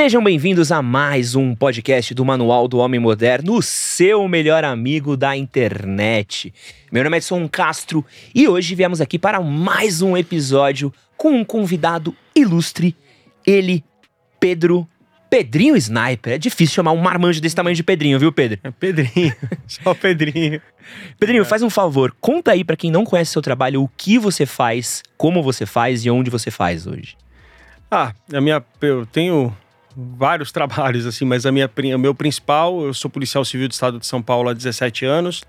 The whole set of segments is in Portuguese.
Sejam bem-vindos a mais um podcast do Manual do Homem Moderno, o seu melhor amigo da internet. Meu nome é Edson Castro e hoje viemos aqui para mais um episódio com um convidado ilustre, ele, Pedro Pedrinho Sniper. É difícil chamar um marmanjo desse tamanho de Pedrinho, viu, Pedro? É Pedrinho, só Pedrinho. Pedrinho, é. faz um favor, conta aí para quem não conhece seu trabalho o que você faz, como você faz e onde você faz hoje. Ah, a minha, eu tenho vários trabalhos assim, mas a minha, o meu principal, eu sou policial civil do estado de São Paulo há 17 anos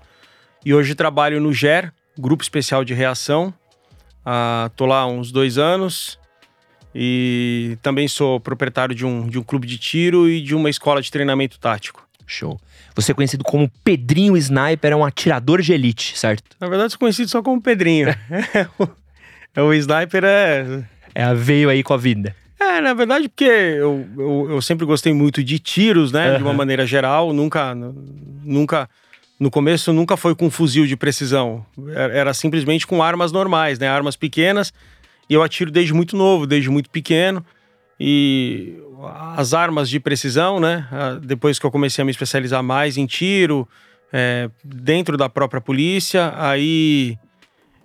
e hoje trabalho no GER, Grupo Especial de Reação. Ah, tô lá há uns dois anos e também sou proprietário de um, de um clube de tiro e de uma escola de treinamento tático. Show. Você é conhecido como Pedrinho Sniper, é um atirador de elite, certo? Na verdade, sou conhecido só como Pedrinho. é, o sniper é. É a veio aí com a vida. É, na verdade, porque eu, eu, eu sempre gostei muito de tiros, né? Uhum. De uma maneira geral. Nunca. Nunca. No começo nunca foi com fuzil de precisão. Era, era simplesmente com armas normais, né? Armas pequenas e eu atiro desde muito novo, desde muito pequeno. E as armas de precisão, né? Depois que eu comecei a me especializar mais em tiro, é, dentro da própria polícia, aí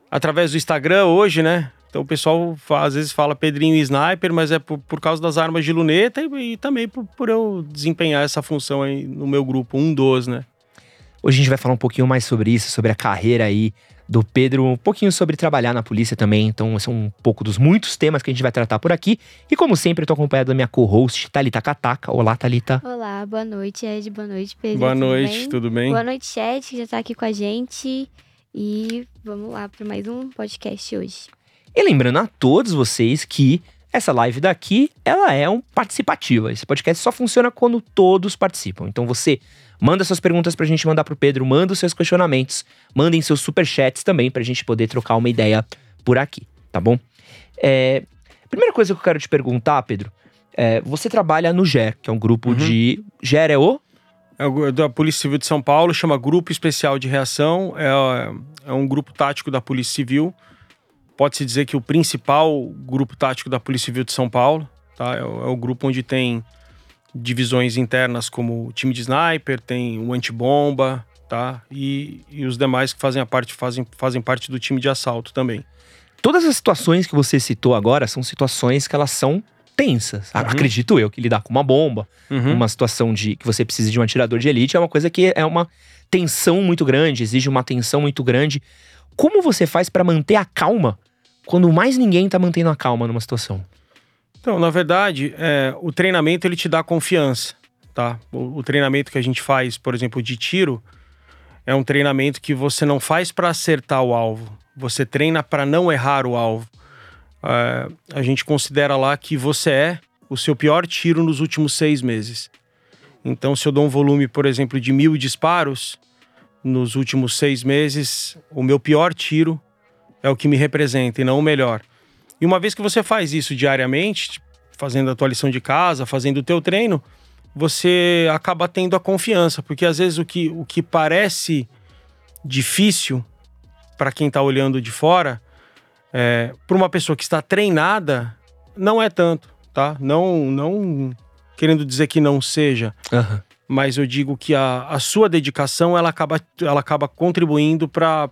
através do Instagram hoje, né? Então o pessoal às vezes fala Pedrinho Sniper, mas é por, por causa das armas de luneta e, e também por, por, eu desempenhar essa função aí no meu grupo, um dos, né? Hoje a gente vai falar um pouquinho mais sobre isso, sobre a carreira aí do Pedro, um pouquinho sobre trabalhar na polícia também. Então, são um pouco dos muitos temas que a gente vai tratar por aqui. E como sempre, eu tô acompanhado da minha co-host, Thalita Kataka. Olá, Thalita. Olá, boa noite, Ed. Boa noite, Pedro. Boa noite, tudo bem? tudo bem? Boa noite, chat, que já tá aqui com a gente. E vamos lá para mais um podcast hoje. E lembrando a todos vocês que essa live daqui, ela é um participativa. Esse podcast só funciona quando todos participam. Então você manda suas perguntas pra gente mandar pro Pedro, manda os seus questionamentos, mandem seus superchats também pra gente poder trocar uma ideia por aqui, tá bom? É, primeira coisa que eu quero te perguntar, Pedro, é, você trabalha no GER, que é um grupo uhum. de... GER é o? É o da Polícia Civil de São Paulo, chama Grupo Especial de Reação, é, é um grupo tático da Polícia Civil, pode-se dizer que o principal grupo tático da Polícia Civil de São Paulo, tá? É o, é o, grupo onde tem divisões internas como o time de sniper, tem o antibomba, tá? E, e os demais que fazem a parte fazem, fazem parte do time de assalto também. Todas as situações que você citou agora são situações que elas são tensas. Uhum. Acredito eu que lidar com uma bomba, uhum. uma situação de que você precisa de um atirador de elite é uma coisa que é uma tensão muito grande, exige uma atenção muito grande. Como você faz para manter a calma quando mais ninguém tá mantendo a calma numa situação? Então, na verdade, é, o treinamento ele te dá confiança, tá? O, o, treinamento que a gente faz, por exemplo, de tiro, é um treinamento que você não faz para acertar o alvo, você treina para não errar o alvo. É, a gente considera lá que você é o seu pior tiro nos últimos seis meses. Então, se eu dou um volume, por exemplo, de mil disparos, nos últimos seis meses, o meu pior tiro é o que me representa e não o melhor. E uma vez que você faz isso diariamente, fazendo a tua lição de casa, fazendo o teu treino, você acaba tendo a confiança, porque às vezes o que, o que parece difícil para quem está olhando de fora, é, para uma pessoa que está treinada, não é tanto, tá? Não, não querendo dizer que não seja, uhum. mas eu digo que a, a sua dedicação ela acaba, ela acaba contribuindo para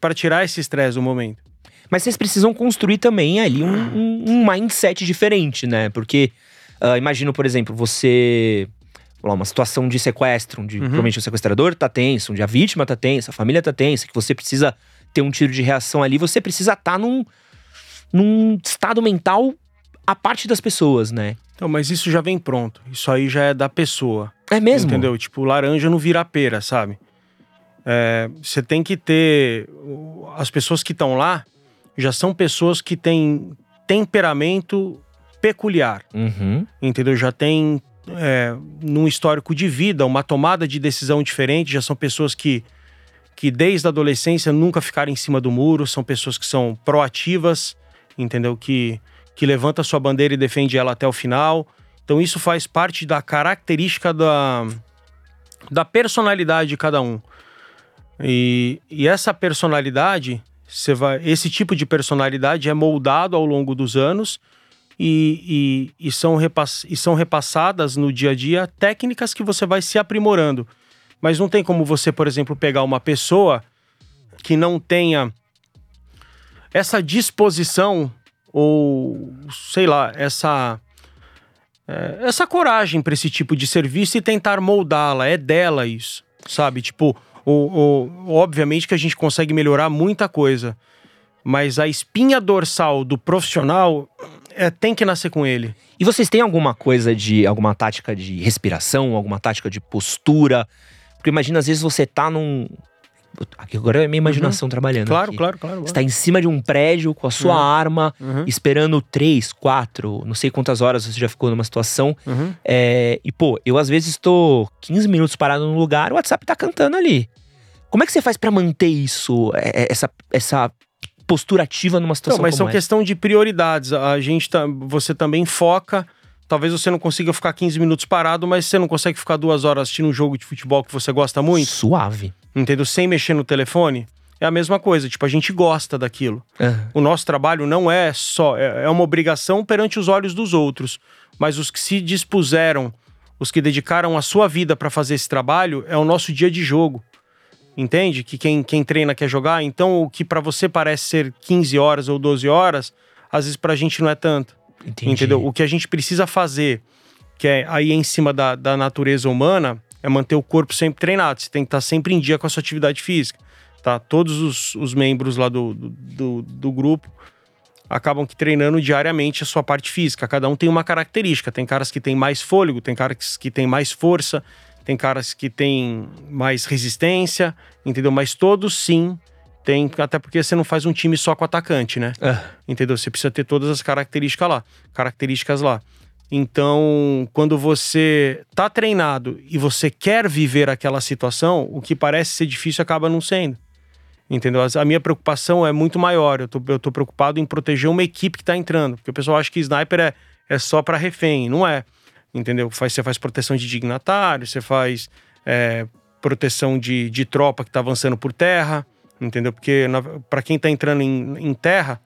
para tirar esse estresse do momento. Mas vocês precisam construir também ali um, um, um mindset diferente, né? Porque uh, imagino, por exemplo, você. Lá, uma situação de sequestro, onde uhum. provavelmente o sequestrador tá tenso, onde a vítima tá tensa, a família tá tensa, que você precisa ter um tiro de reação ali, você precisa estar tá num, num estado mental a parte das pessoas, né? Então, mas isso já vem pronto. Isso aí já é da pessoa. É mesmo? Entendeu? Tipo, laranja não vira pera, sabe? É, você tem que ter. As pessoas que estão lá já são pessoas que têm temperamento peculiar. Uhum. Entendeu? Já tem é, num histórico de vida, uma tomada de decisão diferente, já são pessoas que, que desde a adolescência nunca ficaram em cima do muro, são pessoas que são proativas, entendeu? Que, que levanta sua bandeira e defende ela até o final. Então isso faz parte da característica da, da personalidade de cada um. E, e essa personalidade, você vai, esse tipo de personalidade é moldado ao longo dos anos e, e, e, são repass, e são repassadas no dia a dia técnicas que você vai se aprimorando. Mas não tem como você, por exemplo, pegar uma pessoa que não tenha essa disposição ou, sei lá, essa é, essa coragem para esse tipo de serviço e tentar moldá-la. É dela isso, sabe? Tipo, o, obviamente que a gente consegue melhorar muita coisa, mas a espinha dorsal do profissional é, tem que nascer com ele. E vocês têm alguma coisa de. alguma tática de respiração, alguma tática de postura? Porque imagina, às vezes você tá num. Aqui agora é minha imaginação uhum. trabalhando. Claro, aqui. claro, claro. Você tá em cima de um prédio com a sua uhum. arma, uhum. esperando três, quatro, não sei quantas horas você já ficou numa situação. Uhum. É, e, pô, eu às vezes estou 15 minutos parado num lugar, o WhatsApp tá cantando ali. Como é que você faz para manter isso, é, é, essa, essa postura ativa numa situação não, mas são essa? questão de prioridades. A gente tá, você também foca. Talvez você não consiga ficar 15 minutos parado, mas você não consegue ficar duas horas assistindo um jogo de futebol que você gosta muito. Suave. Entendeu? Sem mexer no telefone. É a mesma coisa, tipo, a gente gosta daquilo. Uhum. O nosso trabalho não é só, é, é uma obrigação perante os olhos dos outros. Mas os que se dispuseram, os que dedicaram a sua vida para fazer esse trabalho, é o nosso dia de jogo. Entende? Que quem, quem treina quer jogar. Então, o que para você parece ser 15 horas ou 12 horas, às vezes pra gente não é tanto. Entendi. Entendeu? O que a gente precisa fazer, que é aí em cima da, da natureza humana, é manter o corpo sempre treinado. Você tem que estar sempre em dia com a sua atividade física. Tá? Todos os, os membros lá do, do, do grupo acabam que treinando diariamente a sua parte física. Cada um tem uma característica. Tem caras que têm mais fôlego, tem caras que têm mais força, tem caras que têm mais resistência, entendeu? Mas todos sim tem, até porque você não faz um time só com atacante, né? É. Entendeu? Você precisa ter todas as características lá, características lá. Então, quando você tá treinado e você quer viver aquela situação, o que parece ser difícil acaba não sendo. Entendeu? A minha preocupação é muito maior. Eu tô, eu tô preocupado em proteger uma equipe que tá entrando. Porque o pessoal acha que sniper é, é só para refém. Não é entendeu? Faz, você faz proteção de dignatário, você faz é, proteção de, de tropa que está avançando por terra, entendeu? Porque para quem está entrando em, em, terra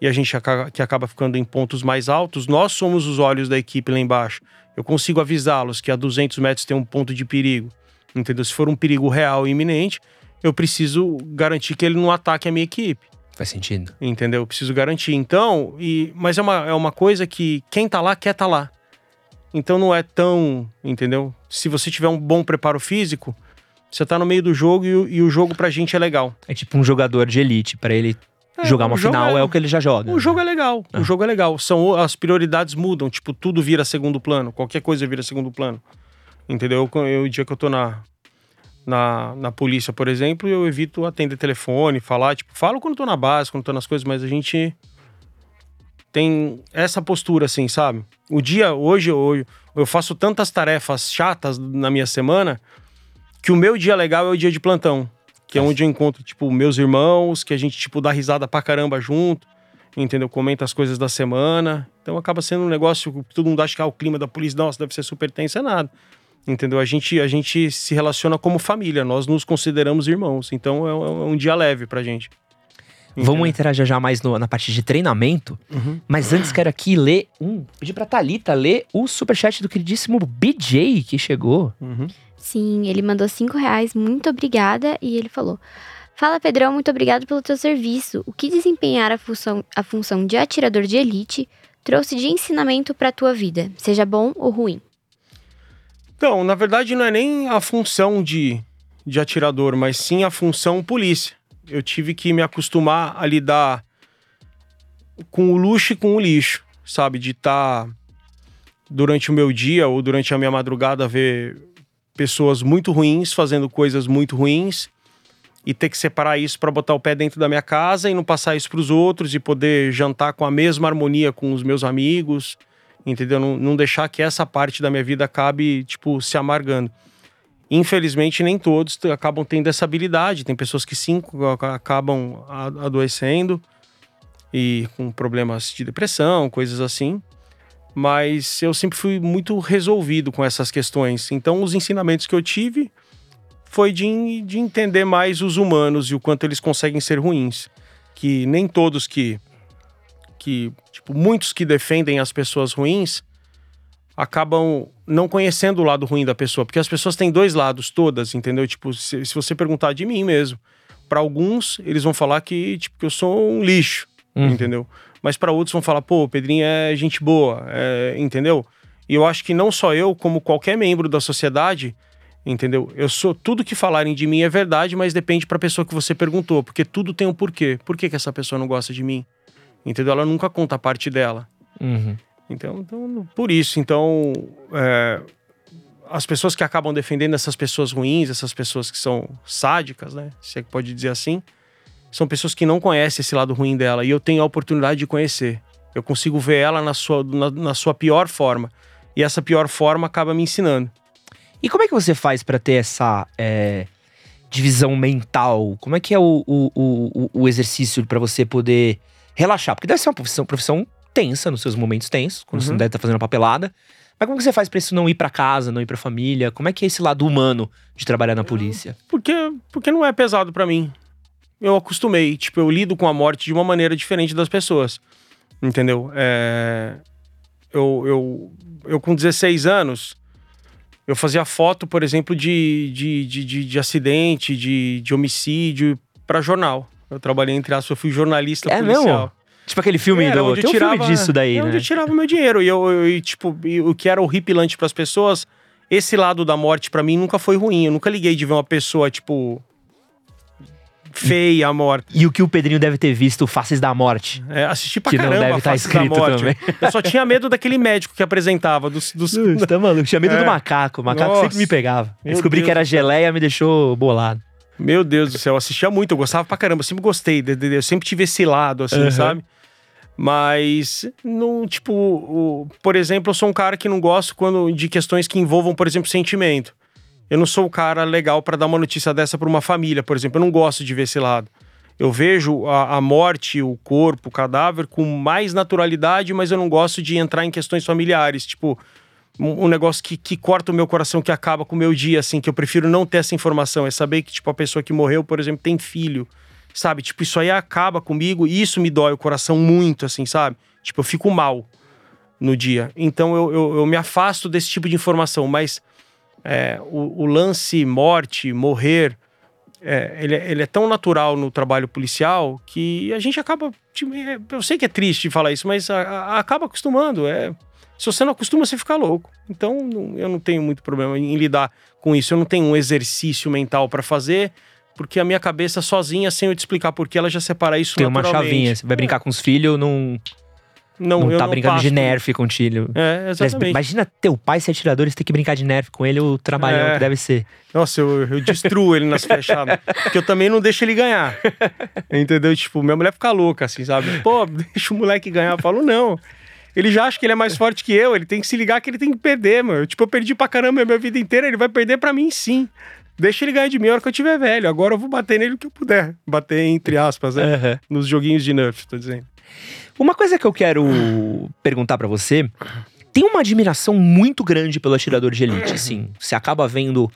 e a gente acaba, que acaba ficando em pontos mais altos, nós somos os olhos da equipe lá embaixo. Eu consigo avisá-los que a 200 metros tem um ponto de perigo, entendeu? Se for um perigo real e iminente, eu preciso garantir que ele não ataque a minha equipe. Faz sentido. Entendeu? Eu preciso garantir. Então, e, mas é uma, é uma coisa que quem tá lá quer tá lá. Então não é tão, entendeu? Se você tiver um bom preparo físico, você tá no meio do jogo e, o, e o jogo pra gente é legal. É tipo um jogador de elite, para ele é, jogar uma final é, é, o que ele já joga. O jogo é legal, ah. o jogo é legal. São as prioridades mudam, tipo, tudo vira segundo plano, qualquer coisa vira segundo plano. Entendeu? Eu, eu, o dia que eu tô na, na, na polícia, por exemplo, eu evito atender telefone, falar, tipo, falo quando tô na base, quando tô nas coisas, mas a gente tem essa postura, assim, sabe? O dia, hoje, eu, eu faço tantas tarefas chatas na minha semana que o meu dia legal é o dia de plantão. Que é onde eu encontro, tipo, meus irmãos, que a gente, tipo, dá risada pra caramba junto, entendeu? Comenta as coisas da semana. Então acaba sendo um negócio que todo mundo acha que ah, o clima da polícia, nossa, deve ser super tenso, é nada. Entendeu? A gente, a gente se relaciona como família, nós nos consideramos irmãos. Então é, é um dia leve pra gente. Vamos entrar já, já mais no, na parte de treinamento. Uhum. Mas antes quero aqui ler um. Pedir pra Thalita ler o superchat do queridíssimo BJ que chegou. Uhum. Sim, ele mandou cinco reais, muito obrigada. E ele falou: Fala Pedrão, muito obrigado pelo teu serviço. O que desempenhar a função, a função de atirador de elite trouxe de ensinamento para tua vida, seja bom ou ruim? Então, na verdade, não é nem a função de, de atirador, mas sim a função polícia eu tive que me acostumar a lidar com o luxo e com o lixo, sabe? De estar tá, durante o meu dia ou durante a minha madrugada ver pessoas muito ruins fazendo coisas muito ruins e ter que separar isso para botar o pé dentro da minha casa e não passar isso para os outros e poder jantar com a mesma harmonia com os meus amigos, entendeu? Não, não deixar que essa parte da minha vida acabe, tipo, se amargando. Infelizmente, nem todos acabam tendo essa habilidade. Tem pessoas que sim acabam adoecendo e com problemas de depressão, coisas assim. Mas eu sempre fui muito resolvido com essas questões. Então, os ensinamentos que eu tive foi de, de entender mais os humanos e o quanto eles conseguem ser ruins. Que nem todos que que, tipo, muitos que defendem as pessoas ruins acabam não conhecendo o lado ruim da pessoa, porque as pessoas têm dois lados, todas, entendeu? Tipo, se, se você perguntar de mim mesmo, para alguns eles vão falar que, tipo, que eu sou um lixo, Uhum. entendeu? Mas para outros vão falar, pô, o Pedrinho é gente boa, é, entendeu? E eu acho que não só eu, como qualquer membro da sociedade, entendeu? Eu sou tudo que falarem de mim é verdade, mas depende para a pessoa que você perguntou, porque tudo tem um porquê. Por que, que essa pessoa não gosta de mim? Entendeu? Ela nunca conta a parte dela. Uhum. Então, então, por isso, então, é, as pessoas que acabam defendendo essas pessoas ruins, essas pessoas que são sádicas, né? Se é que pode dizer assim, são pessoas que não conhecem esse lado ruim dela e eu tenho a oportunidade de conhecer. Eu consigo ver ela na sua, na, na sua pior forma e essa pior forma acaba me ensinando. E como é que você faz pra ter essa é, divisão mental? Como é que é o, o, o, o exercício pra você poder relaxar? Porque deve ser uma profissão, profissão tensa nos seus momentos tensos, quando você Uhum. não deve estar fazendo a papelada. Mas como que você faz pra isso não ir pra casa, não ir pra família? Como é que é esse lado humano de trabalhar na polícia? Porque, porque não é pesado pra mim. Eu acostumei, tipo, eu lido com a morte de uma maneira diferente das pessoas. Entendeu? É, Eu, eu, eu com 16 anos, eu fazia foto, por exemplo, de, de, de, de, de acidente, de, de homicídio pra jornal. Eu trabalhei, entre aspas, eu fui jornalista É policial. mesmo? Tipo aquele filme Era do. onde um eu tirava, filme disso daí, é onde né? eu tirava meu dinheiro. E, eu, eu- e, tipo, e o que era horripilante pras pessoas, esse lado da morte pra mim nunca foi ruim. Eu nunca liguei de ver uma pessoa, tipo, feia, morta. E o que o Pedrinho deve ter visto, Faces da Morte. É, assisti pra Que não caramba deve a tá escrito morte. também. Eu só tinha medo daquele médico que apresentava, dos... dos... Você tá maluco? Tinha medo É. do macaco. O macaco Nossa. sempre me pegava. Meu Descobri Deus que era geleia me deixou bolado. Meu Deus do céu, eu assistia muito, eu gostava pra caramba, eu sempre gostei, eu sempre tive esse lado, assim, Uhum. sabe? Mas, não, tipo, o- por exemplo, eu sou um cara que não gosto quando de questões que envolvam, por exemplo, sentimento. Eu não sou o cara legal pra dar uma notícia dessa pra uma família, por exemplo, eu não gosto de ver esse lado. Eu vejo a, a morte, o corpo, o cadáver com mais naturalidade, mas eu não gosto de entrar em questões familiares, tipo, um, um negócio que, que corta o meu coração, que acaba com o meu dia, assim, que eu prefiro não ter essa informação. É saber que, tipo, a pessoa que morreu, por exemplo, tem filho, sabe? Tipo, isso aí acaba comigo e isso me dói o coração muito, assim, sabe? Tipo, eu fico mal no dia. Então eu, eu, eu me afasto desse tipo de informação, mas é, o, o lance morte, morrer, é, ele, é- ele é tão natural no trabalho policial que a gente acaba. é, Eu sei que é triste falar isso, mas a- a- acaba acostumando. É, se você não acostuma, você fica louco. Então não- eu não tenho muito problema em lidar com isso. Eu não tenho um exercício mental para fazer, porque a minha cabeça sozinha, sem eu te explicar por que, ela já separa isso Tem uma chavinha. Você vai brincar com os filhos, não, Não, não tá brincando de nerf com o filho. É, exatamente. Imagina teu pai ser atirador e você ter que brincar de nerf com ele, o trabalhão É. que deve ser. Nossa, eu, eu destruo ele nas flechadas. Porque eu também não deixo ele ganhar. Entendeu? Tipo, minha mulher fica louca, assim, sabe? Pô, deixa o moleque ganhar. Eu falo, não. Ele já acha que ele é mais forte que eu. Ele tem que se ligar que ele tem que perder, mano. Tipo, eu perdi pra caramba a minha vida inteira. Ele vai perder pra mim, sim. Deixa ele ganhar de mim a hora que eu tiver velho. Agora eu vou bater nele o que eu puder. Bater entre aspas, né? Aham. Nos joguinhos de Nerf, tô dizendo. Uma coisa que eu quero perguntar pra você. Tem uma admiração muito grande pelo atirador de elite, assim. Você acaba vendo,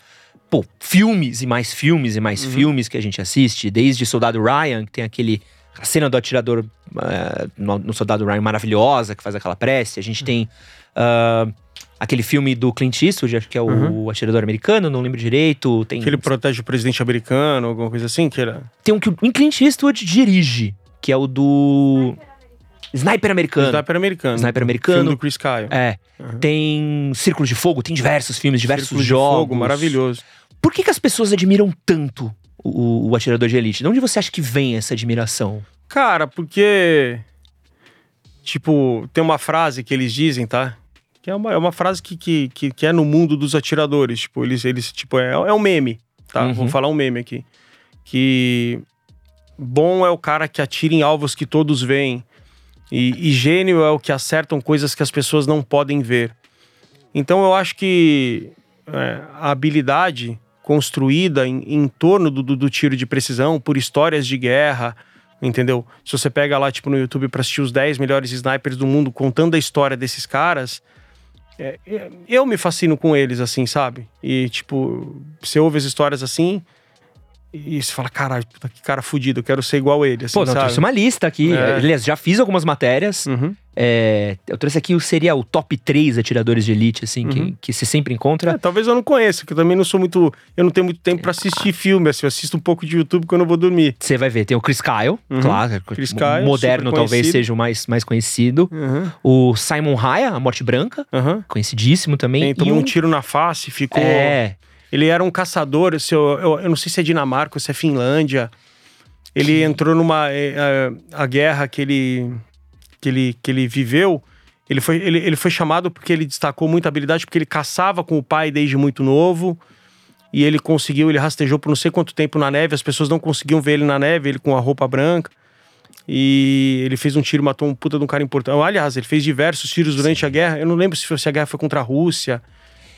pô, filmes e mais filmes e mais filmes que a gente assiste, desde Soldado Ryan, que tem aquele. A cena do atirador eh, no, no Soldado Ryan maravilhosa, que faz aquela prece. A gente tem ah, aquele filme do Clint Eastwood, acho que é o atirador americano, não lembro direito. Tem, Que ele protege o presidente americano, alguma coisa assim, que era. tem um que o Clint Eastwood dirige, que é o do. Sniper americano. Sniper americano. Sniper Filme americano. do Chris Kyle. É. Uhum. Tem Círculo de Fogo, tem diversos filmes, diversos Círculo de jogos. Fogo, maravilhoso. Por que, que as pessoas admiram tanto o, o atirador de elite? De onde você acha que vem essa admiração? Cara, porque. Tipo, tem uma frase que eles dizem, tá? Que é uma, é uma frase que, que, que, que é no mundo dos atiradores. Tipo, eles, eles tipo, é, é um meme, tá? Uhum. Vou falar um meme aqui. Que. Bom é o cara que atira em alvos que todos veem. E, e gênio é o que acertam coisas que as pessoas não podem ver. Então eu acho que é, a habilidade construída em, em torno do, do, tiro de precisão, por histórias de guerra, entendeu? Se você pega lá, tipo, no YouTube pra assistir os 10 melhores snipers do mundo contando a história desses caras, é, é, eu me fascino com eles, assim, sabe? E, tipo, você ouve as histórias assim, E você fala, caralho, puta, que cara fudido, eu quero ser igual ele. Assim, Pô, não, eu sabe? trouxe uma lista aqui. É. Aliás, já fiz algumas matérias. Uhum. É, eu trouxe aqui o seria o top 3 atiradores de elite, assim, Uhum. que, que você sempre encontra. É, talvez eu não conheça, porque eu também não sou muito. Eu não tenho muito tempo pra assistir filme, assim, eu assisto um pouco de YouTube quando eu vou dormir. Você vai ver, tem o Chris Kyle, Uhum. claro. Chris o Kyle, moderno talvez seja o mais, mais conhecido. Uhum. O Simon Raya, A Morte Branca, Aham. conhecidíssimo também. Tem, tomou um- um tiro na face, ficou. É, Ele era um caçador, se eu, eu, eu não sei se é Dinamarca ou se é Finlândia. Ele entrou numa. eh, eh, a guerra que ele, que ele, que ele viveu. Ele foi, ele, ele foi chamado porque ele destacou muita habilidade, porque ele caçava com o pai desde muito novo. E ele conseguiu, ele rastejou por não sei quanto tempo na neve, as pessoas não conseguiam ver ele na neve, ele com a roupa branca. E ele fez um tiro, matou um puta de um cara importante. Aliás, ele fez diversos tiros durante a guerra. Eu não lembro se a guerra foi contra a Rússia.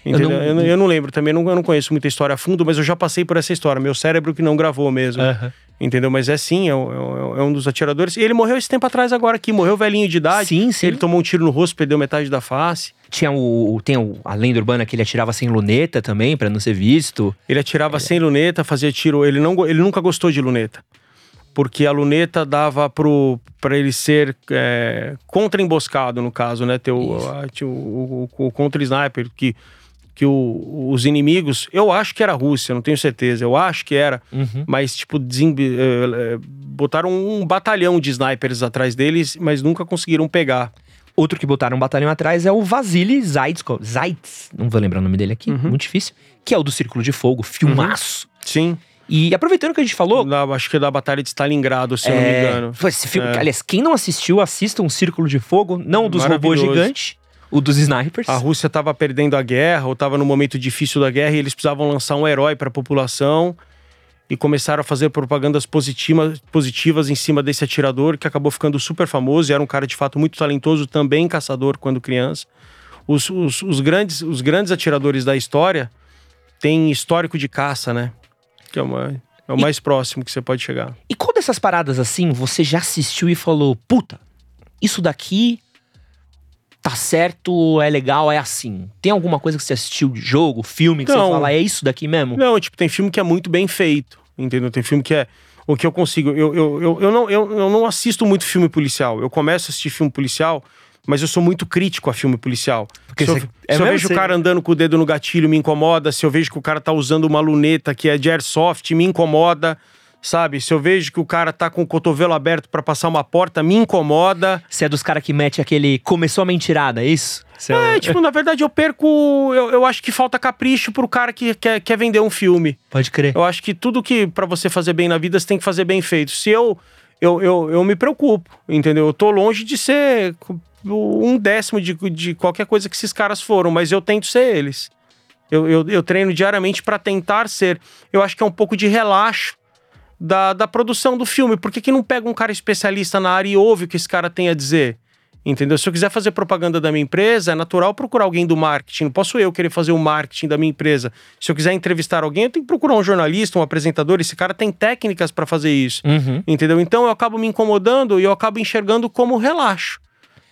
Entendeu? Eu não- eu não lembro também, eu não, eu não conheço muita história a fundo, mas eu já passei por essa história. Meu cérebro que não gravou mesmo. aham. Entendeu? Mas é sim, é, um- é um dos atiradores. E ele morreu esse tempo atrás agora aqui, morreu velhinho de idade. Sim, sim. Ele tomou um tiro no rosto, perdeu metade da face. Tinha o, tem o- a lenda urbana que ele atirava sem luneta também, pra não ser visto. Ele atirava sem luneta, fazia tiro. Ele, não, ele nunca gostou de luneta. Porque a luneta dava pro, pra ele ser é, contra-emboscado, no caso, né? Ter o, a- o, o- o contra-sniper, que, que o- os inimigos. Eu acho que era a Rússia, não tenho certeza. Eu acho que era. Uhum. Mas, tipo, eh, eh, botaram um batalhão de snipers atrás deles, mas nunca conseguiram pegar. Outro que botaram um batalhão atrás é o Vasily Zaitskov. Zaitz, não vou lembrar o nome dele aqui, Uhum. muito difícil. Que é o do Círculo de Fogo, filmaço. Sim. E aproveitando que a gente falou. Da- acho que é da Batalha de Stalingrado, se eu não me é, engano. esse filme, É. aliás, quem não assistiu, assista um Círculo de Fogo, não dos robôs gigantes, o dos snipers. A Rússia estava perdendo a guerra, ou estava no momento difícil da guerra, e eles precisavam lançar um herói para a população. E começaram a fazer propagandas positivas, positivas em cima desse atirador, que acabou ficando super famoso. E era um cara de fato muito talentoso, também caçador quando criança. Os, os, os grandes, os grandes atiradores da história têm histórico de caça, né? Que é, uma, é o E- mais próximo que você pode chegar. E qual dessas paradas assim você já assistiu e falou, puta, isso daqui tá certo, é legal, é assim? Tem alguma coisa que você assistiu de jogo, filme, que Não. você fala, é isso daqui mesmo? Não, tipo, tem filme que é muito bem feito, entendeu? Tem filme que é. O que eu consigo. Eu, eu, eu, eu, não, eu, eu não assisto muito filme policial. Eu começo a assistir filme policial, mas eu sou muito crítico a filme policial. Porque se eu, é se eu vejo Você- o cara andando com o dedo no gatilho, me incomoda. Se eu vejo que o cara tá usando uma luneta que é de airsoft, me incomoda. Sabe? Se eu vejo que o cara tá com o cotovelo aberto pra passar uma porta, me incomoda. Você é dos caras que mete aquele começou a mentirada, é isso? Você É, tipo, na verdade, eu perco. Eu, eu acho que falta capricho pro cara que quer, quer vender um filme. Pode crer. Eu acho que tudo que pra você fazer bem na vida, você tem que fazer bem feito. Se eu. Eu, eu, eu me preocupo, entendeu? Eu tô longe de ser um décimo de, de qualquer coisa que esses caras foram, mas eu tento ser eles. Eu, eu, eu treino diariamente pra tentar ser. Eu acho que é um pouco de relaxo da, da produção do filme. Por que, que não pega um cara especialista na área e ouve o que esse cara tem a dizer? Entendeu? Se eu quiser fazer propaganda da minha empresa, é natural procurar alguém do marketing. Não posso eu querer fazer o marketing da minha empresa. Se eu quiser entrevistar alguém, eu tenho que procurar um jornalista, um apresentador. Esse cara tem técnicas pra fazer isso. Uhum. Entendeu? Então eu acabo me incomodando e eu acabo enxergando como relaxo.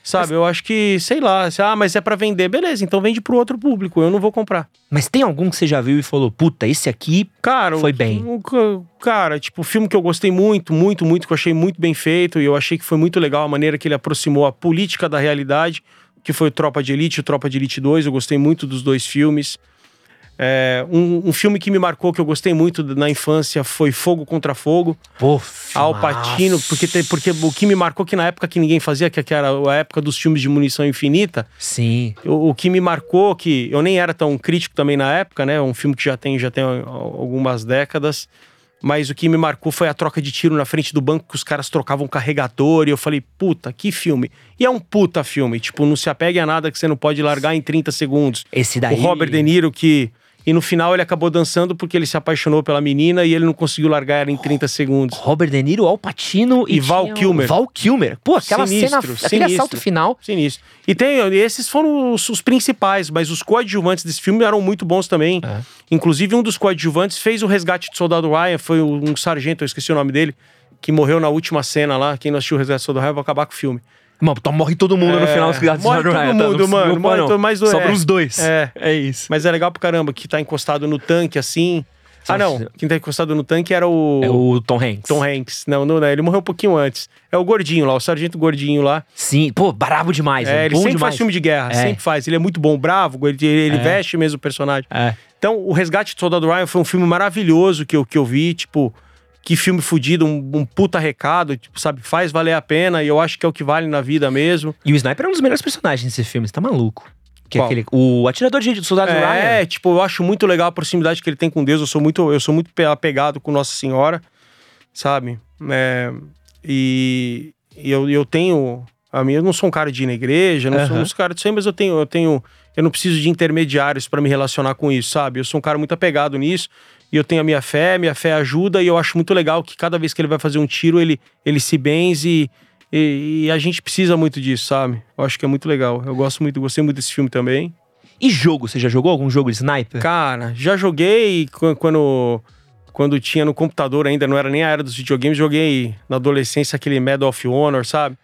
Sabe? Eu acho que, sei lá, se- ah, mas é pra vender. Beleza, então vende pro outro público. Eu não vou comprar. Mas tem algum que você já viu e falou, puta, esse aqui Cara, Foi o- bem. o ca- cara, tipo, o filme que eu gostei muito, muito, muito, que eu achei muito bem feito e eu achei que foi muito legal a maneira que ele aproximou a política da realidade, que foi o Tropa de Elite e o Tropa de Elite 2. Eu gostei muito dos dois filmes. É, um, um filme que me marcou, que eu gostei muito na infância, foi Fogo contra Fogo. Pô, Al Pacino, porque, porque o que me marcou que na época que ninguém fazia, que que era a época dos filmes de munição infinita, Sim. o, o que me marcou, que eu nem era tão crítico também na época, né? Um filme que já tem, já tem al- algumas décadas. Mas o que me marcou foi a troca de tiro na frente do banco, que os caras trocavam carregador. E eu falei, puta, que filme. E é um puta filme. Tipo, não se apegue a nada que você não pode largar em 30 segundos. Esse daí. O Robert De Niro que... E no final ele acabou dançando porque ele se apaixonou pela menina e ele não conseguiu largar ela em 30 segundos. Robert De Niro, Al Pacino e, E Val Kilmer. Val Kilmer. Pô, aquela Sinistro, cena, aquele sinistro. assalto final. Sinistro. E tem, esses foram os, os principais, mas os coadjuvantes desse filme eram muito bons também. É. Inclusive, um dos coadjuvantes fez o resgate de soldado Ryan, foi um sargento, eu esqueci o nome dele, que morreu na última cena lá. Quem não assistiu o resgate de soldado Ryan vai acabar com o filme. Mano, então morre todo mundo no É, final dos Gatos morre todo mundo, mano, morre todo- mas Sobra é. os dois. É. É isso. Mas é legal pra caramba, que tá encostado no tanque assim. Ah, não. Quem tá encostado no tanque era o. É o Tom Hanks. Tom Hanks. Não, não, não, ele morreu um pouquinho antes. É o gordinho lá, o sargento gordinho lá. Sim, pô, brabo demais. É, É, ele sempre demais. faz filme de guerra, É. sempre faz. Ele é muito bom, bravo, ele, ele É. veste mesmo o personagem. É. Então, o Resgate do Soldado Ryan foi um filme maravilhoso que eu, que eu vi, tipo, que filme fudido, um, um puta recado, tipo, sabe, faz valer a pena e eu acho que é o que vale na vida mesmo. E o Sniper é um dos melhores personagens desse filme, você tá maluco. Que é aquele, o atirador de do soldado Ryan. É, tipo, eu acho muito legal a proximidade que ele tem com Deus, eu sou muito, eu sou muito pe- apegado com Nossa Senhora, sabe? É, e e eu, eu tenho, a minha, eu não sou um cara de ir na igreja, não sou Aham. um cara de ser, mas eu tenho, eu tenho, eu não preciso de intermediários pra me relacionar com isso, sabe? Eu sou um cara muito apegado nisso. E eu tenho a minha fé, minha fé ajuda, e eu acho muito legal que cada vez que ele vai fazer um tiro, ele, ele se benze. E, e a gente precisa muito disso, sabe? Eu acho que é muito legal. Eu gosto muito, gostei muito desse filme também. E jogo, você já jogou algum jogo de Sniper? Cara, já joguei qu- quando, quando tinha no computador ainda, não era nem a era dos videogames, joguei na adolescência aquele Medal of Honor, sabe?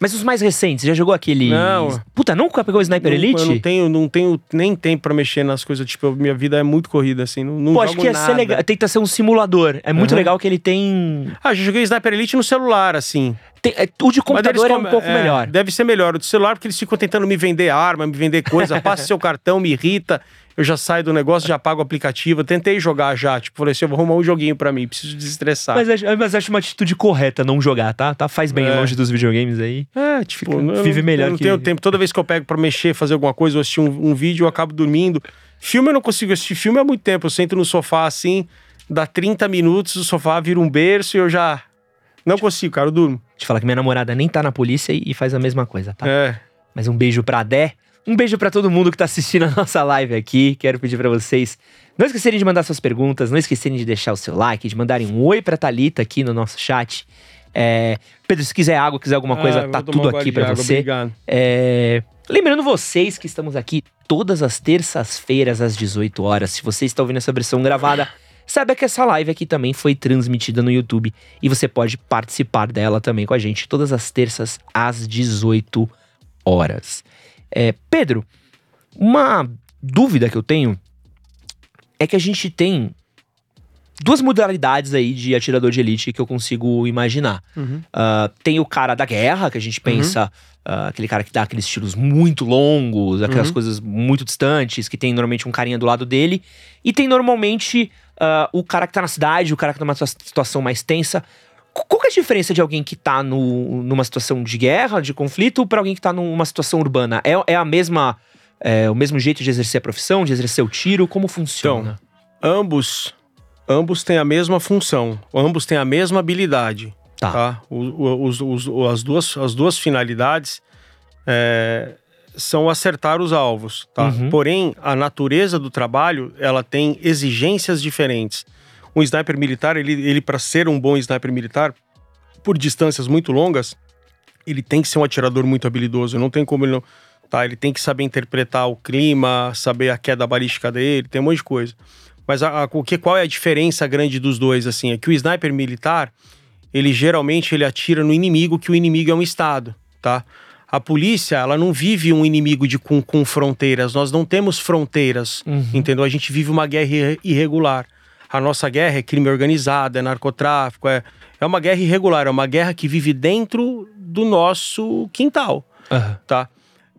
Mas os mais recentes, já jogou aquele. Não. Puta, nunca pegou o Sniper Não- Elite? Eu não tenho, não tenho nem tempo pra mexer nas coisas, tipo, minha vida é muito corrida, assim, não, não Pô, acho que ia nada. ser legal. Tenta ser um simulador. É muito Aham. legal que ele tem. Ah, já joguei Sniper Elite no celular, assim. tem- é, o de computador é um pouco melhor. Deve ser melhor. O do celular, porque eles ficam tentando me vender arma, me vender coisa. Passa seu cartão, me irrita. Eu já saio do negócio, já pago o aplicativo. Eu tentei jogar já. Tipo, falei assim, eu vou arrumar um joguinho pra mim. Preciso desestressar. Mas, acho- mas acho uma atitude correta não jogar, tá? tá? Faz bem É. longe dos videogames aí. É, tipo, Fica- eu vive melhor eu não que- tenho tempo. Toda vez que eu pego pra mexer, fazer alguma coisa, ou assistir um, um vídeo, eu acabo dormindo. Filme eu não consigo assistir filme há muito tempo. Eu sento no sofá assim, dá 30 minutos, o sofá vira um berço e eu já. Não consigo, cara, eu durmo. Te falar que minha namorada nem tá na polícia e e faz a mesma coisa, tá? É. Mas um beijo pra Dé. Um beijo pra todo mundo que tá assistindo a nossa live aqui. Quero pedir pra vocês não esquecerem de mandar suas perguntas, não esquecerem de deixar o seu like, de mandarem um oi pra Thalita aqui no nosso chat. É, Pedro, se quiser água, quiser alguma coisa, Ah, tá tudo aqui água, você. Obrigado. É, Lembrando vocês que estamos aqui todas as terças-feiras às 18 horas. Se você está ouvindo essa versão gravada, saiba que essa live aqui também foi transmitida no YouTube e você pode participar dela também com a gente todas as terças às 18 horas. É, Pedro, uma dúvida que eu tenho é que a gente tem duas modalidades aí de atirador de elite que eu consigo imaginar. Uhum. Ah, tem o cara da guerra, que a gente pensa, ah, aquele cara que dá aqueles tiros muito longos, aquelas Uhum. coisas muito distantes, que tem normalmente um carinha do lado dele. E tem normalmente ah, o cara que tá na cidade, o cara que tá numa situa- situação mais tensa. Qu- Qual que é a diferença de alguém que tá no, numa situação de guerra, de conflito, para alguém que tá numa situação urbana? É, é a mesma. É o mesmo jeito de exercer a profissão, de exercer o tiro? Como funciona? Ambos. Ambos têm a mesma função. Ambos têm a mesma habilidade. Tá. tá? Os- os- o- as, duas, as duas finalidades é, são acertar os alvos, tá? Uhum. Porém, a natureza do trabalho, ela tem exigências diferentes. Um sniper militar, ele, ele para ser um bom sniper militar, por distâncias muito longas, ele tem que ser um atirador muito habilidoso. Não tem como ele não... Tá? Ele tem que saber interpretar o clima, saber a queda balística dele, tem um monte de coisa. Mas a, a- o que, qual é a diferença grande dos dois, assim? É que o sniper militar, ele geralmente ele atira no inimigo, que o inimigo é um estado, tá? A polícia, ela não vive um inimigo de com, com fronteiras. Nós não temos fronteiras, Uhum. entendeu? A gente vive uma guerra irre- irregular. A nossa guerra é crime organizado, é narcotráfico, é, é uma guerra irregular, é uma guerra que vive dentro do nosso quintal Aham. tá?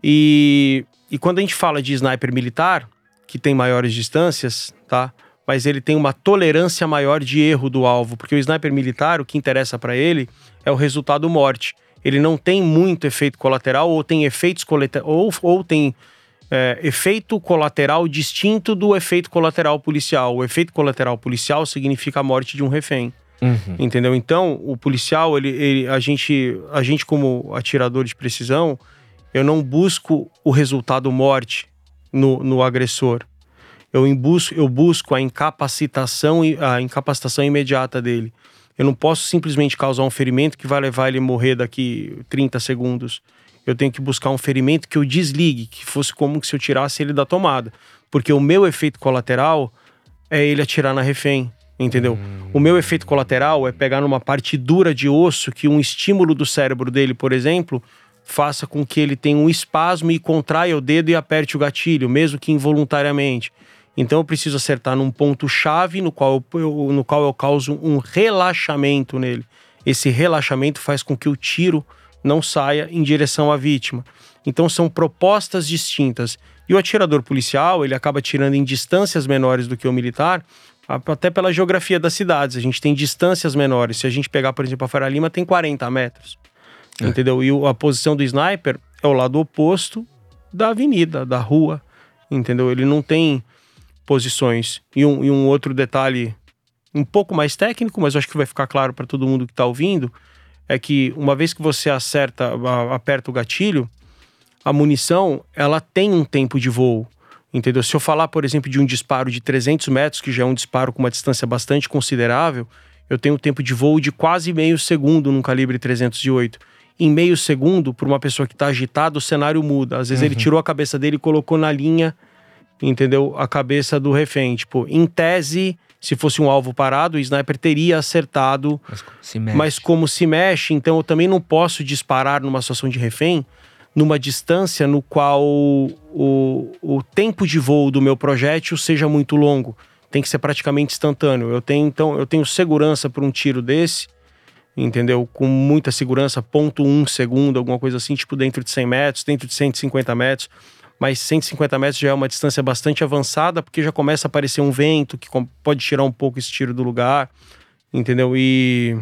E, e quando a gente fala de sniper militar, que tem maiores distâncias, tá? Mas ele tem uma tolerância maior de erro do alvo, porque o sniper militar, o que interessa para ele é o resultado morte. Ele não tem muito efeito colateral ou tem efeitos colaterais ou, ou tem é, efeito colateral distinto do efeito colateral policial. O efeito colateral policial significa a morte de um refém. Uhum. Entendeu? Então, o policial, ele, ele- a, gente, a gente, como atirador de precisão, eu não busco o resultado morte no, no agressor. Eu, busco, eu busco a incapacitação, a incapacitação imediata dele. Eu não posso simplesmente causar um ferimento que vai levar ele a morrer daqui 30 segundos. Eu tenho que buscar um ferimento que eu desligue, que fosse como se eu tirasse ele da tomada. Porque o meu efeito colateral é ele atirar na refém, entendeu? O meu efeito colateral é pegar numa parte dura de osso que um estímulo do cérebro dele, por exemplo, faça com que ele tenha um espasmo e contraia o dedo e aperte o gatilho, mesmo que involuntariamente. Então eu preciso acertar num ponto-chave no, qual eu, no qual eu causo um relaxamento nele. Esse relaxamento faz com que o tiro não saia em direção à vítima. Então são propostas distintas. E o atirador policial, ele acaba tirando em distâncias menores do que o militar, até pela geografia das cidades. A gente tem distâncias menores. Se a gente pegar, por exemplo, a Faria Lima, tem 40 metros. É. Entendeu? E a posição do sniper é o lado oposto da avenida, da rua. Entendeu? Ele não tem posições. E um, e um outro detalhe um pouco mais técnico, mas acho que vai ficar claro para todo mundo que está ouvindo, é que uma vez que você acerta, aperta o gatilho, a munição ela tem um tempo de voo. Entendeu? Se eu falar, por exemplo, de um disparo de 300 metros, que já é um disparo com uma distância bastante considerável, eu tenho um tempo de voo de quase meio segundo num calibre 308. Em meio segundo, para uma pessoa que está agitada, o cenário muda. Às vezes uhum. ele tirou a cabeça dele e colocou na linha entendeu? A cabeça do refém. Tipo, em tese, se fosse um alvo parado, o sniper teria acertado. Mas, mas como se mexe, então eu também não posso disparar numa situação de refém numa distância no qual o, o tempo de voo do meu projétil seja muito longo. Tem que ser praticamente instantâneo. Eu tenho, então, eu tenho segurança para um tiro desse, entendeu? Com muita segurança, ponto um segundo, alguma coisa assim, tipo dentro de 100 metros, dentro de 150 metros mas 150 metros já é uma distância bastante avançada, porque já começa a aparecer um vento que pode tirar um pouco esse tiro do lugar, entendeu? E.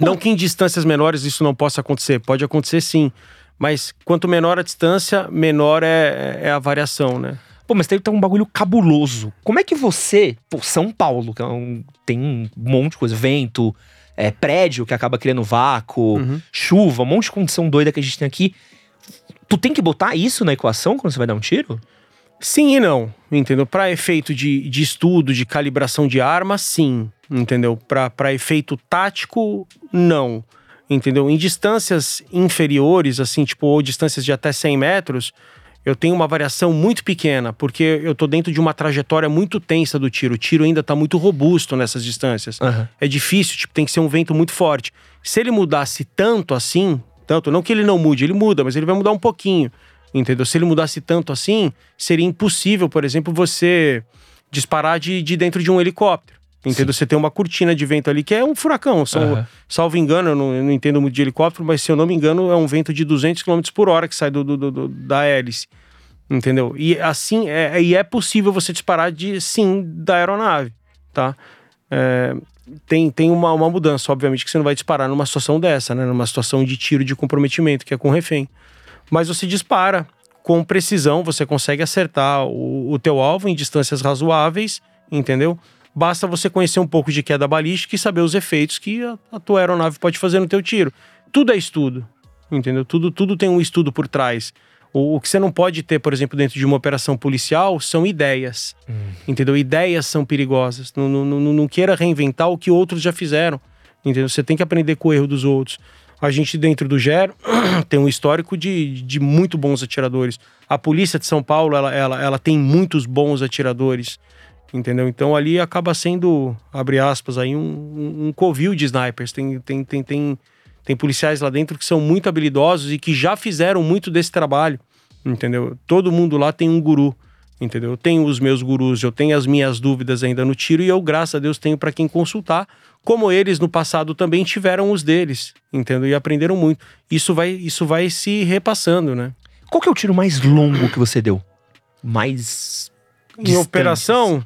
Não que em distâncias menores isso não possa acontecer, pode acontecer sim, mas quanto menor a distância, menor é, é a variação, né? Pô, mas tem, tem um bagulho cabuloso. Como é que você, pô, São Paulo, que é um, tem um monte de coisa, vento, é, prédio que acaba criando vácuo, uhum. chuva, um monte de condição doida que a gente tem aqui. Tu tem que botar isso na equação quando você vai dar um tiro? Sim e não, entendeu? Para efeito de, de estudo, de calibração de arma, sim, entendeu? Para efeito tático, não, entendeu? Em distâncias inferiores, assim, tipo, ou distâncias de até 100 metros, eu tenho uma variação muito pequena, porque eu tô dentro de uma trajetória muito tensa do tiro. O tiro ainda tá muito robusto nessas distâncias. Uhum. É difícil, tipo, tem que ser um vento muito forte. Se ele mudasse tanto assim, tanto. Não que ele não mude, ele muda, mas ele vai mudar um pouquinho. Entendeu? Se ele mudasse tanto assim, seria impossível, por exemplo, você disparar de, de dentro de um helicóptero. Entendeu? Sim. Você tem uma cortina de vento ali que é um furacão. São, uhum. Salvo engano, eu não, eu não, entendo muito de helicóptero, mas se eu não me engano, é um vento de 200 km por hora que sai do, do, do da hélice. Entendeu? E assim, é, e é possível você disparar de sim da aeronave, tá? É, tem, tem uma, uma mudança, obviamente, que você não vai disparar numa situação dessa, né? Numa situação de tiro de comprometimento, que é com refém. Mas você dispara com precisão, você consegue acertar o, o teu alvo em distâncias razoáveis, entendeu? Basta você conhecer um pouco de queda balística e saber os efeitos que a, a tua aeronave pode fazer no teu tiro. Tudo é estudo, entendeu? Tudo, tudo tem um estudo por trás. O, o, que você não pode ter, por exemplo, dentro de uma operação policial são ideias. Hum. Entendeu? Ideias são perigosas. Não, não, não, não, queira reinventar o que outros já fizeram. Entendeu? Você tem que aprender com o erro dos outros. A gente, dentro do GER, tem um histórico de, de muito bons atiradores. A polícia de São Paulo, ela, ela, ela tem muitos bons atiradores. Entendeu? Então ali acaba sendo, abre aspas, aí, um, um, um covil de snipers. Tem, tem, tem, tem tem policiais lá dentro que são muito habilidosos e que já fizeram muito desse trabalho, entendeu? Todo mundo lá tem um guru, entendeu? Eu tenho os meus gurus, eu tenho as minhas dúvidas ainda no tiro e eu, graças a Deus, tenho para quem consultar, como eles no passado também tiveram os deles, entendeu? E aprenderam muito. Isso vai, isso vai se repassando, né? Qual que é o tiro mais longo que você deu? Mais em operação?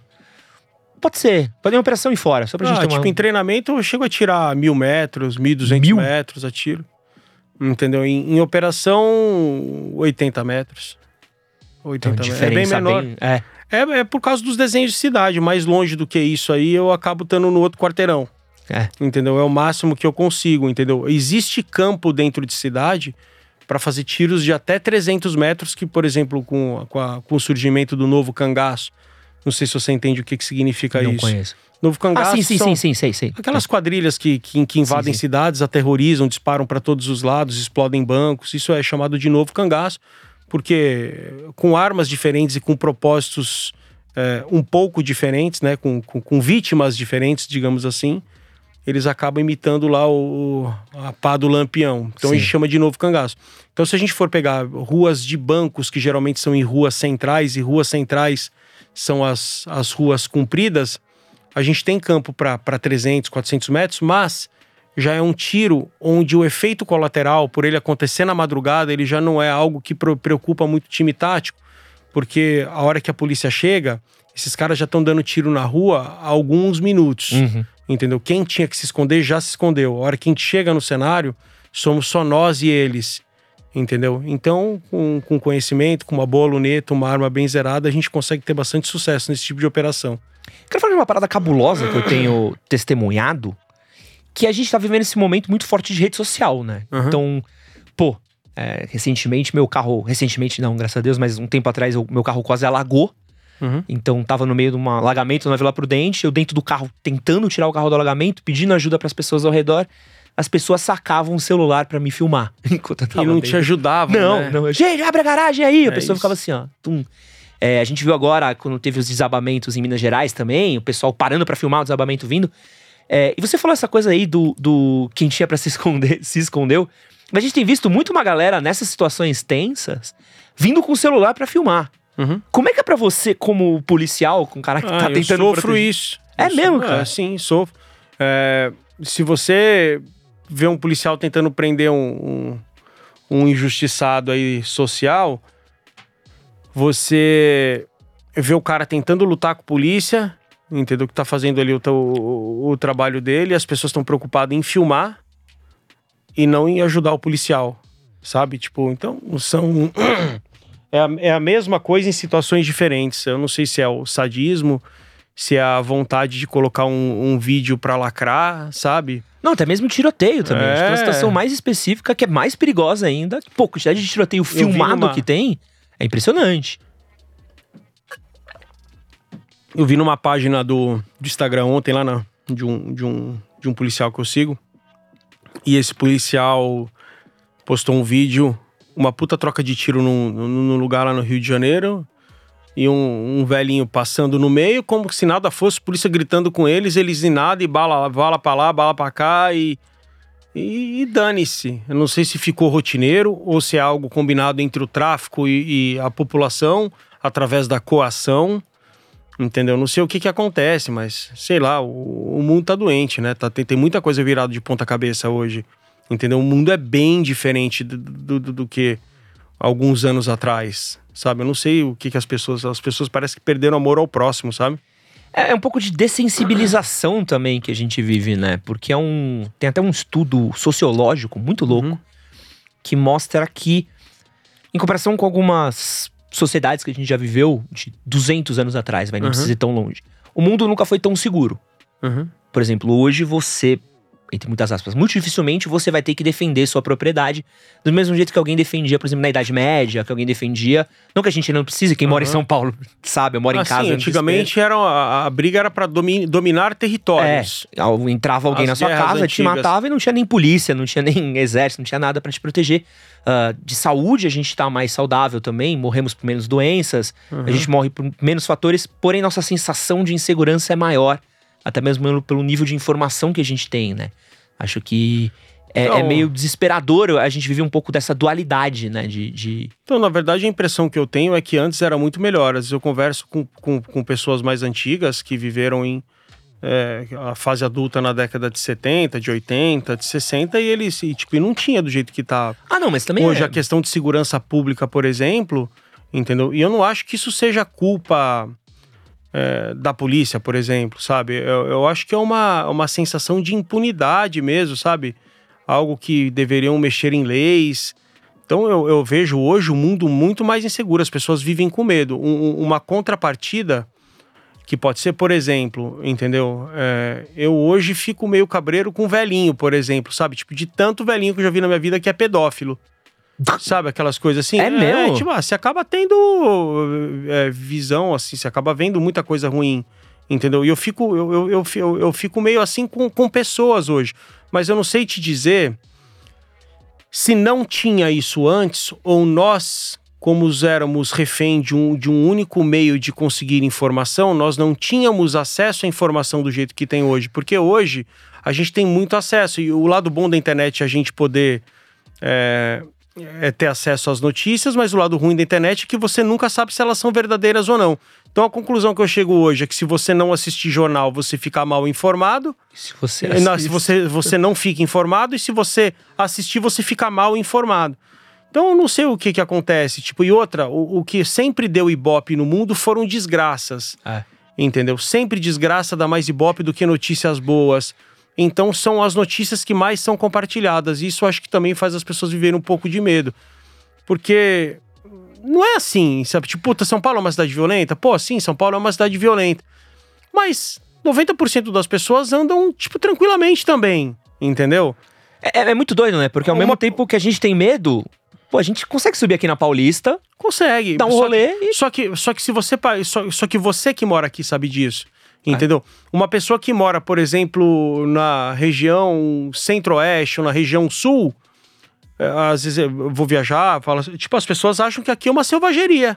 Pode ser. Pode ir uma operação e fora, só pra ah, gente ter tipo, em treinamento eu chego a tirar mil metros, mil duzentos metros a tiro. Entendeu? Em, em, operação, 80 metros. 80 então, metros. É bem menor. Bem, é. é. É, por causa dos desenhos de cidade. Mais longe do que isso aí, eu acabo estando no outro quarteirão. É. Entendeu? É o máximo que eu consigo, entendeu? Existe campo dentro de cidade para fazer tiros de até 300 metros, que, por exemplo, com, com, a, com o surgimento do novo cangaço, não sei se você entende o que, que significa não isso. Não conheço. Novo cangaço. Ah, sim, sim, sim, sim, sei, sei. Aquelas quadrilhas que, que, que invadem sim, sim. cidades, aterrorizam, disparam para todos os lados, explodem bancos. Isso é chamado de novo cangaço, porque com armas diferentes e com propósitos é, um pouco diferentes, né? Com, com, com vítimas diferentes, digamos assim, eles acabam imitando lá o, a pá do lampião. Então Sim. a gente chama de novo cangaço. Então se a gente for pegar ruas de bancos, que geralmente são em ruas centrais, e ruas centrais são as, as ruas compridas, a gente tem campo para 300, 400 metros, mas já é um tiro onde o efeito colateral, por ele acontecer na madrugada, ele já não é algo que preocupa muito o time tático, porque a hora que a polícia chega, esses caras já estão dando tiro na rua há alguns minutos. Uhum. Entendeu? Quem tinha que se esconder já se escondeu. A hora que a gente chega no cenário, somos só nós e eles. Entendeu? Então, com, com conhecimento, com uma boa luneta, uma arma bem zerada, a gente consegue ter bastante sucesso nesse tipo de operação. Quero falar de uma parada cabulosa que eu tenho testemunhado, que a gente tá vivendo esse momento muito forte de rede social, né? Uhum. Então, pô, é, recentemente meu carro, recentemente não, graças a Deus, mas um tempo atrás o meu carro quase alagou. Uhum. Então tava no meio de um alagamento na Vila Prudente, eu dentro do carro tentando tirar o carro do alagamento, pedindo ajuda pras pessoas ao redor. As pessoas sacavam o celular pra me filmar enquanto eu tava E não dentro. te ajudavam, Não, né? não. Gente, abre a garagem aí. A É pessoa isso. ficava assim, ó. tum. É, a gente viu agora, quando teve os desabamentos em Minas Gerais também, o pessoal parando pra filmar o desabamento vindo. É, e você falou essa coisa aí do, do quem tinha pra se esconder, se escondeu. Mas a gente tem visto muito uma galera nessas situações tensas vindo com o celular pra filmar. Uhum. Como é que é pra você, como policial, com um cara que Ah, tá eu tentando sofro proteger? isso. É Eu mesmo, sou- cara? É, sim, sofro. É, se você vê um policial tentando prender um, um, um injustiçado aí social, você vê o cara tentando lutar com a polícia, entendeu? Que tá fazendo ali o, o, o trabalho dele, as pessoas estão preocupadas em filmar e não em ajudar o policial, sabe? Tipo, então são. É a, é a mesma coisa em situações diferentes. Eu não sei se é o sadismo, se é a vontade de colocar um, um vídeo pra lacrar, sabe? Não, até mesmo tiroteio também. É uma É. situação mais específica, que é mais perigosa ainda. Pô, a quantidade de tiroteio filmado numa- que tem é impressionante. Eu vi numa página do, do Instagram ontem lá na, de, um, de, um, de um policial que eu sigo. E esse policial postou um vídeo, uma puta troca de tiro num, num lugar lá no Rio de Janeiro. E um, um velhinho passando no meio, como se nada fosse, polícia gritando com eles, eles em nada, e bala, bala pra lá, bala pra cá, e. E, e dane-se. Eu não sei se ficou rotineiro ou se é algo combinado entre o tráfico e, e a população através da coação. Entendeu? Não sei o que que acontece, mas sei lá, o, o mundo tá doente, né? Tá, tem, tem muita coisa virada de ponta cabeça hoje. Entendeu? O mundo é bem diferente do, do, do- do que alguns anos atrás, sabe? Eu não sei o que que as pessoas... As pessoas parecem que perderam amor ao próximo, sabe? É, é um pouco de dessensibilização também que a gente vive, né? Porque é um. Tem até um estudo sociológico muito louco Uhum. que mostra que, em comparação com algumas sociedades que a gente já viveu de 200 anos atrás, vai, não Uhum. precisa ir tão longe, o mundo nunca foi tão seguro. Uhum. Por exemplo, hoje você, entre muitas aspas, muito dificilmente você vai ter que defender sua propriedade do mesmo jeito que alguém defendia, por exemplo, na Idade Média, que alguém defendia. Não que a gente não precise, quem mora em. São Paulo sabe, eu moro em Assim, casa. antigamente era, a, a briga era domi- dominar territórios. É, entrava alguém As na sua casa, te antigas. matava e não tinha nem polícia, não tinha nem exército, não tinha nada pra te proteger. Ah, de saúde a gente tá mais saudável também, morremos por menos doenças, Uhum. a gente morre por menos fatores, porém nossa sensação de insegurança é maior, até mesmo pelo, nível de informação que a gente tem, né? Acho que é, é Então- meio desesperador a gente vive um pouco dessa dualidade, né? De, de- Então, na verdade, a impressão que eu tenho é que antes era muito melhor. Às vezes eu converso com, com, com pessoas mais antigas que viveram em é, a fase adulta na década de 70, de 80, de 60, e eles, e, tipo, e não tinha do jeito que tá Ah, não, mas também hoje é... a questão de segurança pública, por exemplo, entendeu? E eu não acho que isso seja culpa é, da polícia, por exemplo, sabe? Eu, eu acho que é uma, uma sensação de impunidade mesmo, sabe? Algo que deveriam mexer em leis. Então eu, eu vejo hoje o mundo muito mais inseguro, as pessoas vivem com medo. Um- um- uma contrapartida que pode ser, por exemplo, entendeu? É, eu hoje fico meio cabreiro com velhinho, por exemplo, sabe? Tipo, de tanto velhinho que eu já vi na minha vida que é pedófilo. Sabe, aquelas coisas assim? É mesmo? tipo, ah, você acaba tendo é, visão, assim, você acaba vendo muita coisa ruim, entendeu? E eu fico, eu, eu, eu, eu, eu fico meio assim com, com pessoas hoje. Mas eu não sei te dizer se não tinha isso antes ou nós, como éramos refém de um, de um único meio de conseguir informação, nós não tínhamos acesso à informação do jeito que tem hoje. Porque hoje a gente tem muito acesso. E o lado bom da internet é a gente poder é, é ter acesso às notícias, mas o lado ruim da internet é que você nunca sabe se elas são verdadeiras ou não. Então a conclusão que eu chego hoje é que se você não assistir jornal, você fica mal informado. Se você, não, se você, você não fica informado, e se você assistir, você fica mal informado. Então eu não sei o que que acontece. Tipo, e outra, o, o que sempre deu ibope no mundo foram desgraças. É. Entendeu? Sempre desgraça dá mais ibope do que notícias boas. Então são as notícias que mais são compartilhadas. E isso acho que também faz as pessoas viverem um pouco de medo. Porque não é assim, sabe? Tipo, puta, São Paulo é uma cidade violenta? Pô, sim, São Paulo é uma cidade violenta. Mas 90% das pessoas andam, tipo, tranquilamente também. Entendeu? É, é muito doido, né? Porque ao Uma- mesmo tempo que a gente tem medo, pô, a gente consegue subir aqui na Paulista, Consegue. dar um Só rolê que- e. Só que, só que se você. Só, só que você que mora aqui sabe disso. Entendeu? Uma pessoa que mora, por exemplo, na região centro-oeste ou na região sul, é, às vezes eu vou viajar, fala, tipo, as pessoas acham que aqui é uma selvageria.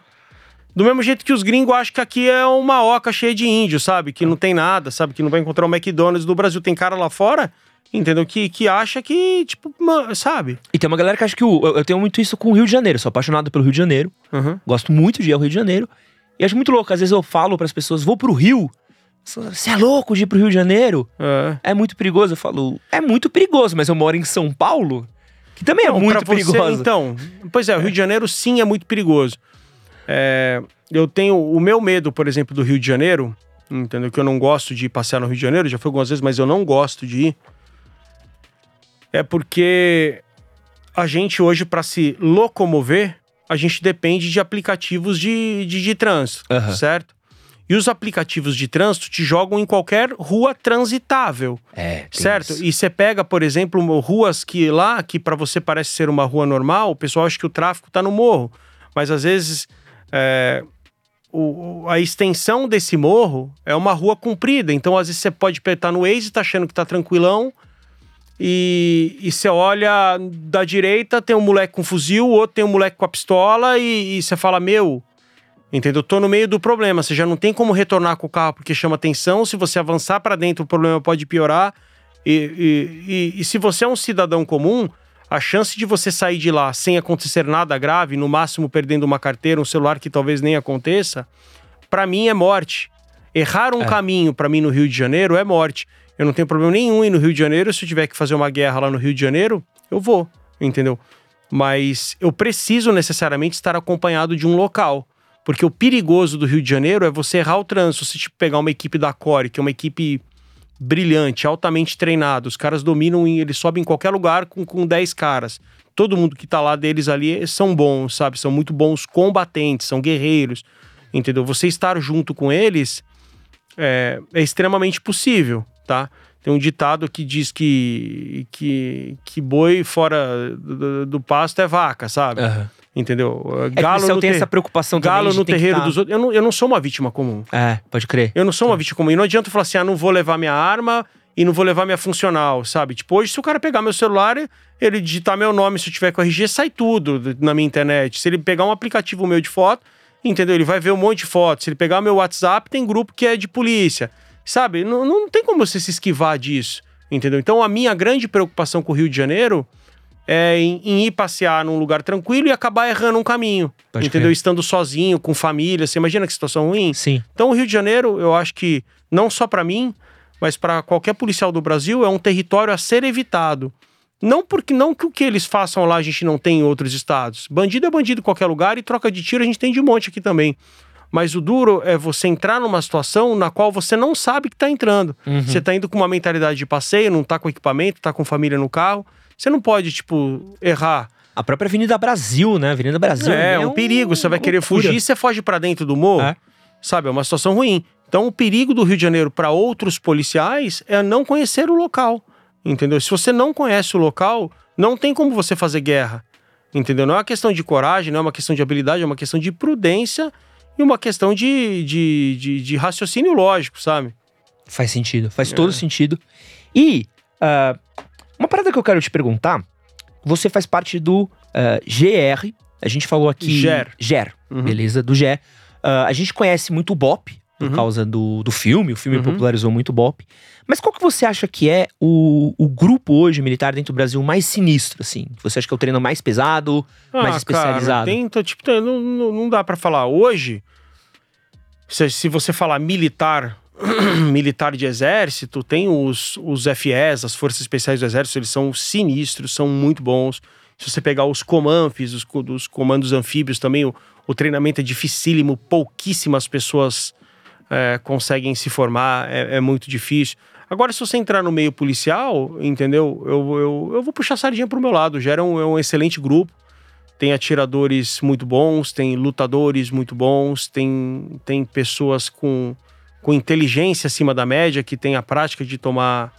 Do mesmo jeito que os gringos acham que aqui é uma oca cheia de índio, sabe? Que não tem nada, sabe? Que não vai encontrar o McDonald's do Brasil. Tem cara lá fora, entendeu? Que, que acha que, tipo, sabe? E tem uma galera que acha que o, eu, eu tenho muito isso com o Rio de Janeiro. Sou apaixonado pelo Rio de Janeiro. Uhum. Gosto muito de ir ao Rio de Janeiro. E acho muito louco. Às vezes eu falo pras pessoas, vou pro Rio. Você é louco de ir pro Rio de Janeiro? É. É muito perigoso. Eu falo, é muito perigoso, mas eu moro em São Paulo, que também é Não, muito você, perigoso. Então, pois é, o Rio de Janeiro sim é muito perigoso. É, eu tenho o meu medo, por exemplo, do Rio de Janeiro, entendeu? Que eu não gosto de ir passear no Rio de Janeiro, já fui algumas vezes, mas eu não gosto de ir. É porque a gente hoje, para se locomover, a gente depende de aplicativos de, de, de trânsito, Aham. certo? E os aplicativos de trânsito te jogam em qualquer rua transitável. É, Certo? isso. E você pega, por exemplo, ruas que lá, que para você parece ser uma rua normal, o pessoal acha que o tráfego tá no morro. Mas às vezes é, o- a extensão desse morro é uma rua comprida. Então, às vezes, você pode estar no Waze, tá achando que tá tranquilão. E, e você olha da direita, tem um moleque com fuzil, o outro tem um moleque com a pistola, e, e você fala, meu. Entendeu? Tô no meio do problema. Você já não tem como retornar com o carro porque chama atenção. Se você avançar para dentro, o problema pode piorar. E, e- e- e se você é um cidadão comum, a chance de você sair de lá sem acontecer nada grave, no máximo perdendo uma carteira, um celular que talvez nem aconteça, para mim é morte. Errar um É. caminho para mim no Rio de Janeiro é morte. Eu não tenho problema nenhum ir no Rio de Janeiro. Se eu tiver que fazer uma guerra lá no Rio de Janeiro, eu vou, entendeu? Mas eu preciso necessariamente estar acompanhado de um local. Porque o perigoso do Rio de Janeiro é você errar o trânsito. Se tipo, pegar uma equipe da Core, que é uma equipe brilhante, altamente treinada, os caras dominam, e eles sobem em qualquer lugar com, com 10 caras. Todo mundo que tá lá deles ali são bons, sabe? São muito bons combatentes, são guerreiros, entendeu? Você estar junto com eles é, é extremamente possível, tá? Tem um ditado que diz que, que, que boi fora do, do pasto é vaca, sabe? Aham. Entendeu? É que o no tem ter- essa preocupação Galo também no terreiro tá- dos outros. Eu não, eu não sou uma vítima comum. É, pode crer. Eu não sou uma vítima comum. E não adianta falar assim, ah, não vou levar minha arma e não vou levar minha funcional, sabe? Tipo, hoje, se o cara pegar meu celular, ele digitar meu nome, se eu tiver com RG, sai tudo na minha internet. Se ele pegar um aplicativo meu de foto, entendeu? Ele vai ver um monte de fotos. Se ele pegar meu WhatsApp, tem grupo que é de polícia. Sabe? Não, não tem como você se esquivar disso, entendeu? Então, a minha grande preocupação com o Rio de Janeiro é em, em ir passear num lugar tranquilo e acabar errando um caminho, Pode entendeu? crer. Estando sozinho, com família. Você imagina que situação ruim? Sim. Então, o Rio de Janeiro, eu acho que não só para mim, mas para qualquer policial do Brasil, é um território a ser evitado. Não porque não que o que eles façam lá a gente não tem em outros estados. Bandido é bandido em qualquer lugar e troca de tiro a gente tem de monte aqui também. Mas o duro é você entrar numa situação na qual você não sabe que tá entrando. Uhum. Você tá indo com uma mentalidade de passeio, não tá com equipamento, tá com família no carro. Você não pode, tipo, errar. A própria Avenida Brasil, né? Avenida Brasil É, um perigo. Você vai querer loucura. fugir, você foge pra dentro do morro. É. Sabe, é uma situação ruim. Então, o perigo do Rio de Janeiro para outros policiais é não conhecer o local. Entendeu? Se você não conhece o local, não tem como você fazer guerra. Entendeu? Não é uma questão de coragem, não é uma questão de habilidade, é uma questão de prudência e uma questão de, de, de, de raciocínio lógico, sabe? Faz sentido, faz É. todo sentido. E ah, uma parada que eu quero te perguntar: você faz parte do ah, GR, A gente falou aqui. GER. GER, Uhum. beleza? Do GER. Ah, a gente conhece muito o BOP, por Uhum. causa do, do filme. O filme Uhum. popularizou muito o BOP. Mas qual que você acha que é o, o grupo hoje militar dentro do Brasil mais sinistro, assim? Você acha que é o treino mais pesado, mais Ah, especializado? Cara, tem, então, tipo, não, não, não dá pra falar. Hoje, se, se você falar militar, militar de exército, tem os, os FEs, as Forças Especiais do Exército, eles são sinistros, são muito bons. Se você pegar os comanfis, os, dos comandos anfíbios também, o, o treinamento é dificílimo, pouquíssimas pessoas é, conseguem se formar, é, é muito difícil. Agora, se você entrar no meio policial, entendeu? Eu, eu, eu vou puxar sardinha pro meu lado. Já é um, é um excelente grupo. Tem atiradores muito bons, tem lutadores muito bons, tem, tem pessoas com, com inteligência acima da média, que tem a prática de tomar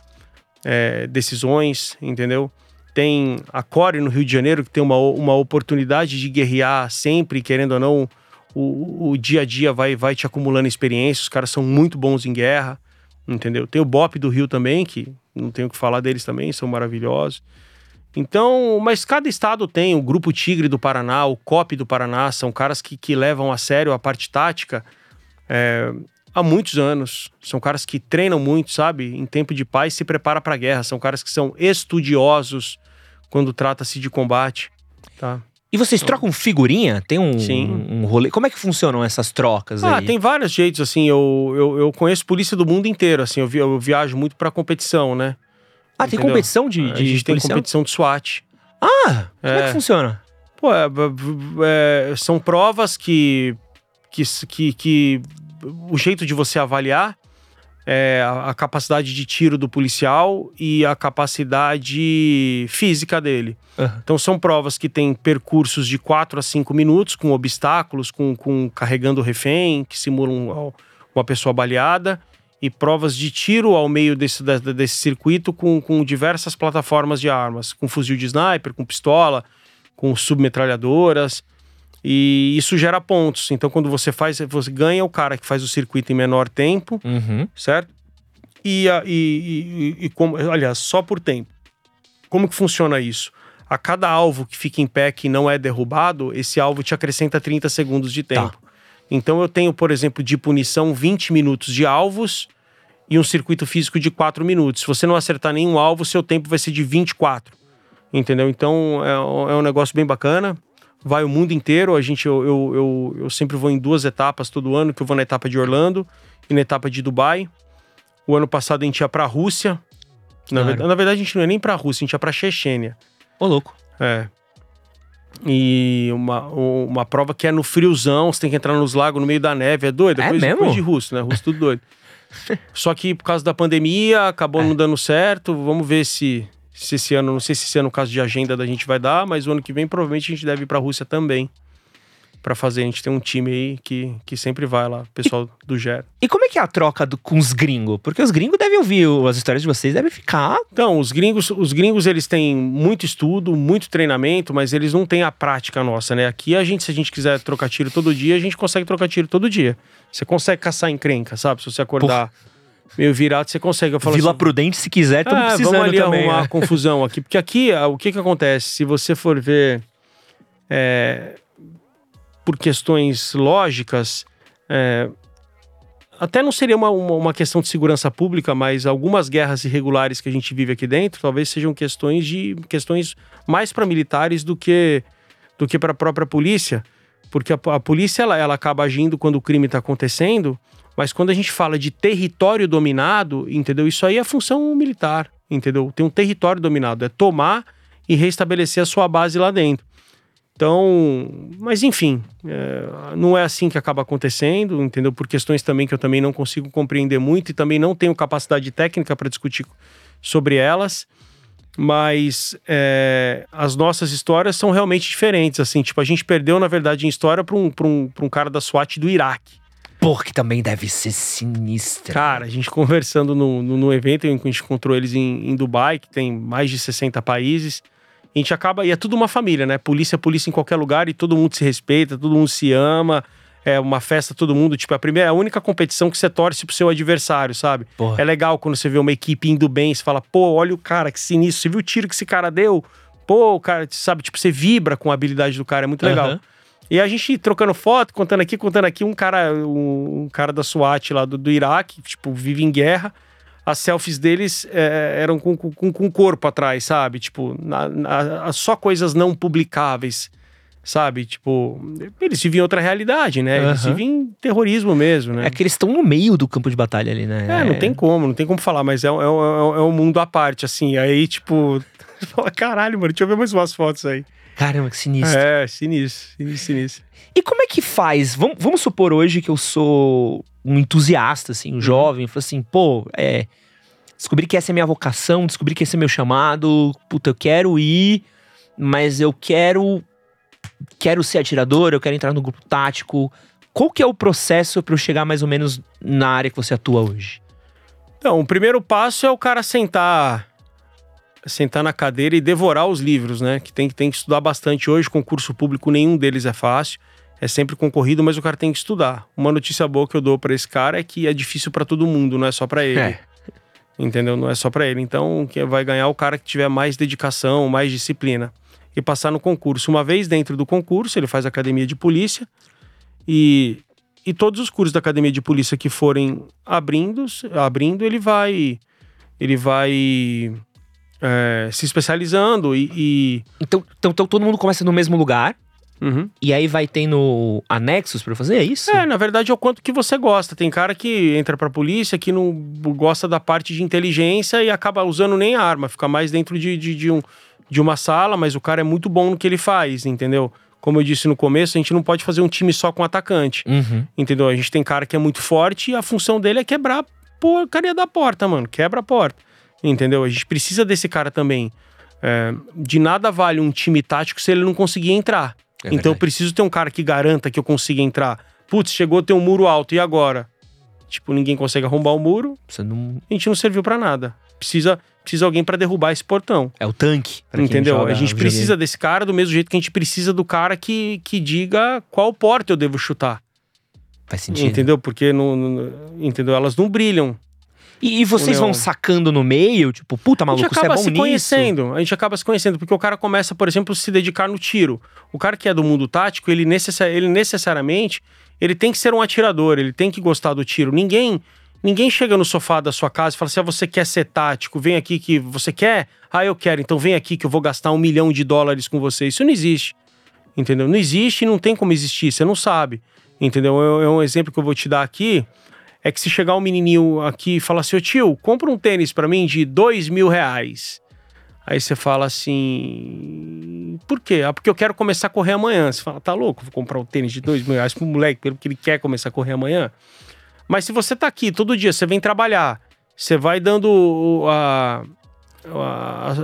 é, decisões, entendeu? Tem a Core no Rio de Janeiro, que tem uma, uma oportunidade de guerrear sempre, querendo ou não, o, o dia a dia vai, vai te acumulando experiência, os caras são muito bons em guerra, entendeu? Tem o BOP do Rio também, que não tenho o que falar deles também, são maravilhosos. Então, mas cada estado tem o Grupo Tigre do Paraná, o COP do Paraná, são caras que, que levam a sério a parte tática é, há muitos anos. São caras que treinam muito, sabe? Em tempo de paz se prepara para a guerra. São caras que são estudiosos quando trata-se de combate, tá? E vocês trocam figurinha? Tem um, Sim. um rolê? Como é que funcionam essas trocas Ah, aí? tem vários jeitos, assim. Eu, eu, eu conheço polícia do mundo inteiro, assim. Eu, vi- eu viajo muito pra competição, né? Ah, tem entendeu? competição de, a de gente tem policial? competição de SWAT. Ah, como é É. que funciona? Pô, é, b- é, são provas que, que, que, que o jeito de você avaliar é a, a capacidade de tiro do policial e a capacidade física dele. Aham. Então são provas que têm percursos de 4 a 5 minutos, com obstáculos, com, com carregando refém, que simulam uma pessoa baleada, e provas de tiro ao meio desse, desse circuito com, com diversas plataformas de armas, com fuzil de sniper, com pistola, com submetralhadoras. E isso gera pontos. Então, quando você faz, você ganha o cara que faz o circuito em menor tempo, Uhum. certo? E, a- e, e, e como, aliás, só por tempo. Como que funciona isso? A cada alvo que fica em pé que não é derrubado, esse alvo te acrescenta 30 segundos de tempo. Então eu tenho, por exemplo, de punição 20 minutos de alvos e um circuito físico de 4 minutos. Se você não acertar nenhum alvo, seu tempo vai ser de 24. Entendeu? Então é, é um negócio bem bacana. Vai o mundo inteiro. A gente, eu, eu, eu, eu sempre vou em duas etapas todo ano, que eu vou na etapa de Orlando e na etapa de Dubai. O ano passado a gente ia pra Rússia. Na, Claro. verdade, na verdade, a gente não ia nem pra Rússia, a gente ia pra Chechênia. Ô, louco. É. E uma, uma prova que é no friozão, você tem que entrar nos lagos no meio da neve, é doido? É coisa, mesmo? coisa de russo, né? Russo tudo doido. Só que por causa da pandemia, acabou É. não dando certo. Vamos ver se, se esse ano, não sei se esse ano, no caso de agenda da gente vai dar, mas o ano que vem provavelmente a gente deve ir pra Rússia também. Pra fazer, a gente tem um time aí que, que sempre vai lá, o pessoal do GER. E como é que é a troca do- com os gringos? Porque os gringos devem ouvir as histórias de vocês, devem ficar. Então, os gringos, os gringos eles têm muito estudo, muito treinamento, mas eles não têm a prática nossa, né? Aqui a gente, se a gente quiser trocar tiro todo dia, a gente consegue trocar tiro todo dia. Você consegue caçar encrenca, sabe? Se você acordar meio virado, você consegue. Eu falo Vila assim, Prudente, se quiser, estamos ah, precisando vamos ali também. arrumar né? confusão aqui. Porque aqui, o que que acontece? Se você for ver é, por questões lógicas, é, até não seria uma, uma, uma questão de segurança pública, mas algumas guerras irregulares que a gente vive aqui dentro, talvez sejam questões de questões mais para militares do que do que para a própria polícia, porque a, a polícia ela, ela acaba agindo quando o crime está acontecendo, mas quando a gente fala de território dominado, entendeu? Isso aí é função militar, entendeu? Tem um território dominado, é tomar e restabelecer a sua base lá dentro. Então, mas enfim, é, não é assim que acaba acontecendo, entendeu? Por questões também que eu também não consigo compreender muito e também não tenho capacidade técnica para discutir sobre elas. Mas é, as nossas histórias são realmente diferentes, assim. Tipo, a gente perdeu, na verdade, em história para um, um, um cara da SWAT do Iraque. Porra, que também deve ser sinistra. Cara, a gente conversando no, no, no evento a gente encontrou eles em, em Dubai, que tem mais de 60 países. A gente acaba, e é tudo uma família, né? Polícia é polícia em qualquer lugar e todo mundo se respeita, todo mundo se ama. É uma festa, todo mundo. Tipo, a primeira, a única competição que você torce pro seu adversário, sabe? Porra. É legal quando você vê uma equipe indo bem, você fala, pô, olha o cara, que sinistro. Você viu o tiro que esse cara deu? pô, o cara, sabe, tipo, você vibra com a habilidade do cara, é muito legal. Aham. E a gente trocando foto, contando aqui, contando aqui, um cara, um, um cara da SWAT lá do, do Iraque, tipo, vive em guerra. As selfies deles é, eram com, com, com corpo atrás, sabe? Tipo, na- na- só coisas não publicáveis, sabe? Tipo, eles vivem em outra realidade, né? Eles Aham. vivem em terrorismo mesmo, né? É que eles estão no meio do campo de batalha ali, né? É, não tem como, não tem como falar, mas é, um- é, um- é um mundo à parte, assim. Aí, tipo, fala, caralho, mano, deixa eu ver mais umas fotos aí. Caramba, que sinistro. É, sinistro, sinistro, sinistro. E como é que faz? Vamos, vamos supor hoje que eu sou um entusiasta, assim, um jovem, falo assim, pô, é. Descobri que essa é minha vocação, descobri que esse é meu chamado, puta, eu quero ir, mas eu quero. Quero ser atirador, eu quero entrar no grupo tático. Qual que é o processo para eu chegar mais ou menos na área que você atua hoje? Então, o primeiro passo é o cara sentar sentar na cadeira e devorar os livros, né? Que tem, tem que estudar bastante hoje. Concurso público, nenhum deles é fácil. É sempre concorrido, mas o cara tem que estudar. Uma notícia boa que eu dou pra esse cara é que é difícil pra todo mundo, não é só pra ele. É. Entendeu? Não é só pra ele. Então, quem vai ganhar é o cara que tiver mais dedicação, mais disciplina e passar no concurso. Uma vez dentro do concurso, ele faz academia de polícia e, e todos os cursos da academia de polícia que forem abrindo, abrindo ele vai ele vai é, se especializando e, e- Então, então, então todo mundo começa no mesmo lugar, Uhum. e aí vai tendo anexos pra eu fazer, é isso? É, na verdade é o quanto que você gosta. Tem cara que entra pra polícia que não gosta da parte de inteligência e acaba usando nem arma, fica mais dentro de, de, de um, de uma sala, mas o cara é muito bom no que ele faz, entendeu? Como eu disse no começo, a gente não pode fazer um time só com atacante, Uhum. entendeu? A gente tem cara que é muito forte e a função dele é quebrar a porcaria da porta, mano. Quebra a porta, entendeu? A gente precisa desse cara também. É, de nada vale um time tático se ele não conseguir entrar. É então eu preciso ter um cara que garanta que eu consiga entrar. Putz, chegou a ter um muro alto, e agora? Tipo, ninguém consegue arrombar o muro, não. a gente não serviu pra nada. Precisa, precisa alguém pra derrubar esse portão. É o tanque. entendeu? A gente videogame. precisa desse cara do mesmo jeito que a gente precisa do cara que, que diga qual porta eu devo chutar. Faz sentido. Entendeu? Porque não, não- entendeu? Elas não brilham. E, e vocês vão sacando no meio, tipo, puta a maluco, gente você é acaba bom se nisso. conhecendo. A gente acaba se conhecendo, porque o cara começa, por exemplo, a se dedicar no tiro. O cara que é do mundo tático, ele, necessa- ele necessariamente ele tem que ser um atirador, ele tem que gostar do tiro. Ninguém ninguém chega no sofá da sua casa e fala assim: ah, você quer ser tático, vem aqui que você quer? Ah, eu quero, então vem aqui que eu vou gastar um milhão de dólares com você. Isso não existe. Entendeu? Não existe e não tem como existir, você não sabe. Entendeu? É é um exemplo que eu vou te dar aqui. É que se chegar um menininho aqui e falar assim, ô tio, compra um tênis pra mim de dois mil reais. Aí você fala assim, por quê? Ah, porque eu quero começar a correr amanhã. Você fala, tá louco, vou comprar um tênis de dois mil reais pro moleque, pelo que ele quer começar a correr amanhã. Mas se você tá aqui todo dia, você vem trabalhar, você vai dando a-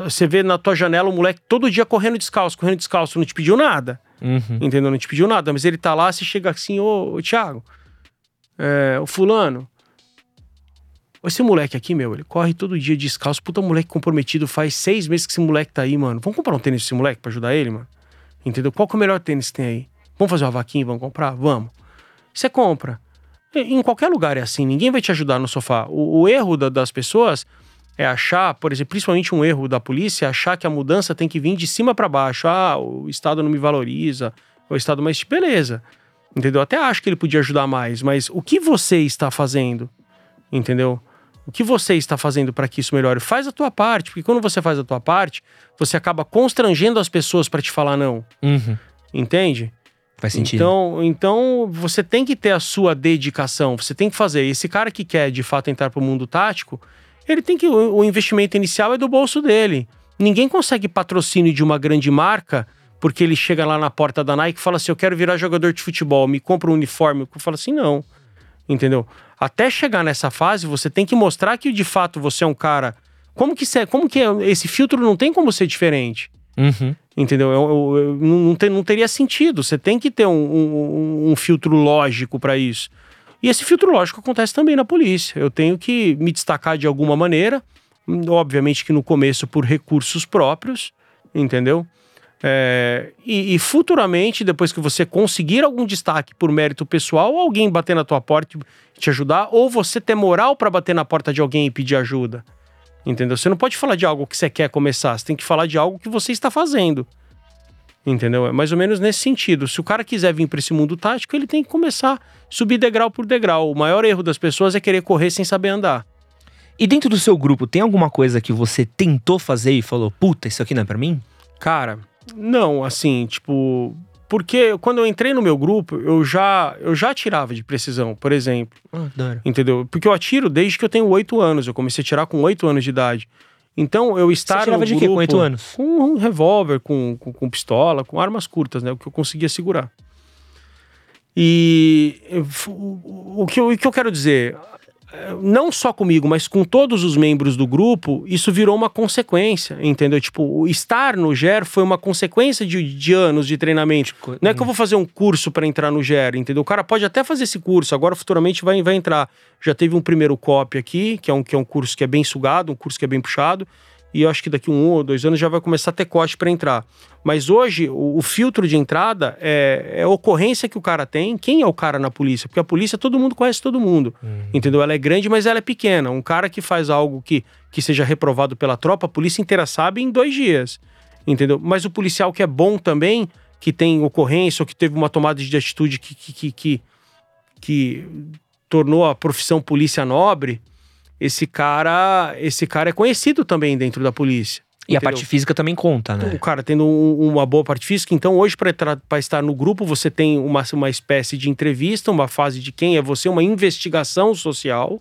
Você vê na tua janela o moleque todo dia correndo descalço, correndo descalço, não te pediu nada. Uhum. Entendeu? Não te pediu nada, mas ele tá lá, você chega assim, ô, ô Thiago, é, o fulano, esse moleque aqui, meu, ele corre todo dia descalço, puta moleque comprometido, faz seis meses que esse moleque tá aí, mano. Vamos comprar um tênis pra esse moleque pra ajudar ele, mano? Entendeu? Qual que é o melhor tênis que tem aí? Vamos fazer uma vaquinha, vamos comprar? Vamos. Você compra. Em qualquer lugar é assim, ninguém vai te ajudar no sofá. O, o erro da- das pessoas é achar, por exemplo, principalmente um erro da polícia, é achar que a mudança tem que vir de cima pra baixo. Ah, o Estado não me valoriza, o Estado, mas beleza. Entendeu? Até acho que ele podia ajudar mais, mas o que você está fazendo? Entendeu? O que você está fazendo para que isso melhore? Faz a tua parte, porque quando você faz a tua parte, você acaba constrangendo as pessoas para te falar não. Uhum. Entende? Faz sentido. Então, então você tem que ter a sua dedicação, você tem que fazer. Esse cara que quer de fato entrar para o mundo tático, ele tem que o, o investimento inicial é do bolso dele. Ninguém consegue patrocínio de uma grande marca porque ele chega lá na porta da Nike e fala assim: "Eu quero virar jogador de futebol, me compra um uniforme". Eu falo assim: "Não". Entendeu? Até chegar nessa fase, você tem que mostrar que de fato você é um cara. Como que você, como que é- esse filtro não tem como ser diferente? Uhum. Entendeu? Eu, eu- eu- não, não teria sentido. Você tem que ter um, um- um filtro lógico para isso. E esse filtro lógico acontece também na polícia. Eu tenho que me destacar de alguma maneira, obviamente que no começo por recursos próprios, entendeu? É, e, e futuramente, depois que você conseguir algum destaque por mérito pessoal, alguém bater na tua porta e te ajudar, ou você ter moral para bater na porta de alguém e pedir ajuda. Entendeu? Você não pode falar de algo que você quer começar, você tem que falar de algo que você está fazendo. Entendeu? É mais ou menos nesse sentido. Se o cara quiser vir para esse mundo tático, ele tem que começar a subir degrau por degrau. O maior erro das pessoas é querer correr sem saber andar. E dentro do seu grupo, tem alguma coisa que você tentou fazer e falou, puta, isso aqui não é pra mim? Cara, não, assim, tipo. Porque quando eu entrei no meu grupo, eu já, eu já atirava de precisão, por exemplo. Ah, adoro. Entendeu? Porque eu atiro desde que eu tenho oito anos. Eu comecei a atirar com oito anos de idade. Então eu estar Você atirava de quê grupo com oito anos? com um revólver, com, com, com pistola, com armas curtas, né? O que eu conseguia segurar. E o, que eu, o que eu quero dizer, não só comigo, mas com todos os membros do grupo, isso virou uma consequência, entendeu? Tipo, o estar no GER foi uma consequência de, de anos de treinamento. Não é que eu vou fazer um curso para entrar no GER, entendeu? O cara pode até fazer esse curso, agora futuramente vai, vai entrar. Já teve um primeiro COP aqui, que é, um, que é um curso que é bem sugado, um curso que é bem puxado, e eu acho que daqui um ou dois anos já vai começar a ter corte para entrar. Mas hoje, o, o filtro de entrada é, é a ocorrência que o cara tem. Quem é o cara na polícia? Porque a polícia todo mundo conhece todo mundo. Entendeu? Ela é grande, mas ela é pequena. Um cara que faz algo que, que seja reprovado pela tropa, a polícia inteira sabe em dois dias. Entendeu? Mas o policial que é bom também, que tem ocorrência ou que teve uma tomada de atitude que, que, que, que, que tornou a profissão polícia nobre, esse cara, esse cara é conhecido também dentro da polícia. E a entendeu? parte física também conta, né? O cara tendo um- uma boa parte física. Então, hoje, para estar no grupo, você tem uma, uma espécie de entrevista, uma fase de quem é você, uma investigação social.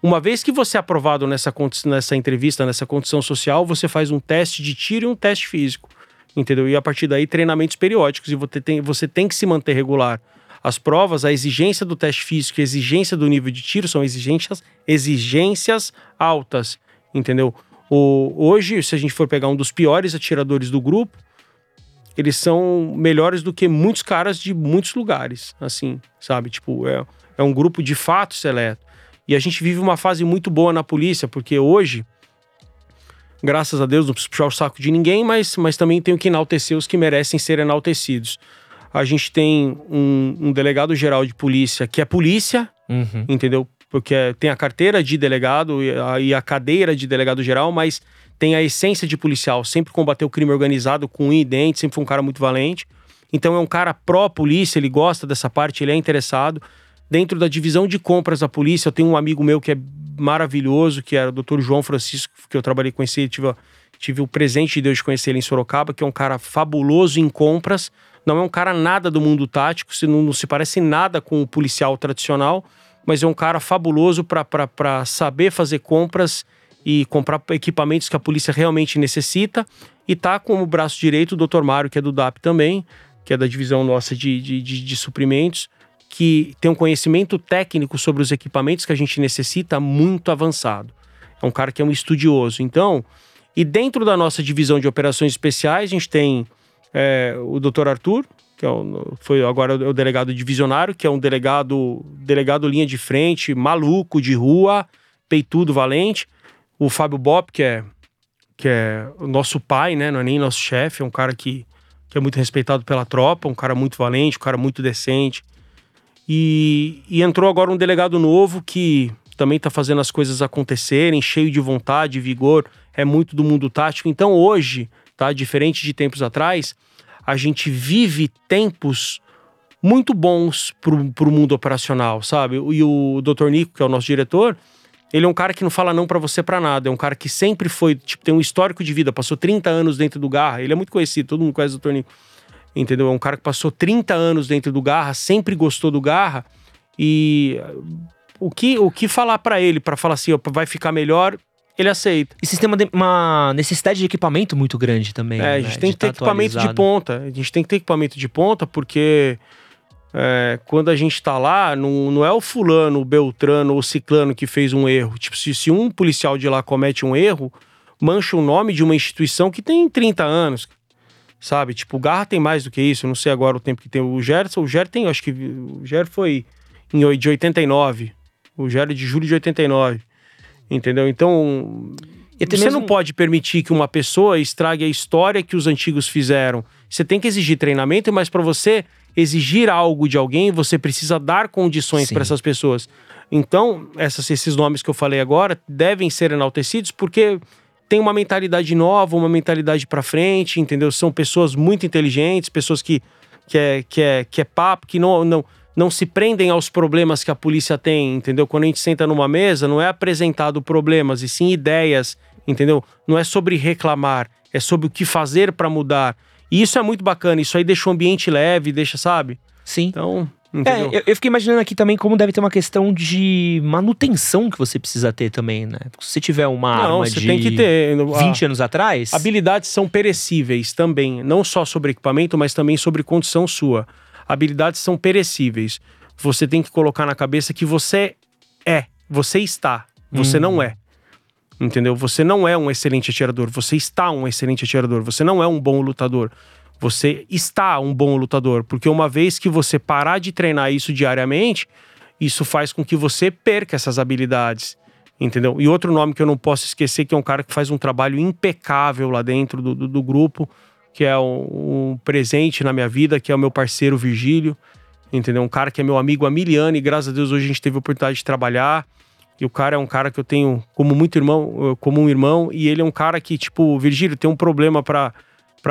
Uma vez que você é aprovado nessa, nessa entrevista, nessa condição social, você faz um teste de tiro e um teste físico. Entendeu? E a partir daí, treinamentos periódicos. E você tem, você tem que se manter regular. As provas, a exigência do teste físico e a exigência do nível de tiro são exigências, exigências altas. Entendeu? O, hoje, se a gente for pegar um dos piores atiradores do grupo, eles são melhores do que muitos caras de muitos lugares, assim, sabe? Tipo, é, é um grupo de fato seleto. E a gente vive uma fase muito boa na polícia, porque hoje, graças a Deus, não preciso puxar o saco de ninguém, mas, mas também tenho que enaltecer os que merecem ser enaltecidos. A gente tem um, um delegado geral de polícia que é polícia, Uhum. entendeu? Porque é- tem a carteira de delegado e a, e a cadeira de delegado geral, mas tem a essência de policial. Sempre combateu o crime organizado com unha e dente, sempre foi um cara muito valente. Então é um cara pró-polícia, ele gosta dessa parte, ele é interessado. Dentro da divisão de compras da polícia, eu tenho um amigo meu que é maravilhoso, que era o Dr. João Francisco, que eu trabalhei com esse, tive, tive o presente de Deus de conhecer ele em Sorocaba, que é um cara fabuloso em compras. Não é um cara nada do mundo tático, se não, não se parece nada com o policial tradicional, mas é um cara fabuloso para saber fazer compras e comprar equipamentos que a polícia realmente necessita. E tá com o braço direito o Dr. Mário, que é do DAP também, que é da divisão nossa de, de, de, de suprimentos, que tem um conhecimento técnico sobre os equipamentos que a gente necessita muito avançado. É um cara que é um estudioso. Então, e dentro da nossa divisão de operações especiais, a gente tem é, o Dr. Arthur, que é o, foi agora o delegado divisionário, que é um delegado, delegado linha de frente, maluco, de rua, peitudo, valente. O Fábio Bop, que é, que é o nosso pai, né? Não é nem nosso chefe, é um cara que, que é muito respeitado pela tropa, um cara muito valente, um cara muito decente. E, e entrou agora um delegado novo que também está fazendo as coisas acontecerem, cheio de vontade, vigor, é muito do mundo tático. Então hoje, tá? Diferente de tempos atrás, a gente vive tempos muito bons pro, pro mundo operacional, sabe? E o Dr. Nico, que é o nosso diretor, ele é um cara que não fala não para você para nada. É um cara que sempre foi, tipo, tem um histórico de vida, passou 30 anos dentro do Garra. Ele é muito conhecido, todo mundo conhece o Dr. Nico. Entendeu? É um cara que passou 30 anos dentro do Garra, sempre gostou do Garra. E o que, o que falar para ele, para falar assim, vai ficar melhor, ele aceita. E vocês têm uma, de- uma necessidade de equipamento muito grande também. É, a né? gente tem De que ter tá equipamento de ponta. A gente tem que ter equipamento de ponta porque é, quando a gente tá lá, não, não é o fulano, o beltrano ou o ciclano que fez um erro. Tipo, se, se um policial de lá comete um erro, mancha o nome de uma instituição que tem 30 anos. Sabe? Tipo, o Garra tem mais do que isso. Eu não sei agora o tempo que tem o Gerson. O Ger tem, acho que o Ger foi em, de 89. O Ger é de julho de 89. Entendeu? Então, você mesmo- não pode permitir que uma pessoa estrague a história que os antigos fizeram. Você tem que exigir treinamento, mas para você exigir algo de alguém, você precisa dar condições para essas pessoas. Então, essas, esses nomes que eu falei agora devem ser enaltecidos porque tem uma mentalidade nova, uma mentalidade para frente, entendeu? São pessoas muito inteligentes, pessoas que, que, é, que, é, que é papo, que não, não, não se prendem aos problemas que a polícia tem, entendeu? Quando a gente senta numa mesa, não é apresentado problemas, e sim ideias, entendeu? Não é sobre reclamar, é sobre o que fazer para mudar. E isso é muito bacana, isso aí deixa o ambiente leve, deixa, sabe? Sim. Então, é, eu, eu, fiquei imaginando aqui também como deve ter uma questão de manutenção que você precisa ter também, né? Se você tiver uma não, arma você de tem que ter, 20 anos atrás. Habilidades são perecíveis também, não só sobre equipamento, mas também sobre condição sua. Habilidades são perecíveis. Você tem que colocar na cabeça que você é, você está, você hum. não é. Entendeu? Você não é um excelente atirador, você está um excelente atirador, você não é um bom lutador. Você está um bom lutador, porque uma vez que você parar de treinar isso diariamente, isso faz com que você perca essas habilidades. Entendeu? E outro nome que eu não posso esquecer, que é um cara que faz um trabalho impecável lá dentro do, do, do grupo, que é um, um, presente na minha vida, que é o meu parceiro Virgílio. Entendeu? Um cara que é meu amigo há mil anos e graças a Deus hoje a gente teve a oportunidade de trabalhar. E o cara é um cara que eu tenho como muito irmão, como um irmão, e ele é um cara que, tipo, Virgílio, tem um problema para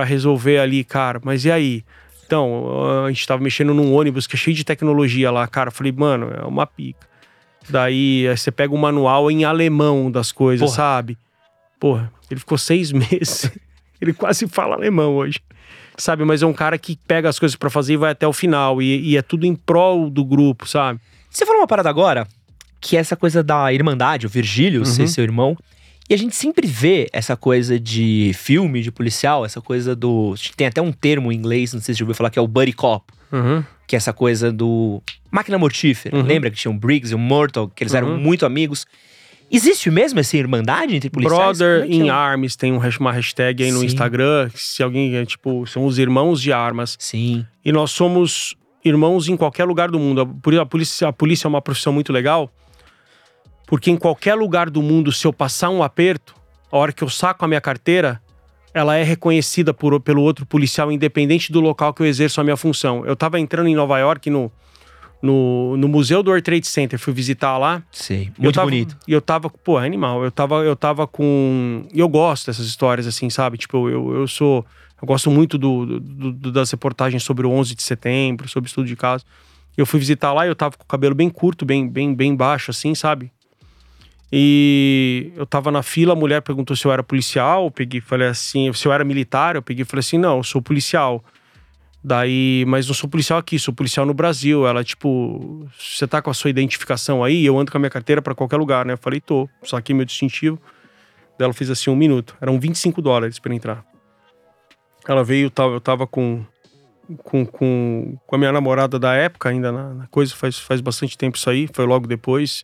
resolver ali, cara. Mas e aí? Então, a gente tava mexendo num ônibus que é cheio de tecnologia lá, cara. Falei, mano, é uma pica. Daí você pega o manual em alemão das coisas, Porra. sabe? Porra, ele ficou seis meses. Ele quase fala alemão hoje. Sabe, mas é um cara que pega as coisas para fazer e vai até o final. E, e, é tudo em prol do grupo, sabe? Você falou uma parada agora, que é essa coisa da irmandade, o Virgílio, uhum. ser seu irmão. E a gente sempre vê essa coisa de filme, de policial, essa coisa do. Tem até um termo em inglês, não sei se você já ouviu falar, que é o Buddy Cop. Uhum. Que é essa coisa do. Máquina mortífera. Uhum. Lembra que tinha o Briggs e o Mortal, que eles eram uhum. muito amigos. Existe mesmo essa irmandade entre policiais? Brother é in é? Arms tem uma hashtag aí no Sim. Instagram. Se alguém, é, tipo, são os irmãos de armas. Sim. E nós somos irmãos em qualquer lugar do mundo. A polícia, a polícia é uma profissão muito legal porque em qualquer lugar do mundo, se eu passar um aperto, a hora que eu saco a minha carteira, ela é reconhecida por, pelo outro policial, independente do local que eu exerço a minha função. Eu tava entrando em Nova York no, no, no Museu do World Trade Center, fui visitar lá. Sim, muito tava, bonito. E eu tava, pô, é animal. Eu tava, eu tava com. E eu gosto dessas histórias, assim, sabe? Tipo, eu, eu sou. Eu gosto muito do, do, do, das reportagens sobre o 11 de setembro, sobre estudo de caso. Eu fui visitar lá e eu tava com o cabelo bem curto, bem, bem, bem baixo, assim, sabe? E eu tava na fila, a mulher perguntou se eu era policial, eu peguei falei assim, se eu era militar, eu peguei e falei assim, não, eu sou policial. Daí, mas não sou policial aqui, sou policial no Brasil. Ela, tipo, você tá com a sua identificação aí? Eu ando com a minha carteira para qualquer lugar, né? Eu falei, tô, só aqui meu distintivo. Daí ela fez assim um minuto. Eram 25 dólares para entrar. Ela veio, eu tava com, com, com, com a minha namorada da época, ainda na, na coisa, faz, faz bastante tempo isso aí, foi logo depois.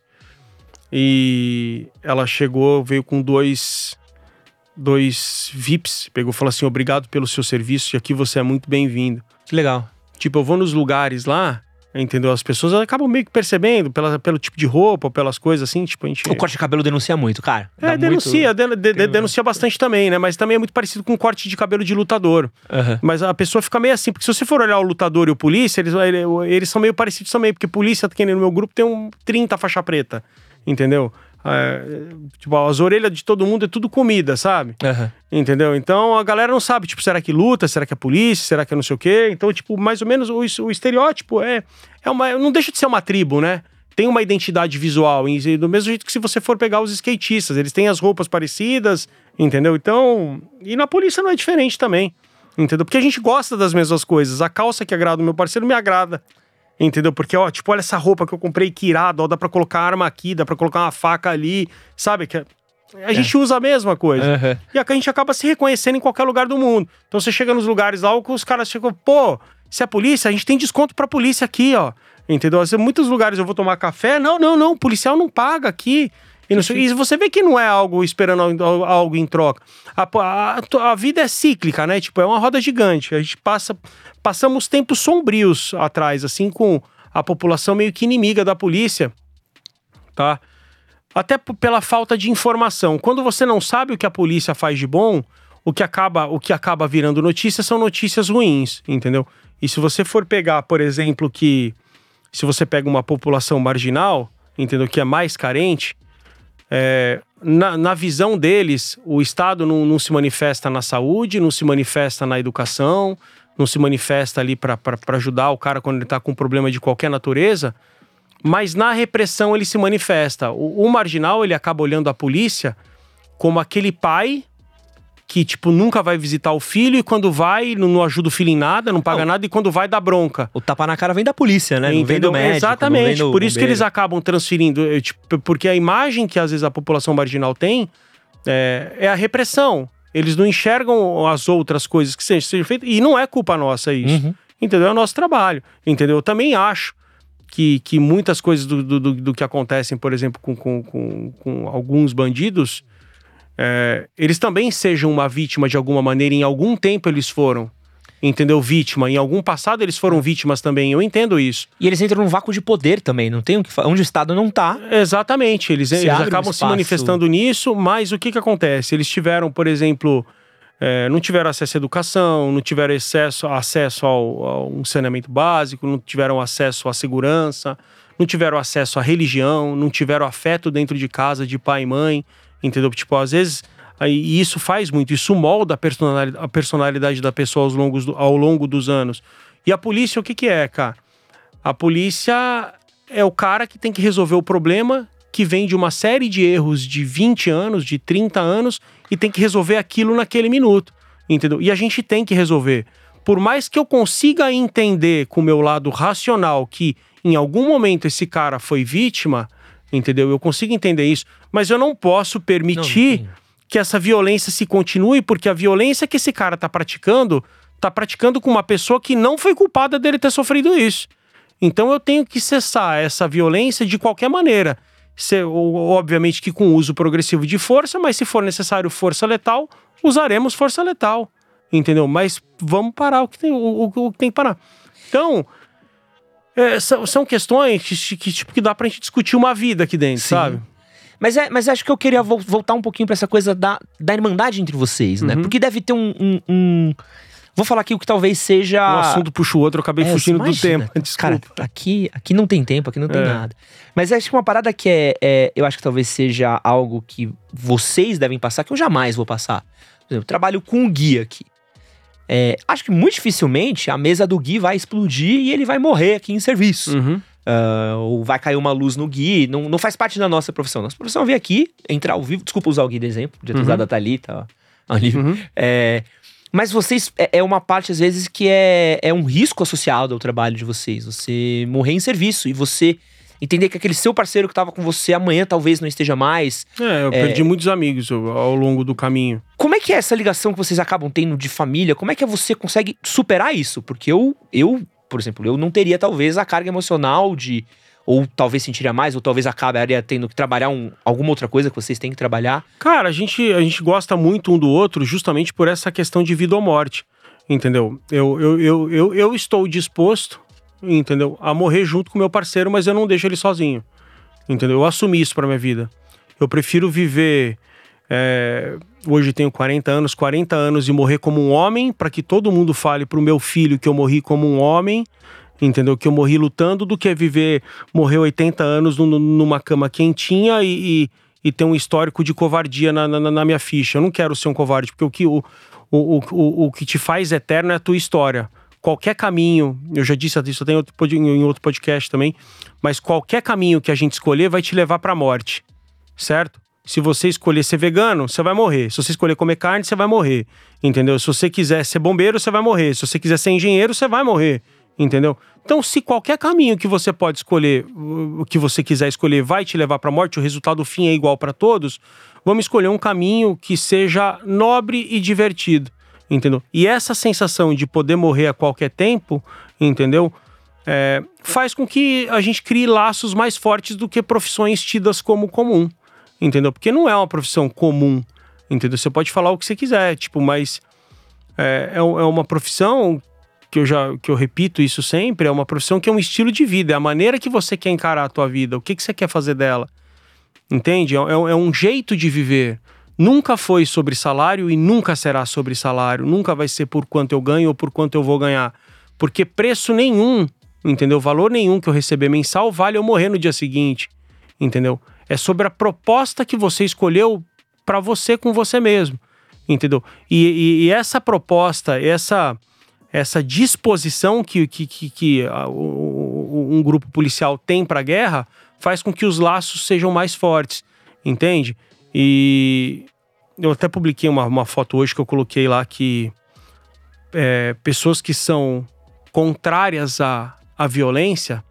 E ela chegou, veio com dois dois VIPs, pegou e falou assim: "Obrigado pelo seu serviço e aqui você é muito bem-vindo". Que legal. Tipo, eu vou nos lugares lá, entendeu? As pessoas acabam meio que percebendo pela, pelo tipo de roupa, pelas coisas assim, tipo, a gente... O corte de cabelo denuncia muito, cara. É, denuncia, muito... de, de, denuncia bastante também, né? Mas também é muito parecido com o corte de cabelo de lutador. Uhum. Mas a pessoa fica meio assim, porque se você for olhar o lutador e o polícia, eles, eles são meio parecidos também, porque polícia, que nem no meu grupo, tem um 30 faixa preta entendeu? É, tipo, as orelhas de todo mundo é tudo comida, sabe? Uhum. Entendeu? Então a galera não sabe, tipo, será que luta? Será que é polícia? Será que é não sei o quê? Então, tipo, mais ou menos o, o estereótipo é, é uma. Não deixa de ser uma tribo, né? Tem uma identidade visual. E do mesmo jeito que se você for pegar os skatistas, eles têm as roupas parecidas, entendeu? Então. E na polícia não é diferente também. Entendeu? Porque a gente gosta das mesmas coisas. A calça que agrada o meu parceiro me agrada. Entendeu? Porque, ó, tipo, olha essa roupa que eu comprei, que irado, ó, dá pra colocar arma aqui, dá pra colocar uma faca ali, sabe? Que a é. gente usa a mesma coisa. Uhum. E a gente acaba se reconhecendo em qualquer lugar do mundo. Então você chega nos lugares lá, os caras chegam, pô, se é polícia, a gente tem desconto pra polícia aqui, ó. Entendeu? Em muitos lugares eu vou tomar café, não, não, não, o policial não paga aqui. E, sei, e, você vê que não é algo esperando algo em troca. A, a, a, vida é cíclica, né? Tipo, é uma roda gigante. A gente passa. Passamos tempos sombrios atrás, assim, com a população meio que inimiga da polícia, tá? Até pela falta de informação. Quando você não sabe o que a polícia faz de bom, o que acaba, o que acaba virando notícias são notícias ruins, entendeu? E se você for pegar, por exemplo, que se você pega uma população marginal, entendeu? Que é mais carente, é, na, na, visão deles, o Estado não, não, se manifesta na saúde, não se manifesta na educação, não se manifesta ali para ajudar o cara quando ele está com um problema de qualquer natureza, mas na repressão ele se manifesta. O, o marginal ele acaba olhando a polícia como aquele pai que, tipo, nunca vai visitar o filho e quando vai, não, não ajuda o filho em nada, não paga não. nada e quando vai, dá bronca. O tapa na cara vem da polícia, né? Não vem do médico. Exatamente. Por isso que eles acabam transferindo. Eh, tipo, porque a imagem que às vezes a população marginal tem é, é a repressão. Eles não enxergam as outras coisas que sejam feitas. E não é culpa nossa isso. Uhum. Entendeu? É o nosso trabalho. Entendeu? Eu também acho que, que muitas coisas do, do, do que acontecem, por exemplo, com, com, com, com alguns bandidos é, eles também sejam uma vítima de alguma maneira, em algum tempo eles foram. Entendeu? Vítima. Em algum passado eles foram vítimas também. Eu entendo isso. E eles entram num vácuo de poder também, não tem o que Onde o Estado não tá. Exatamente. Eles, eles acabam um se manifestando nisso, mas o que que acontece? Eles tiveram, por exemplo, é, não tiveram acesso à educação, não tiveram acesso, acesso ao, a um saneamento básico, não tiveram acesso à segurança, não tiveram acesso à religião, não tiveram afeto dentro de casa de pai e mãe. Entendeu? Tipo, às vezes. E isso faz muito, isso molda a personalidade, a personalidade da pessoa ao longo, ao longo dos anos. E a polícia, o que, que é, cara? A polícia é o cara que tem que resolver o problema que vem de uma série de erros de 20 anos, de 30 anos, e tem que resolver aquilo naquele minuto. Entendeu? E a gente tem que resolver. Por mais que eu consiga entender com o meu lado racional que em algum momento esse cara foi vítima, entendeu? Eu consigo entender isso, mas eu não posso permitir não, não que essa violência se continue, porque a violência que esse cara tá praticando, tá praticando com uma pessoa que não foi culpada dele ter sofrido isso. Então eu tenho que cessar essa violência de qualquer maneira. Se, obviamente que com uso progressivo de força, mas se for necessário força letal, usaremos força letal. Entendeu? Mas vamos parar o que tem, o, o, o que, tem que parar. Então, é, são, são questões que, que, tipo, que dá pra gente discutir uma vida aqui dentro, Sim. sabe? Mas, é, mas acho que eu queria vo voltar um pouquinho para essa coisa da, da irmandade entre vocês, né? Uhum. Porque deve ter um, um, um, Vou falar aqui o que talvez seja. Um assunto puxa o outro, eu acabei é, fugindo imagina, do tema. Desculpa. Cara, aqui, aqui não tem tempo, aqui não tem é. nada. Mas acho que uma parada que é, é, Eu acho que talvez seja algo que vocês devem passar, que eu jamais vou passar. Por exemplo, eu trabalho com um guia aqui. É, acho que muito dificilmente a mesa do Gui vai explodir e ele vai morrer aqui em serviço. Uhum. Uh, ou vai cair uma luz no Gui. Não, não faz parte da nossa profissão. Nossa profissão é vir aqui, entrar ao vivo. Desculpa usar o Gui de exemplo, podia ter uhum. usado a Thalita. Ó, uhum. é, mas vocês. É, é, uma parte, às vezes, que é, é um risco associado ao trabalho de vocês. Você morrer em serviço e você entender que aquele seu parceiro que estava com você amanhã talvez não esteja mais. É, eu é... perdi muitos amigos ao longo do caminho. Como é que é essa ligação que vocês acabam tendo de família? Como é que você consegue superar isso? Porque eu, eu, por exemplo, eu não teria talvez a carga emocional de ou talvez sentiria mais, ou talvez acabaria tendo que trabalhar um, alguma outra coisa que vocês têm que trabalhar? Cara, a gente, a gente gosta muito um do outro justamente por essa questão de vida ou morte. Entendeu? Eu, eu, eu, eu, eu estou disposto entendeu? A morrer junto com meu parceiro, mas eu não deixo ele sozinho, entendeu? Eu assumi isso para minha vida. Eu prefiro viver. É, hoje tenho 40 anos, 40 anos e morrer como um homem, para que todo mundo fale pro meu filho que eu morri como um homem, entendeu? Que eu morri lutando, do que viver, morrer 80 anos numa cama quentinha e, e, e ter um histórico de covardia na, na, na, minha ficha. Eu não quero ser um covarde, porque o que, o, o, o, o que te faz eterno é a tua história qualquer caminho, eu já disse isso tem outro, em outro podcast também, mas qualquer caminho que a gente escolher vai te levar para a morte, certo? Se você escolher ser vegano, você vai morrer. Se você escolher comer carne, você vai morrer. Entendeu? Se você quiser ser bombeiro, você vai morrer. Se você quiser ser engenheiro, você vai morrer. Entendeu? Então, se qualquer caminho que você pode escolher, o que você quiser escolher, vai te levar para a morte, o resultado fim é igual para todos, vamos escolher um caminho que seja nobre e divertido entendeu? E essa sensação de poder morrer a qualquer tempo, entendeu? É, faz com que a gente crie laços mais fortes do que profissões tidas como comum, entendeu? Porque não é uma profissão comum, entendeu? Você pode falar o que você quiser, tipo, mas é, é, é uma profissão que eu já que eu repito isso sempre, é uma profissão que é um estilo de vida, é a maneira que você quer encarar a tua vida, o que, que você quer fazer dela, entende? É, é, é um jeito de viver, nunca foi sobre salário e nunca será sobre salário. Nunca vai ser por quanto eu ganho ou por quanto eu vou ganhar. Porque preço nenhum, entendeu? Valor nenhum que eu receber mensal vale eu morrer no dia seguinte. entendeu? É sobre a proposta que você escolheu para você com você mesmo, entendeu? E, e, e essa proposta, essa essa disposição que, que, que, que a, o, um grupo policial tem para a guerra faz com que os laços sejam mais fortes, entende? E eu até publiquei uma, uma foto hoje que eu coloquei lá que é, pessoas que são contrárias à, à violência,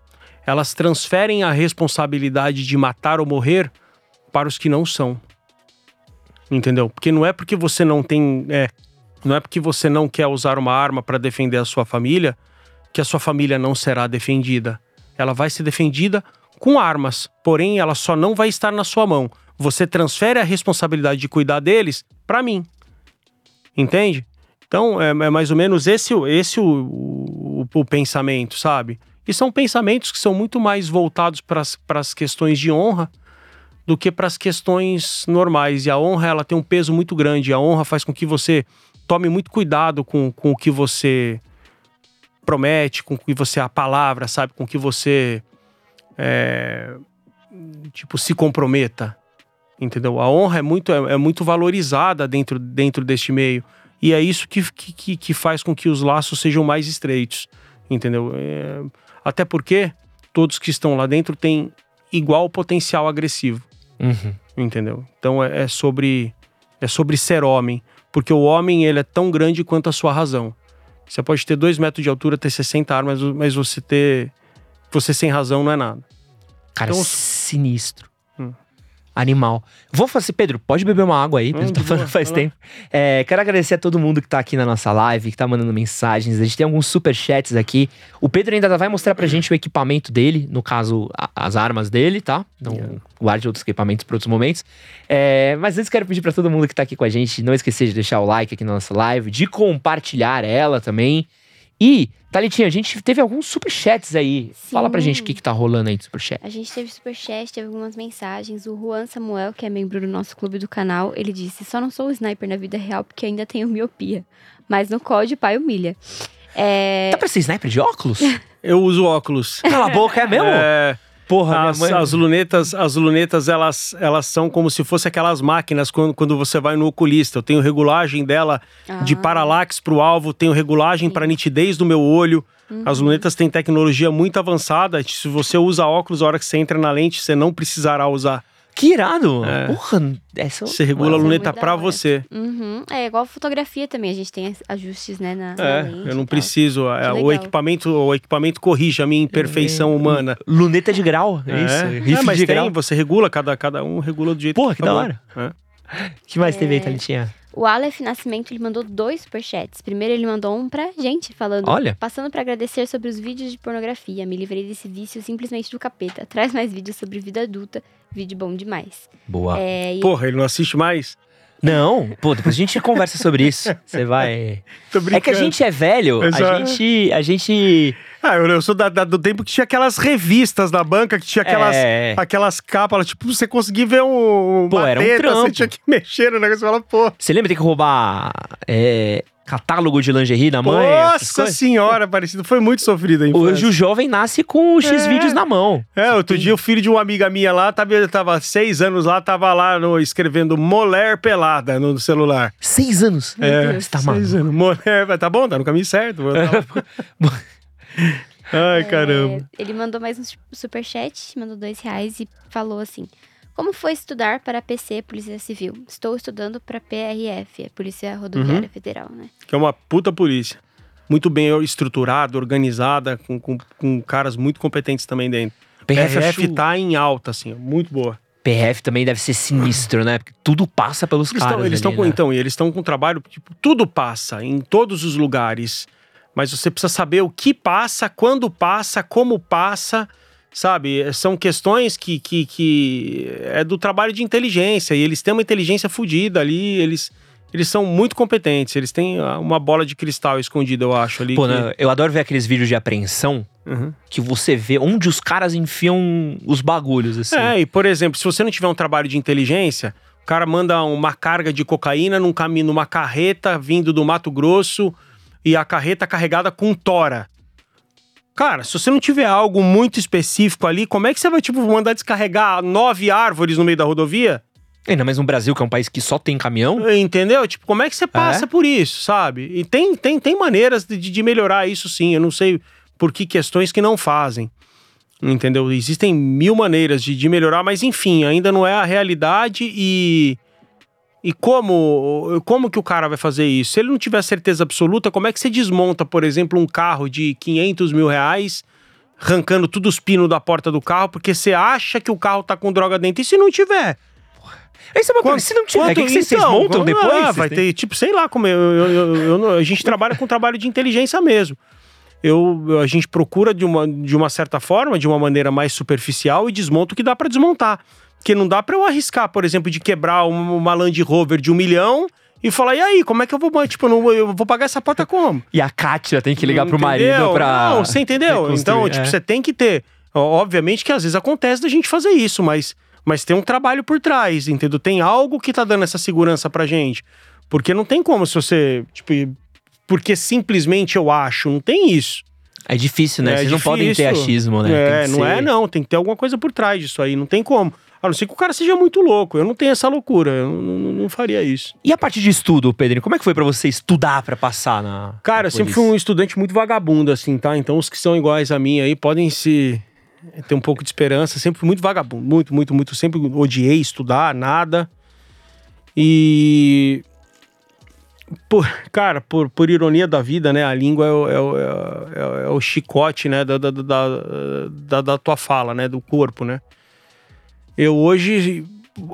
elas transferem a responsabilidade de matar ou morrer para os que não são. Entendeu? Porque não é porque você não tem é, não é porque você não quer usar uma arma para defender a sua família que a sua família não será defendida. Ela vai ser defendida com armas, porém ela só não vai estar na sua mão. Você transfere a responsabilidade de cuidar deles para mim. Entende? Então é, é, mais ou menos esse, esse o, o, o, pensamento, sabe? E são pensamentos que são muito mais voltados para as questões de honra do que para as questões normais. E a honra ela tem um peso muito grande. A honra faz com que você tome muito cuidado com, com o que você promete, com o que você a palavra, sabe, com o que você é, tipo se comprometa, entendeu? A honra é muito é, é, muito valorizada dentro dentro deste meio e é isso que, que, que faz com que os laços sejam mais estreitos, entendeu? É, até porque todos que estão lá dentro têm igual potencial agressivo, uhum. entendeu? Então é, é sobre é sobre ser homem porque o homem ele é tão grande quanto a sua razão. Você pode ter dois metros de altura, ter 60 armas, mas você ter. Você sem razão não é nada. Cara, então, sinistro. Animal. Vou fazer, Pedro, pode beber uma água aí, hum, tá falando faz tempo. É, quero agradecer a todo mundo que tá aqui na nossa live, que tá mandando mensagens. A gente tem alguns super chats aqui. O Pedro ainda vai mostrar pra gente o equipamento dele, no caso, a, as armas dele, tá? Então, yeah. guarde outros equipamentos para outros momentos. É, mas antes quero pedir para todo mundo que tá aqui com a gente, não esquecer de deixar o like aqui na nossa live, de compartilhar ela também. E, Thalitinha, a gente teve alguns superchats aí. Sim. Fala pra gente o que, que tá rolando aí de superchat. A gente teve superchat, teve algumas mensagens. O Juan Samuel, que é membro do nosso clube do canal, ele disse: Só não sou sniper na vida real porque ainda tenho miopia. Mas no COD, pai humilha. É... Dá pra ser sniper de óculos? Eu uso óculos. Cala a boca, é mesmo? É. Porra, as, as, lunetas, as lunetas elas, elas são como se fossem aquelas máquinas quando, quando você vai no oculista. Eu tenho regulagem dela ah. de paralaxe para o alvo, tenho regulagem para nitidez do meu olho. Uhum. As lunetas têm tecnologia muito avançada. Se você usa óculos, a hora que você entra na lente, você não precisará usar. Que irado! É. Porra, essa... Você regula a luneta é pra você. Uhum. É igual fotografia também, a gente tem ajustes, né, na, é, na eu não preciso. É, o, equipamento, o equipamento corrige a minha imperfeição é. humana. Luneta de grau, é, isso. É, mas de tem, grau. você regula, cada, cada um regula do jeito Porra, que, que da hora. É. que mais teve aí, Thalitinha? O Aleph Nascimento ele mandou dois superchats. Primeiro ele mandou um pra gente, falando: Olha. Passando para agradecer sobre os vídeos de pornografia. Me livrei desse vício simplesmente do capeta. Traz mais vídeos sobre vida adulta. Vídeo bom demais. Boa. É, e... Porra, ele não assiste mais? Não, pô, depois a gente conversa sobre isso. Você vai. É que a gente é velho, a gente. A gente. Ah, eu, eu sou da, da, do tempo que tinha aquelas revistas na banca, que tinha aquelas, é. aquelas capas, tipo, você conseguia ver um. Pô, era um trampo. Você tinha que mexer no negócio e falar, pô. Você lembra de ter que roubar é, catálogo de lingerie da mãe. Nossa senhora, parecido. Foi muito sofrido aí. Hoje o jovem nasce com X é. vídeos na mão. É, outro dia o filho de uma amiga minha lá, tava, tava seis anos lá, tava lá no, escrevendo Moler Pelada no celular. Seis anos? É, Deus, tá seis anos. Moler, tá bom, tá no caminho certo. Ai, caramba. É, ele mandou mais um superchat, mandou dois reais e falou assim... Como foi estudar para PC, Polícia Civil? Estou estudando para PRF, Polícia Rodoviária uhum. Federal, né? Que é uma puta polícia. Muito bem estruturada, organizada, com, com, com caras muito competentes também dentro. PRF, PRF acho... tá em alta, assim, muito boa. PRF também deve ser sinistro, né? Porque tudo passa pelos eles caras. Tão, eles estão com, né? então, eles estão com um trabalho, tipo, tudo passa em todos os lugares. Mas você precisa saber o que passa, quando passa, como passa sabe? São questões que, que, que é do trabalho de inteligência e eles têm uma inteligência fodida ali, eles eles são muito competentes, eles têm uma bola de cristal escondida, eu acho ali. Pô, que... né, eu adoro ver aqueles vídeos de apreensão uhum. que você vê onde os caras enfiam os bagulhos, assim. É, e por exemplo, se você não tiver um trabalho de inteligência, o cara manda uma carga de cocaína num caminho, numa carreta vindo do Mato Grosso e a carreta carregada com tora. Cara, se você não tiver algo muito específico ali, como é que você vai, tipo, mandar descarregar nove árvores no meio da rodovia? Ainda mais no Brasil, que é um país que só tem caminhão. Entendeu? Tipo, como é que você passa por isso, sabe? E tem, tem, tem maneiras de, de melhorar isso sim. Eu não sei por que questões que não fazem. Entendeu? Existem mil maneiras de, de melhorar, mas enfim, ainda não é a realidade e. E como, como que o cara vai fazer isso? Se ele não tiver certeza absoluta, como é que você desmonta, por exemplo, um carro de 500 mil reais, arrancando todos os pinos da porta do carro, porque você acha que o carro tá com droga dentro? E se não tiver? Isso é uma coisa. Se não tiver, o que, que vocês então, montam depois? ah, vai têm- ter, tipo, sei lá como eu, eu- eu- eu a gente trabalha com trabalho de inteligência mesmo. Eu, a gente procura de uma, de uma certa forma, de uma maneira mais superficial e desmonta o que dá pra desmontar. Porque não dá pra eu arriscar, por exemplo, de quebrar uma, Land Rover de um milhão e falar, e aí, como é que eu vou, tipo, eu, não, eu vou pagar essa porta como? E a Kátia tem que ligar pro marido Entendeu? pra. Não, você entendeu? Então, tipo, é. você tem que ter. Obviamente que às vezes acontece da gente fazer isso, mas, mas tem um trabalho por trás, entendeu? Tem algo que tá dando essa segurança pra gente. Porque não tem como se você. Tipo, porque simplesmente eu acho, não tem isso. É difícil, né? É Vocês não podem ter difícil. achismo, né? É, que não ser- é não, tem que ter alguma coisa por trás disso aí, não tem como. A não ser que o cara seja muito louco, eu não tenho essa loucura, eu não, não- não faria isso. E a parte de estudo, Pedrinho? Como é que foi pra você estudar pra passar na. Cara, na eu sempre fui um estudante muito vagabundo, assim, tá? Então os que são iguais a mim aí podem se ter um pouco de esperança. Sempre fui muito vagabundo, muito, muito, muito. Sempre odiei estudar, nada. E. Por, cara, por, por ironia da vida, né? A língua é o, é o, é o- é o chicote, né? Da, da, da, da, da tua fala, né? Do corpo, né? Eu hoje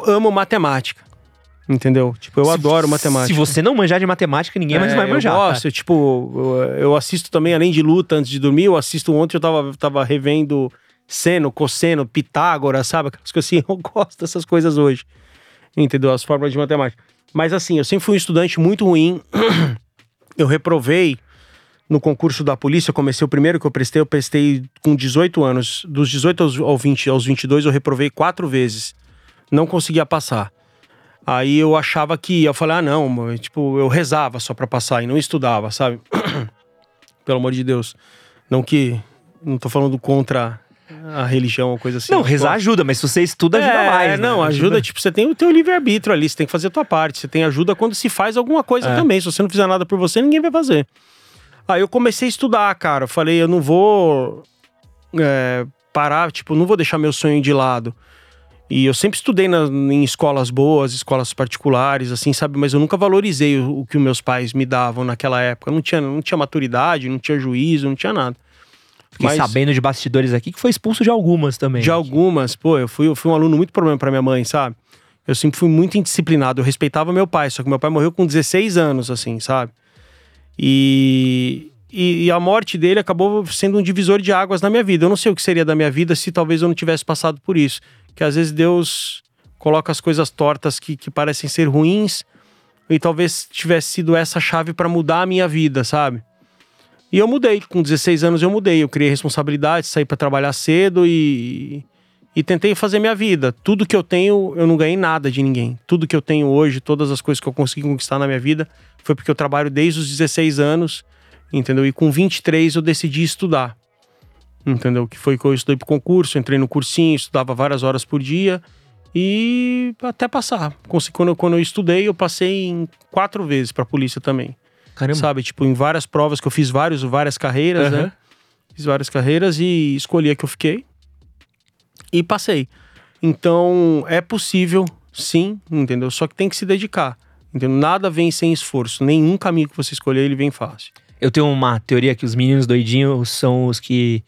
amo matemática. Entendeu? Tipo, eu Se- adoro matemática. Se você não manjar de matemática, ninguém mais É, vai manjar. Eu gosto, tipo, eu, eu assisto também, além de luta antes de dormir, eu assisto ontem, eu tava, tava revendo seno, cosseno, Pitágoras, sabe? Aquelas coisas assim, eu gosto dessas coisas hoje. Entendeu? As fórmulas de matemática. Mas assim, eu sempre fui um estudante muito ruim. eu reprovei no concurso da polícia, eu comecei o primeiro que eu prestei, eu prestei com 18 anos. Dos 18 aos, ao 20, aos 22, eu reprovei quatro vezes. Não conseguia passar. Aí eu achava que, eu falei, ah, não, tipo, eu rezava só pra passar e não estudava, sabe? Pelo amor de Deus. Não que, não tô falando contra a religião ou coisa assim. não, rezar ajuda, mas se você estuda, ajuda é, mais. né? não, ajuda, tipo, você tem o teu livre-arbítrio ali, você tem que fazer a tua parte, você tem ajuda quando se faz alguma coisa É. também. Se você não fizer nada por você, ninguém vai fazer. Aí eu comecei a estudar, cara. Eu falei, eu não vou é, parar, tipo, não vou deixar meu sonho de lado. E eu sempre estudei na- em escolas boas, escolas particulares, assim, sabe? Mas eu nunca valorizei o, o que os meus pais me davam naquela época. Não tinha, não tinha maturidade, não tinha juízo, não tinha nada. Fiquei Mas- sabendo de bastidores aqui que foi expulso de algumas também. De algumas, pô, eu fui, eu fui um aluno muito problema pra minha mãe, sabe? Eu sempre fui muito indisciplinado, eu respeitava meu pai, só que meu pai morreu com 16 anos, assim, sabe? E, e, e a morte dele acabou sendo um divisor de águas na minha vida. Eu não sei o que seria da minha vida se talvez eu não tivesse passado por isso. Que às vezes Deus coloca as coisas tortas que, que parecem ser ruins e talvez tivesse sido essa chave pra mudar a minha vida, sabe? E eu mudei, com 16 anos eu mudei. Eu criei responsabilidade, saí pra trabalhar cedo e, e tentei fazer minha vida. Tudo que eu tenho, eu não ganhei nada de ninguém. Tudo que eu tenho hoje, todas as coisas que eu consegui conquistar na minha vida, foi porque eu trabalho desde os 16 anos, entendeu? E com 23 eu decidi estudar. Entendeu? Que foi que eu estudei pro concurso, entrei no cursinho, estudava várias horas por dia e até passar. Quando, eu, quando eu estudei, eu passei em quatro vezes pra polícia também. Caramba. Sabe? Tipo, em várias provas que eu fiz vários, várias carreiras, Aham. né? Fiz várias carreiras e escolhi a que eu fiquei. E passei. Então, é possível, sim, entendeu? Só que tem que se dedicar. Entendeu? Nada vem sem esforço. Nenhum caminho que você escolher, ele vem fácil. Eu tenho uma teoria que os meninos doidinhos são os que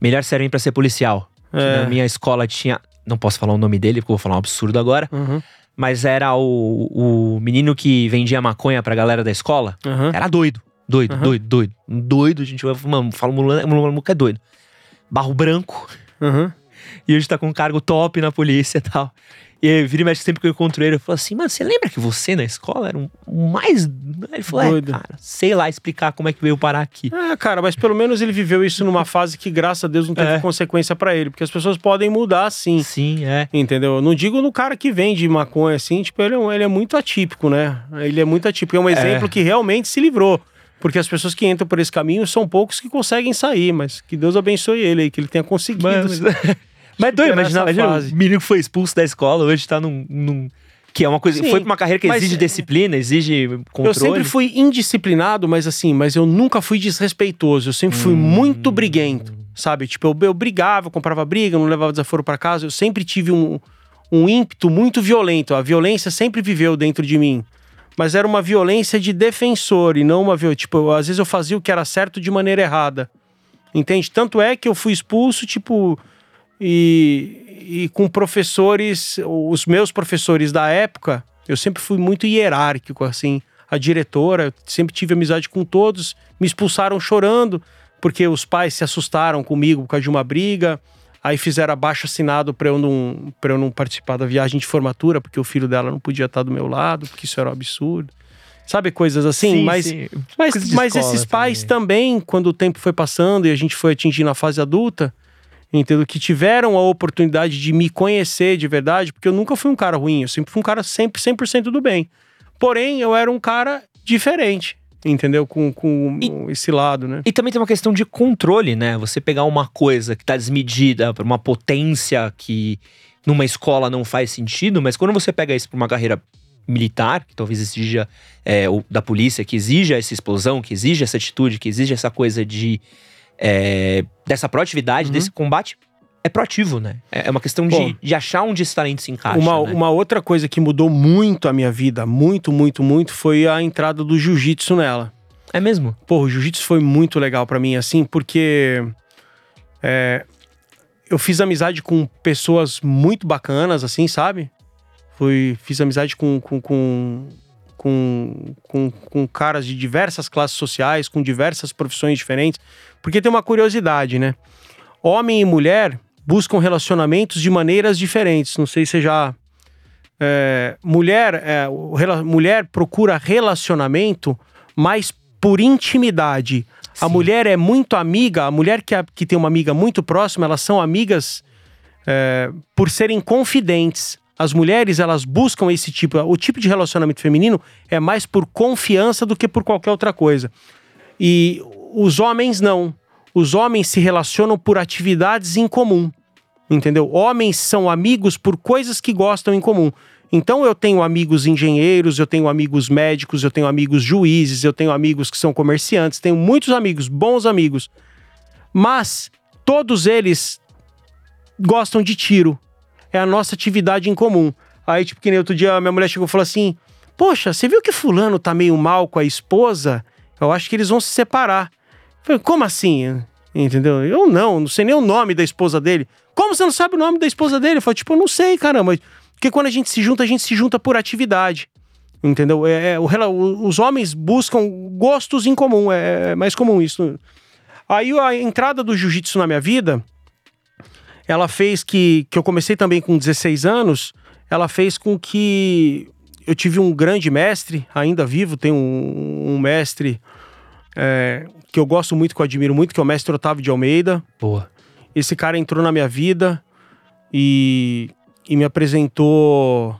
melhor servem pra ser policial. É. Na minha escola tinha. Não posso falar o nome dele, porque eu vou falar um absurdo agora. Uhum. Mas era o, o menino que vendia maconha pra galera da escola. Uhum. Era doido. Doido, Aham. doido, doido. Doido, a gente vai. Mano, fala o moleque moleque é doido. Barro branco. Uhum. E hoje tá com um cargo top na polícia e tal. E aí, vira e mexe sempre que eu encontro ele, eu falo assim, mano, você lembra que você na escola era um mais. Ele falou, Doido. é, cara, sei lá explicar como é que veio parar aqui. É, cara, mas pelo menos ele viveu isso numa fase que, graças a Deus, não teve É. consequência pra ele. Porque as pessoas podem mudar, sim. Sim, é. Entendeu? Eu Não digo no cara que vende maconha assim, tipo, ele é, um- ele é muito atípico, né? Ele é muito atípico. É um exemplo que realmente se livrou. Porque as pessoas que entram por esse caminho são poucos que conseguem sair, mas que Deus abençoe ele aí, que ele tenha conseguido. Mas, mas é doido, imagina, imagina fase. o menino que foi expulso da escola, hoje tá num. num- que é uma coisa. Sim, foi pra uma carreira que exige disciplina, exige controle. Eu sempre fui indisciplinado, mas assim, mas eu nunca fui desrespeitoso. Eu sempre fui Hum. muito briguento, sabe? Tipo, eu, eu brigava, eu comprava briga, não levava desaforo pra casa. Eu sempre tive um, um ímpeto muito violento. A violência sempre viveu dentro de mim. Mas era uma violência de defensor e não uma violência. Tipo, eu- às vezes eu fazia o que era certo de maneira errada. Entende? Tanto é que eu fui expulso, tipo, e, e com professores, os meus professores da época, eu sempre fui muito hierárquico, assim. A diretora, eu sempre tive amizade com todos, me expulsaram chorando, porque os pais se assustaram comigo por causa de uma briga. Aí fizeram abaixo assinado para eu, não, eu não participar da viagem de formatura, porque o filho dela não podia estar do meu lado, porque isso era um absurdo. Sabe, coisas assim? Sim, mas sim. mas, mas esses pais também. quando o tempo foi passando e a gente foi atingindo a fase adulta, entendo que tiveram a oportunidade de me conhecer de verdade, porque eu nunca fui um cara ruim, eu sempre fui um cara sempre 100% do bem. Porém, eu era um cara diferente, entendeu? Com, com esse lado, né? E também tem uma questão de controle, né? Você pegar uma coisa que tá desmedida uma potência que numa escola não faz sentido, mas quando você pega isso pra uma carreira militar, que talvez exija é, da polícia, que exija essa explosão, que exija essa atitude, que exija essa coisa de é, dessa proatividade, Uhum. desse combate, é proativo, né? É é uma questão de, de achar onde esse talento se encaixa. Uma, né? uma outra coisa que mudou muito a minha vida, muito, muito, muito, foi a entrada do jiu-jitsu nela. É mesmo? Pô, o jiu-jitsu foi muito legal pra mim, assim, porque é, eu fiz amizade com pessoas muito bacanas, assim, sabe? Fui, fiz amizade com, com, com, com, com, com caras de diversas classes sociais, com diversas profissões diferentes, porque tem uma curiosidade, né? Homem e mulher buscam relacionamentos de maneiras diferentes. Não sei se já. é, mulher, é, mulher procura relacionamento mais por intimidade. A Sim. mulher é muito amiga, a mulher que, a- que tem uma amiga muito próxima, elas são amigas é, por serem confidentes. As mulheres, elas buscam esse tipo. O tipo de relacionamento feminino é mais por confiança do que por qualquer outra coisa. E os homens não. Os homens se relacionam por atividades em comum. Entendeu? Homens são amigos por coisas que gostam em comum. Então eu tenho amigos engenheiros, eu tenho amigos médicos, eu tenho amigos juízes, eu tenho amigos que são comerciantes, tenho muitos amigos, bons amigos. Mas todos eles gostam de tiro. É a nossa atividade em comum. Aí, tipo, que nem outro dia minha mulher chegou e falou assim: Poxa, você viu que fulano tá meio mal com a esposa? Eu acho que eles vão se separar. Eu falei, como assim? Entendeu? Eu não, não sei nem o nome da esposa dele. Como você não sabe o nome da esposa dele? Eu falei, tipo, não sei, caramba. Porque quando a gente se junta, a gente se junta por atividade. Entendeu? É, é, o- os homens buscam gostos em comum, é, é mais comum isso. Aí a entrada do jiu-jitsu na minha vida, ela fez que, que eu comecei também com 16 anos, ela fez com que eu tive um grande mestre, ainda vivo, tem um, um mestre é, que eu gosto muito, que eu admiro muito, que é o mestre Otávio de Almeida. Boa. Esse cara entrou na minha vida e, e me apresentou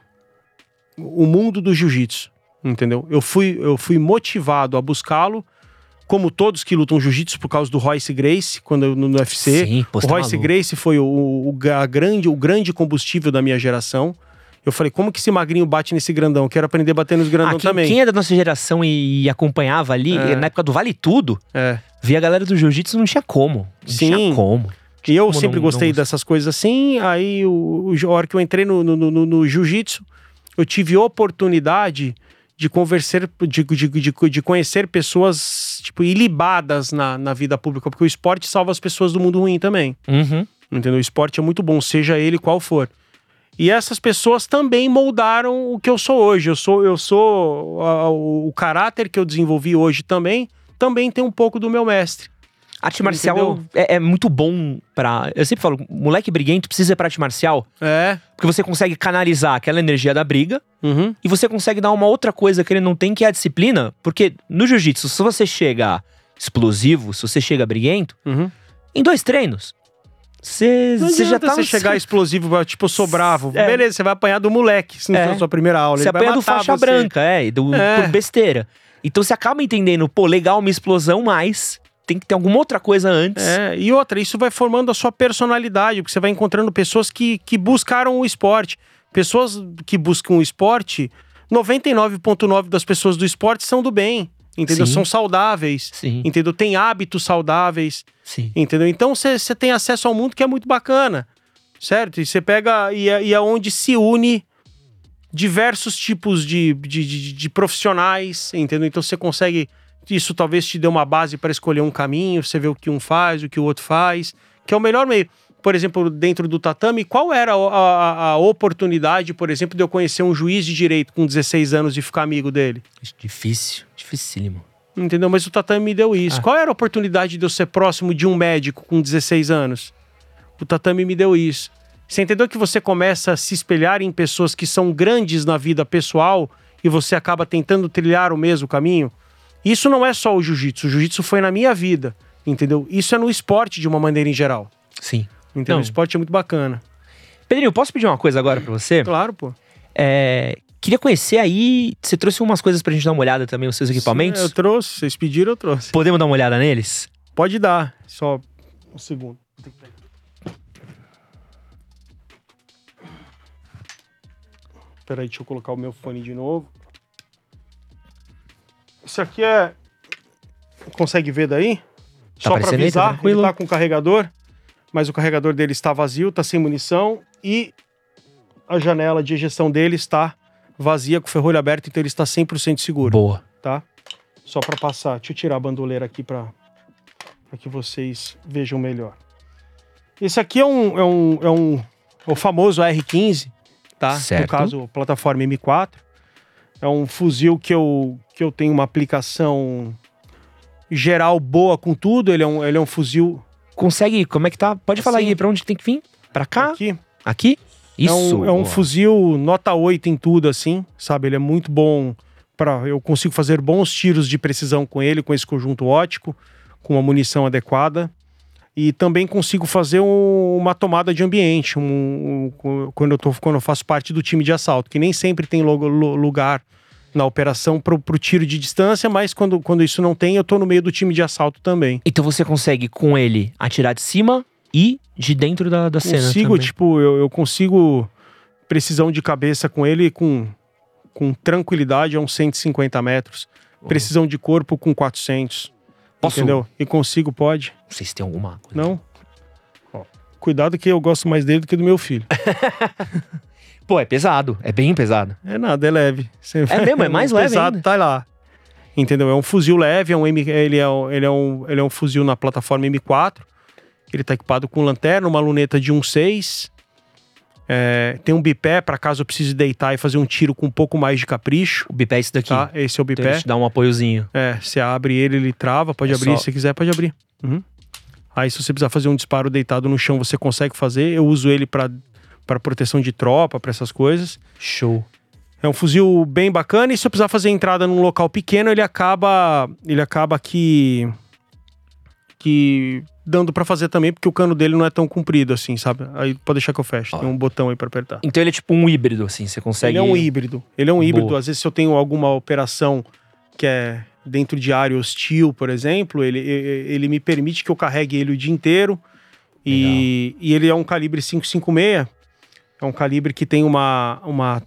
o mundo do jiu-jitsu, entendeu? Eu fui, eu fui motivado a buscá-lo, como todos que lutam jiu-jitsu por causa do Royce Grace, quando eu, no, no UFC. Sim, o tá Royce maluco. Grace foi o, o, a grande, o grande combustível da minha geração. Eu falei, como que esse magrinho bate nesse grandão? Quero aprender a bater nos grandão Ah, quem, também. quem é da nossa geração e, e acompanhava ali, É. na época do Vale Tudo, É. via a galera do jiu-jitsu não tinha como. Não Sim. tinha como. E eu Como sempre não- gostei não- dessas coisas assim. Aí, o, o, a hora que eu entrei no, no, no- no jiu-jitsu, eu tive oportunidade de conversar, de, de, de, de conhecer pessoas, tipo, ilibadas na, na vida pública, porque o esporte salva as pessoas do mundo ruim também. Uhum. Entendeu? O esporte é muito bom, seja ele qual for. E essas pessoas também moldaram o que eu sou hoje. Eu sou, eu sou a- o, o caráter que eu desenvolvi hoje também, também tem um pouco do meu mestre. Arte marcial é, é muito bom pra. Eu sempre falo, moleque briguento precisa ir pra arte marcial, É. porque você consegue canalizar aquela energia da briga Uhum. e você consegue dar uma outra coisa que ele não tem, que é a disciplina. Porque no jiu-jitsu, se você chega explosivo, se você chega briguento, Uhum. em dois treinos, você, já tá. você chegar explosivo, tipo, sou bravo. É. Beleza, você vai apanhar do moleque, se não É. for a sua primeira aula. Você apanha do faixa você. branca, é, do, É. por besteira. Então você acaba entendendo, pô, legal uma explosão, mas tem que ter alguma outra coisa antes. É, e outra, isso vai formando a sua personalidade, porque você vai encontrando pessoas que, que buscaram o esporte. Pessoas que buscam o esporte, 99,9% das pessoas do esporte são do bem. Entendeu? Sim. São saudáveis. Sim. Entendeu? Tem hábitos saudáveis. Sim. Entendeu? Então você tem acesso ao mundo que é muito bacana. Certo? E você pega. E é, e é onde se une diversos tipos de, de, de, de profissionais. Entendeu? Então você consegue. Isso talvez te dê uma base para escolher um caminho. Você vê o que um faz, o que o outro faz. Que é o melhor meio. Por exemplo, dentro do tatame, qual era a, a, a oportunidade, por exemplo, de eu conhecer um juiz de direito com 16 anos e ficar amigo dele? Difícil, dificílimo. Entendeu? Mas o tatame me deu isso. Ah. Qual era a oportunidade de eu ser próximo de um médico com 16 anos? O tatame me deu isso. Você entendeu que você começa a se espelhar em pessoas que são grandes na vida pessoal e você acaba tentando trilhar o mesmo caminho? Isso não é só o jiu-jitsu. O jiu-jitsu foi na minha vida, entendeu? Isso é no esporte de uma maneira em geral. Sim. Entendeu? Não. O esporte é muito bacana. Pedrinho, posso pedir uma coisa agora pra você? Claro, pô. É, queria conhecer aí. Você trouxe umas coisas pra gente dar uma olhada também, os seus equipamentos? Sim, eu trouxe. Vocês pediram, eu trouxe. Podemos dar uma olhada neles? Pode dar. Só um segundo. Peraí, deixa eu colocar o meu fone de novo. Esse aqui é. Consegue ver daí? Tá Só pra aparecendo aí, tá avisar, ele tá com carregador, mas o carregador dele está vazio, tá sem munição e a janela de ejeção dele está vazia com o ferrolho aberto, então ele está 100% seguro Boa. tá? Só para passar. Deixa eu tirar a bandoleira aqui para que vocês vejam melhor. Esse aqui é um, é um, é um o famoso R15, tá? Certo. No caso, plataforma M4. É um fuzil que eu, que eu tenho uma aplicação geral boa com tudo. Ele é um, ele é um fuzil Consegue. Como é que tá? Pode falar Assim. aí pra onde tem que vir? Pra cá? aqui. Aqui? Isso. É um, é um fuzil nota 8 em tudo, assim, sabe? Ele é muito bom para Eu consigo fazer bons tiros de precisão com ele, com esse conjunto ótico, com uma munição adequada. E também consigo fazer um- uma tomada de ambiente um- um- quando, eu tô, quando eu faço parte do time de assalto, que nem sempre tem logo- lu- lugar na operação pro, pro tiro de distância, mas quando, quando isso não tem, eu tô no meio do time de assalto também. Então você consegue com ele atirar de cima e de dentro da, da cena. consigo, tipo, eu, eu consigo precisão de cabeça com ele com, com tranquilidade a uns 150 metros. Precisão de corpo com 400. Posso- Entendeu? E consigo, pode. Não sei se tem alguma coisa. Não? Ó, cuidado que eu gosto mais dele do que do meu filho. Pô, é pesado. É bem pesado. É nada, é leve. Você É mesmo, é mais o leve pesado ainda. tá lá. Entendeu? É um fuzil leve, é um M, ele, é um, ele, é um, ele é um fuzil na plataforma M4. Ele tá equipado com lanterna, uma luneta de 1.6. É, tem um bipé para caso eu precise deitar e fazer um tiro com um pouco mais de capricho. O bipé é esse daqui. Tá? Esse é o Então bipé. ele te dá um apoiozinho. É, você abre ele, ele trava, pode É abrir, só- se você quiser, pode abrir. Uhum. Aí, se você precisar fazer um disparo deitado no chão, você consegue fazer. Eu uso ele para para proteção de tropa, para essas coisas. Show. É um fuzil bem bacana e se eu precisar fazer entrada num local pequeno, ele acaba ele acaba que que dando pra fazer também, porque o cano dele não é tão comprido assim, sabe? Aí pode deixar que eu fecho. Ó. Tem um botão aí pra apertar. Então ele é tipo um híbrido, assim. Você consegue. Ele é um híbrido. Ele é um híbrido. Boa. Às vezes, se eu tenho alguma operação que é dentro de área hostil, por exemplo, ele, ele me permite que eu carregue ele o dia inteiro. E, e ele é um calibre 556. É um calibre que tem uma, uma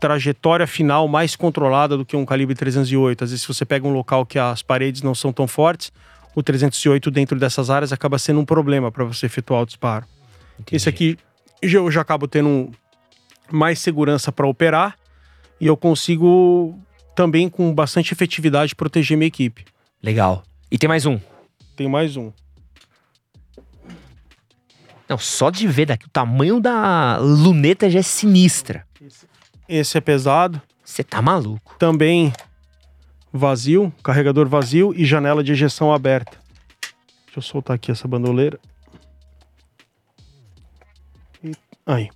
trajetória final mais controlada do que um calibre 308. Às vezes, se você pega um local que as paredes não são tão fortes, o 308 dentro dessas áreas acaba sendo um problema para você efetuar o disparo. Entendi. Esse aqui eu já acabo tendo mais segurança para operar e eu consigo também com bastante efetividade proteger minha equipe. Legal. E tem mais um. Tem mais um. Não, só de ver daqui, o tamanho da luneta já é sinistra. Esse é pesado, Você tá maluco. também vazio, carregador vazio e janela de ejeção aberta. Deixa eu soltar aqui essa bandoleira. E- aí.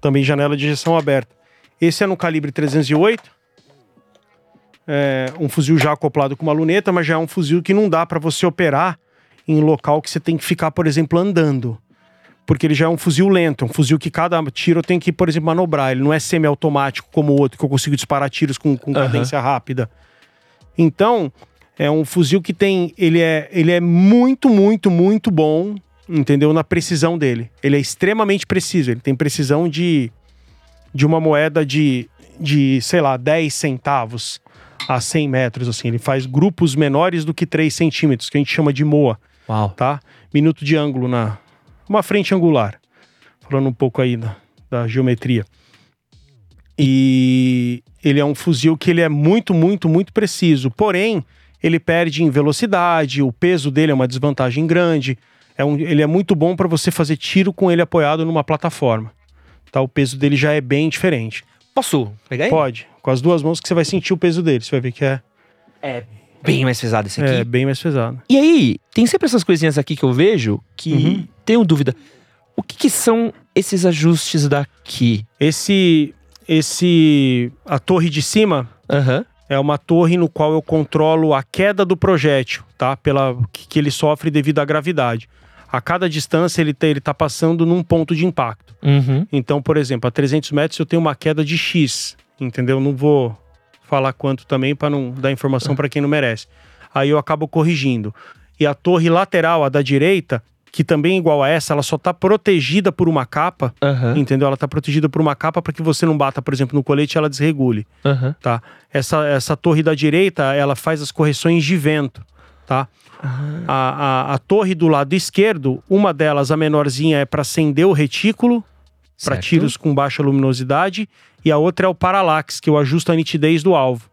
Também janela de ejeção aberta. Esse é no calibre 308. É um fuzil já acoplado com uma luneta, mas já é um fuzil que não dá para você operar em local que você tem que ficar, por exemplo, andando. Porque ele já é um fuzil lento, é um fuzil que cada tiro eu tenho que, por exemplo, manobrar. Ele não é semiautomático como o outro, que eu consigo disparar tiros com, com cadência rápida. Então, é um fuzil que tem. Ele é, ele é muito, muito, muito bom, entendeu? Na precisão dele. Ele é extremamente preciso. Ele tem precisão de, de uma moeda de, de, sei lá, 10 centavos a 100 metros, assim. Ele faz grupos menores do que 3 centímetros, que a gente chama de MOA, Uau. tá? Minuto de ângulo na. Uma frente angular. Falando um pouco aí da, da geometria. E ele é um fuzil que ele é muito, muito, muito preciso. Porém, ele perde em velocidade, o peso dele é uma desvantagem grande. É um, ele é muito bom para você fazer tiro com ele apoiado numa plataforma. Tá? O peso dele já é bem diferente. Posso pegar aí? Pode. Com as duas mãos que você vai sentir o peso dele. Você vai ver que é, É bem mais pesado esse aqui. é bem mais pesado. E aí, tem sempre essas coisinhas aqui que eu vejo que Uhum. Tenho dúvida. O que, que são esses ajustes daqui? Esse, esse, a torre de cima Aham. é uma torre no qual eu controlo a queda do projétil, tá? Pela que, que ele sofre devido à gravidade. A cada distância ele tá, ele tá passando num ponto de impacto. Uhum. Então, por exemplo, a 300 metros eu tenho uma queda de X, entendeu? Não vou falar quanto também para não dar informação para quem não merece. Aí eu acabo corrigindo. E a torre lateral, a da direita, que também é igual a essa, ela só tá protegida por uma capa, Aham. entendeu? Ela tá protegida por uma capa para que você não bata, por exemplo, no colete e ela desregule, Aham. tá? Essa, essa torre da direita, ela faz as correções de vento, tá? A, a, a torre do lado esquerdo, uma delas, a menorzinha, é para acender o retículo, para tiros com baixa luminosidade, e a outra é o parallax, que eu ajusto a nitidez do alvo.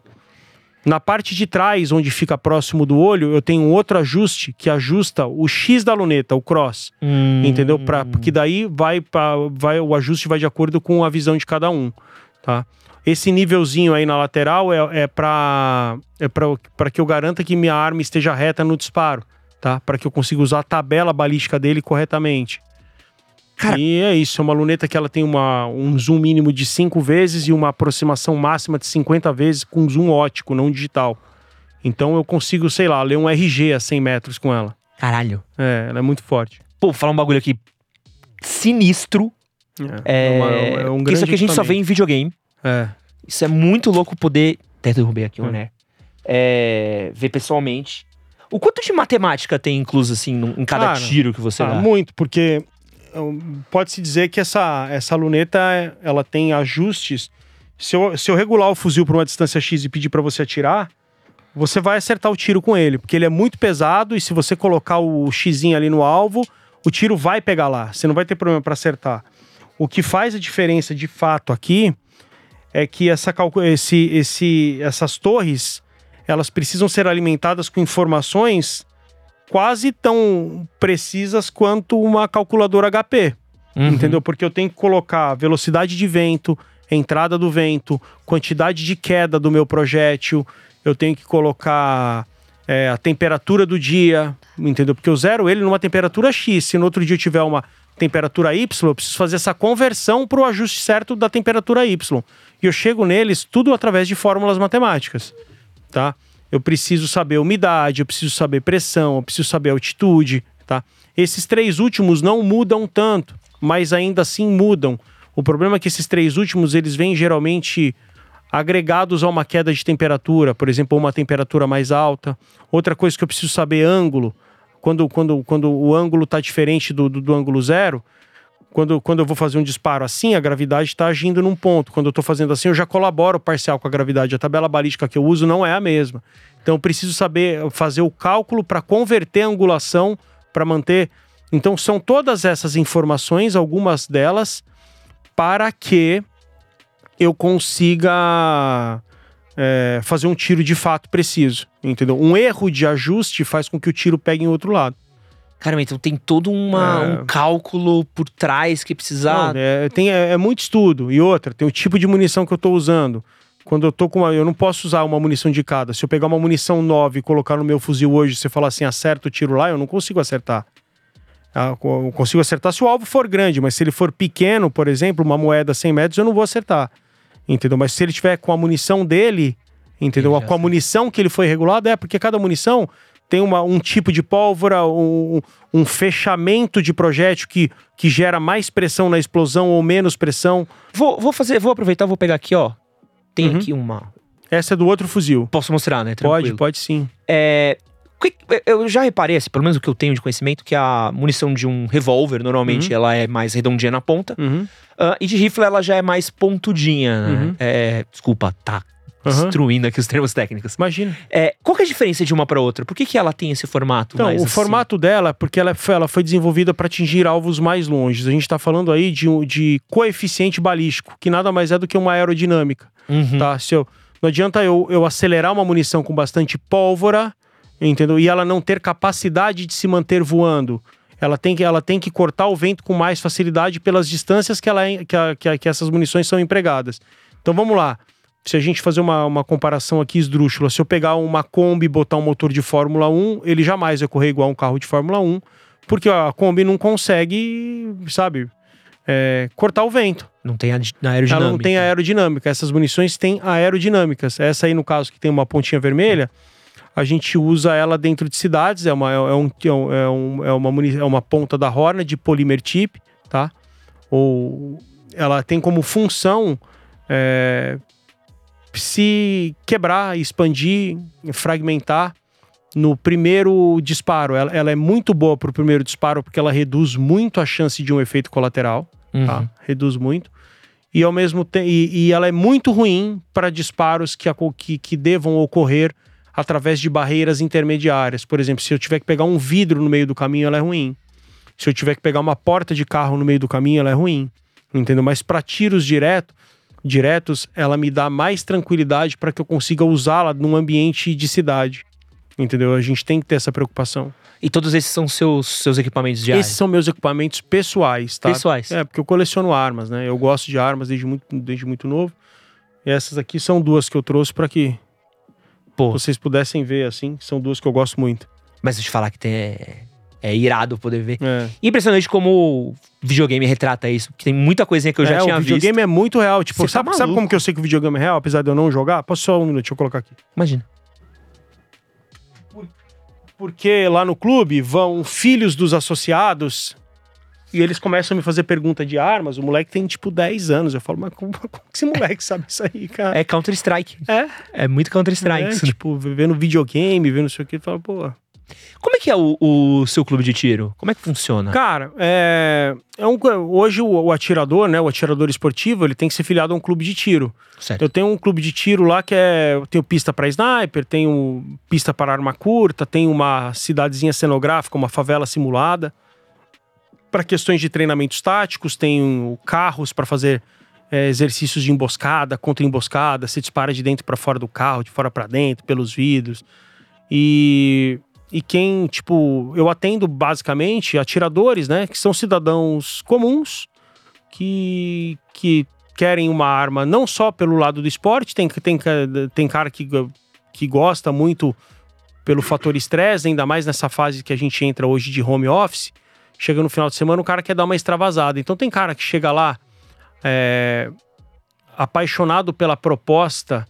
Na parte de trás, onde fica próximo do olho, eu tenho um outro ajuste que ajusta o X da luneta, o cross, Hum. entendeu? Pra, porque daí vai, pra, vai o ajuste vai de acordo com a visão de cada um, tá? Esse nívelzinho aí na lateral é, é para é para que eu garanta que minha arma esteja reta no disparo, tá? Para que eu consiga usar a tabela balística dele corretamente. Cara- E é isso, é uma luneta que ela tem uma, um zoom mínimo de 5 vezes e uma aproximação máxima de 50 vezes com zoom ótico, não digital. Então eu consigo, sei lá, ler um RG a 100 metros com ela. Caralho. É, ela é muito forte. Pô, vou falar um bagulho aqui sinistro. É, uma- é um que isso aqui a grande gente só vê em videogame. É. Isso é muito louco poder. Até derrubei aqui, Hum. né? É, ver pessoalmente. O quanto de matemática tem incluso, assim, num- em cada Cara, tiro que você Ah, dá? muito, porque pode-se dizer que essa, essa luneta ela tem ajustes. Se eu, se eu regular o fuzil para uma distância X e pedir para você atirar, você vai acertar o tiro com ele, porque ele é muito pesado e se você colocar o X ali no alvo, o tiro vai pegar lá. Você não vai ter problema para acertar. O que faz a diferença de fato aqui é que essa, esse, esse, essas torres elas precisam ser alimentadas com informações quase tão precisas quanto uma calculadora HP, Uhum. entendeu? Porque eu tenho que colocar velocidade de vento, entrada do vento, quantidade de queda do meu projétil, eu tenho que colocar é, a temperatura do dia, entendeu? Porque eu zero ele numa temperatura X, se no outro dia eu tiver uma temperatura Y, eu preciso fazer essa conversão para o ajuste certo da temperatura Y. E eu chego neles tudo através de fórmulas matemáticas tá? Eu preciso saber umidade, eu preciso saber pressão, eu preciso saber altitude, tá? Esses três últimos não mudam tanto, mas ainda assim mudam. O problema é que esses três últimos, eles vêm geralmente agregados a uma queda de temperatura, por exemplo, uma temperatura mais alta. Outra coisa que eu preciso saber é ângulo. Quando, quando, quando o ângulo está diferente do, do, do ângulo zero, quando, quando eu vou fazer um disparo assim, a gravidade está agindo num ponto. Quando eu estou fazendo assim, eu já colaboro parcial com a gravidade. A tabela balística que eu uso não é a mesma. Então eu preciso saber fazer o cálculo para converter a angulação, para manter. Então são todas essas informações, algumas delas, para que eu consiga é, fazer um tiro de fato preciso. Entendeu? Um erro de ajuste faz com que o tiro pegue em outro lado. Caramba, então tem todo uma, É. um cálculo por trás que precisa. Não, é, tem, é, é muito estudo. E outra, tem o tipo de munição que eu tô usando. Quando eu tô com uma. Eu não posso usar uma munição de cada. Se eu pegar uma munição 9 e colocar no meu fuzil hoje, você falar assim, acerta o tiro lá, eu não consigo acertar. Ah, Eu consigo acertar se o alvo for grande, mas se ele for pequeno, por exemplo, uma moeda 100 metros, eu não vou acertar. Entendeu? Mas se ele tiver com a munição dele, entendeu? Com a munição que ele foi regulado, é porque cada munição tem uma, um tipo de pólvora, um, um fechamento de projétil que, que gera mais pressão na explosão ou menos pressão. Vou, vou fazer, vou aproveitar, vou pegar aqui, ó. Tem Uhum. aqui uma. Essa é do outro fuzil. Posso mostrar, né? Pode, Tranquilo. pode sim. É, que- eu já reparei, assim, pelo menos o que eu tenho de conhecimento, que a munição de um revólver, normalmente, Uhum. ela é mais redondinha na ponta. Uhum. Ah, e de rifle, ela já é mais pontudinha, né? Uhum. É, desculpa, tá Aham. destruindo aqui os termos técnicos. Imagina. É, qual é a diferença de uma para outra? Por que, que ela tem esse formato Então, mais o assim? formato dela, porque ela foi, ela foi desenvolvida para atingir alvos mais longes. A gente está falando aí de, de coeficiente balístico, que nada mais é do que uma aerodinâmica. Uhum. Tá? Se eu, não adianta eu, eu acelerar uma munição com bastante pólvora, entendeu? E ela não ter capacidade de se manter voando. Ela tem que, ela tem que cortar o vento com mais facilidade pelas distâncias que, ela, que, a- que, a- que essas munições são empregadas. Então vamos lá. Se a gente fazer uma, uma comparação aqui esdrúxula, se eu pegar uma Kombi e botar um motor de Fórmula 1, ele jamais vai correr igual um carro de Fórmula 1, porque a Kombi não consegue, sabe, é, cortar o vento. Não tem aerodinâmica. Ela não tem aerodinâmica. Essas munições têm aerodinâmicas. Essa aí, no caso, que tem uma pontinha vermelha, a gente usa ela dentro de cidades. É uma, é um, é um- é um- é uma, é uma ponta da Hornet de polymer tip, tá? Ou ela tem como função é, se quebrar, expandir, fragmentar no primeiro disparo. Ela, ela é muito boa para o primeiro disparo porque ela reduz muito a chance de um efeito colateral Uhum. tá? Reduz muito. E ao mesmo tempo, e, e ela é muito ruim para disparos que, aco- que, que devam ocorrer através de barreiras intermediárias. Por exemplo, se eu tiver que pegar um vidro no meio do caminho, ela é ruim. Se eu tiver que pegar uma porta de carro no meio do caminho, ela é ruim. Entendeu? Mas para tiros direto, diretos, ela me dá mais tranquilidade para que eu consiga usá-la num ambiente de cidade. Entendeu? A gente tem que ter essa preocupação. E todos esses são seus, seus equipamentos de Esses são meus equipamentos pessoais, tá? Pessoais. É, porque eu coleciono armas, né? Eu gosto de armas desde muito, desde muito novo. E essas aqui são duas que eu trouxe para que Pô, vocês pudessem ver, assim. São duas que eu gosto muito. mas eu te falar que tem, é, irado poder ver. É. Impressionante como o videogame retrata isso. Porque tem muita coisinha que eu já É, tinha o videogame visto. é muito real. Tipo, Você tá sabe, sabe como que eu sei que o videogame é real, apesar de eu não jogar? Posso só um minuto, deixa eu colocar aqui. Imagina. Porque lá no clube vão filhos dos associados e eles começam a me fazer pergunta de armas. O moleque tem tipo 10 anos. Eu falo, mas como, como que esse moleque sabe isso aí, cara? É Counter-Strike. É, É muito Counter-Strike. é, isso. tipo, vendo videogame, vendo não sei o que, fala, pô. Como é que é o, o seu clube de tiro? Como é que funciona? Cara, é, é um, hoje o, o atirador, né, o atirador esportivo, ele tem que ser filiado a um clube de tiro. Certo. Eu tenho um clube de tiro lá que é, eu tenho pista para sniper, tenho pista para arma curta, tenho uma cidadezinha cenográfica, uma favela simulada. Para questões de treinamentos táticos, tenho carros para fazer é, exercícios de emboscada, contra emboscada, você dispara de dentro para fora do carro, de fora para dentro, pelos vidros. E e quem, tipo, eu atendo basicamente atiradores, né, que são cidadãos comuns que, que querem uma arma não só pelo lado do esporte, tem, tem, tem cara que, que gosta muito pelo fator estresse, ainda mais nessa fase que a gente entra hoje de home office. Chega no final de semana, o cara quer dar uma extravasada. Então tem cara que chega lá é, apaixonado pela proposta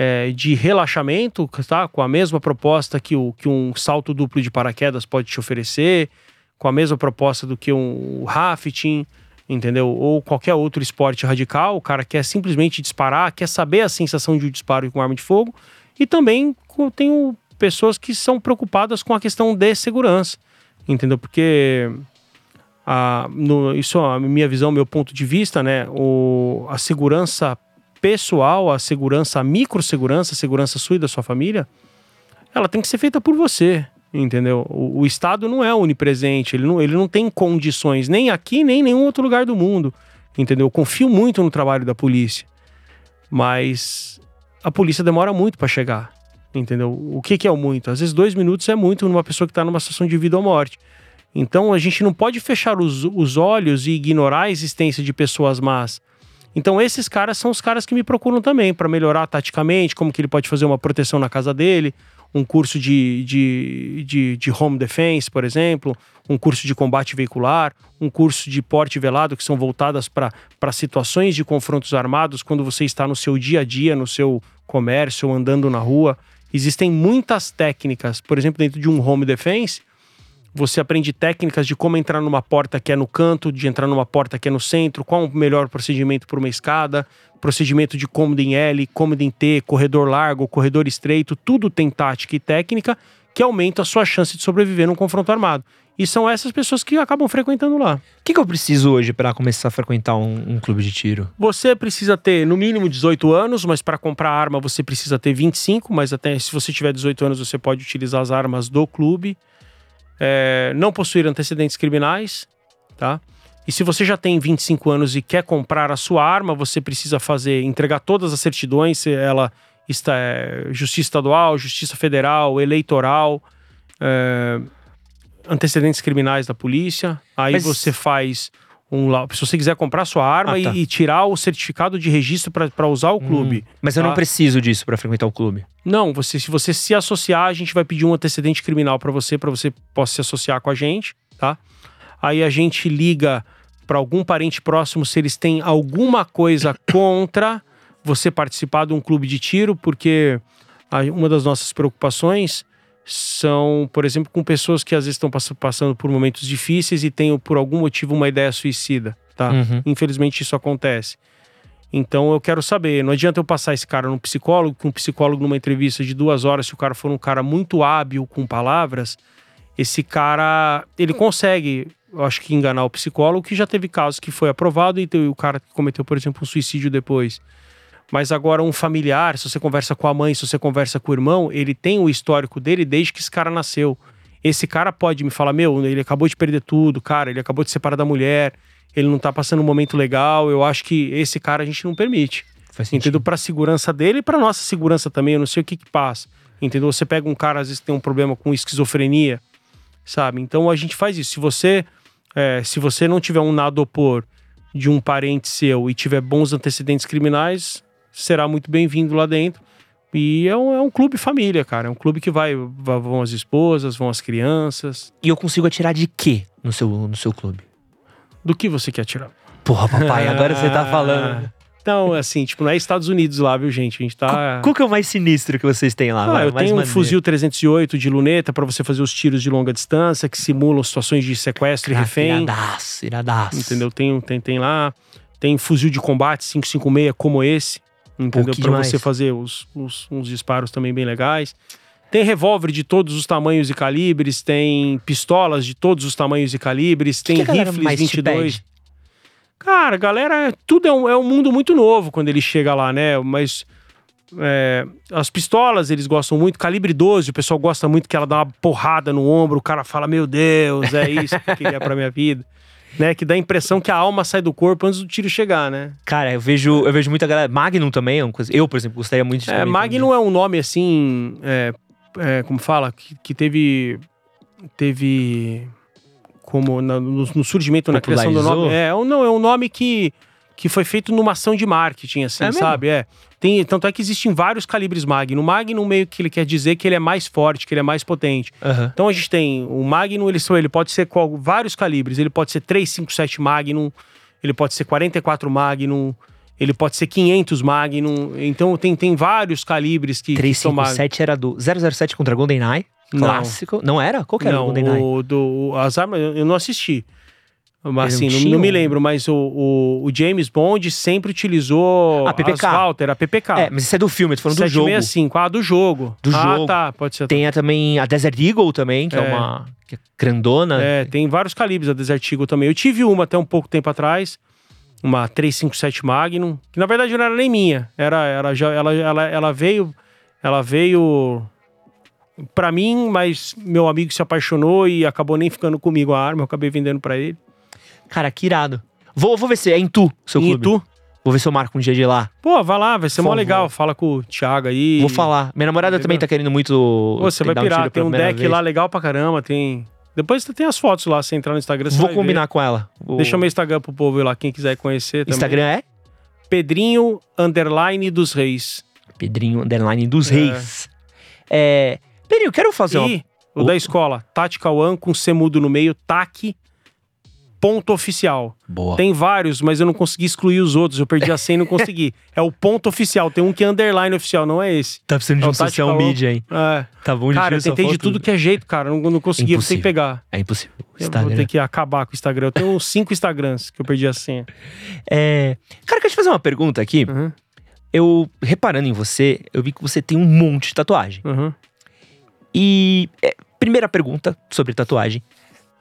é, de relaxamento, tá? Com a mesma proposta que, o, que um salto duplo de paraquedas pode te oferecer, com a mesma proposta do que um rafting, entendeu? Ou qualquer outro esporte radical. O cara quer simplesmente disparar, quer saber a sensação de um disparo com arma de fogo. E também tenho pessoas que são preocupadas com a questão de segurança, entendeu? Porque a, no, isso é a minha visão, meu ponto de vista, né? O, a segurança pessoal, a segurança, a microsegurança, a segurança sua e da sua família, ela tem que ser feita por você, entendeu? O, o Estado não é onipresente, ele não, ele não tem condições, nem aqui, nem em nenhum outro lugar do mundo, entendeu? Eu confio muito no trabalho da polícia, mas a polícia demora muito para chegar, entendeu? O que, que é o muito? Às vezes dois minutos é muito numa pessoa que está numa situação de vida ou morte. Então a gente não pode fechar os, os olhos e ignorar a existência de pessoas más. Então esses caras são os caras que me procuram também para melhorar taticamente, como que ele pode fazer uma proteção na casa dele, um curso de, de, de, de home defense, por exemplo, um curso de combate veicular, um curso de porte velado, que são voltadas para situações de confrontos armados, quando você está no seu dia a dia, no seu comércio, andando na rua. Existem muitas técnicas, por exemplo, dentro de um home defense, Você aprende técnicas de como entrar numa porta que é no canto, de entrar numa porta que é no centro, qual o melhor procedimento para uma escada, procedimento de cômodo em L, cômodo em T, corredor largo, corredor estreito, tudo tem tática e técnica que aumenta a sua chance de sobreviver num confronto armado. E são essas pessoas que acabam frequentando lá. O que, que eu preciso hoje para começar a frequentar um, um clube de tiro? Você precisa ter no mínimo 18 anos, mas para comprar arma você precisa ter 25, mas até se você tiver 18 anos você pode utilizar as armas do clube. É, não possuir antecedentes criminais, tá? E se você já tem 25 anos e quer comprar a sua arma, você precisa fazer, entregar todas as certidões, se ela está é, justiça estadual, justiça federal, eleitoral, é, antecedentes criminais da polícia. Aí Mas- você faz um se você quiser comprar sua arma Ah, tá. e, e tirar o certificado de registro para usar o clube. Hum, mas eu não tá? preciso disso para frequentar o clube. Não, você, se você se associar, a gente vai pedir um antecedente criminal para você, para você possa se associar com a gente, tá? Aí a gente liga para algum parente próximo se eles têm alguma coisa contra você participar de um clube de tiro, porque uma das nossas preocupações são, por exemplo, com pessoas que às vezes estão pass- passando por momentos difíceis e têm por algum motivo uma ideia suicida, tá? Uhum. Infelizmente isso acontece. Então eu quero saber, não adianta eu passar esse cara num psicólogo, que um psicólogo numa entrevista de duas horas, se o cara for um cara muito hábil com palavras, esse cara, ele consegue, eu acho que enganar o psicólogo, que já teve casos que foi aprovado e o cara que cometeu, por exemplo, um suicídio depois. Mas agora um familiar, se você conversa com a mãe, se você conversa com o irmão, ele tem o histórico dele desde que esse cara nasceu. Esse cara pode me falar, meu, ele acabou de perder tudo, cara, ele acabou de separar da mulher, ele não tá passando um momento legal, eu acho que esse cara a gente não permite. Faz sentido. Entendeu? Pra segurança dele e pra nossa segurança também, eu não sei o que que passa. Entendeu? Você pega um cara, às vezes tem um problema com esquizofrenia, sabe? Então a gente faz isso. Se você, é, se você não tiver um nada a opor de um parente seu e tiver bons antecedentes criminais, será muito bem-vindo lá dentro. E é um, é um clube família, cara. É um clube que vai, vão as esposas, vão as crianças. E eu consigo atirar de quê no seu, no seu clube? Do que você quer tirar? Porra, papai, agora você tá falando. Então, assim, tipo, não é Estados Unidos lá, viu, gente? A gente tá. Qual que é o mais sinistro que vocês têm lá? Ah, vai? eu tenho um maneiro. fuzil 308 de luneta pra você fazer os tiros de longa distância que simulam situações de sequestro e Ah, refém. Iradaço, iradaço. Entendeu? Tem, tem, tem lá. Tem fuzil de combate 556 como esse. Pra demais. você fazer os, os- uns disparos também bem legais. Tem revólver de todos os tamanhos e calibres. Tem pistolas de todos os tamanhos e calibres. Que tem que rifles mais te 22. pede? Cara, galera, tudo é um, é um mundo muito novo quando ele chega lá, né? Mas é, as pistolas eles gostam muito, calibre 12, o pessoal gosta muito que ela dá uma porrada no ombro, o cara fala, meu Deus, é isso que eu queria pra minha vida. Né? Que dá a impressão que a alma sai do corpo antes do tiro chegar, né? Cara, eu vejo, eu vejo muita galera. Magnum também é uma coisa. Eu, por exemplo, gostaria muito de É, um Magnum é um nome assim, é, é, como fala, que, que teve. Teve. Como na- no, no surgimento, na criação do nome. É, não, é um nome que, que foi feito numa ação de marketing, assim, É sabe? É. Tem, tanto é que existem vários calibres Magnum. O Magnum meio que ele quer dizer que ele é mais forte, que ele é mais potente. Aham. Então a gente tem o Magnum, ele, ele pode ser qual, vários calibres. Ele pode ser 357 Magnum, ele pode ser 44 Magnum, ele pode ser 500 Magnum. Então tem, tem vários calibres que, que são Magnum. 357 era do 007 contra GoldenEye. Não. Clássico. Não era? Qual que era o Não, GoldenEye? o, do, as armas eu não assisti. Mas assim, não não, me lembro, mas o, o, o James Bond sempre utilizou A PPK. Walter, a PPK. É, mas isso é do filme, tô falando do jogo. 765, ah, do jogo. Do ah, jogo. tá, pode ser. Tem a, também a Desert Eagle também, que é, É. uma que é grandona. É, tem vários calibres a Desert Eagle também. Eu tive uma até um pouco tempo atrás, uma 357 Magnum, que na verdade não era nem minha. Era, era já, ela, ela, ela veio, ela veio pra mim, mas meu amigo se apaixonou e acabou nem ficando comigo a arma. Eu acabei vendendo pra ele. Cara, que irado. Vou, vou ver se é em Tu, seu e clube. tu? Vou ver se eu marco um dia de ir lá. Pô, vai lá, vai ser Por mó legal. Fala com o Thiago aí. Vou falar. Minha namorada Entendeu? também tá querendo muito. Pô, você vai tentar pirar. tem um deck vez. lá legal pra caramba. Tem. Depois tem as fotos lá, você entrar no Instagram. você Vou vai ver. combinar com ela. O Deixa meu Instagram pro povo ir lá, quem quiser conhecer também. Instagram é Pedrinho Underline dos Reis. Pedrinho Underline dos É. Reis. É. Pedrinho, quero fazer uma. E o O- da escola, Tactical One com C mudo no meio, TAC ponto oficial. Boa. Tem vários, mas eu não consegui excluir os outros. Eu perdi a senha e não consegui. É o ponto oficial. Tem um que é underline oficial, não é esse. Tá precisando de É um o Tactical social media, hein? É. Tá bom de Cara, eu tentei de tudo que é jeito, cara. Não, não consegui, eu vou ter que Impossível. pegar. É impossível. O Eu Instagram. vou ter que acabar com o Instagram. Eu tenho cinco Instagrams que eu perdi a senha. É... Cara, quero te fazer uma pergunta aqui. Uhum, Eu, reparando em você, eu vi que você tem um monte de tatuagem. uhum. E é, primeira pergunta sobre tatuagem.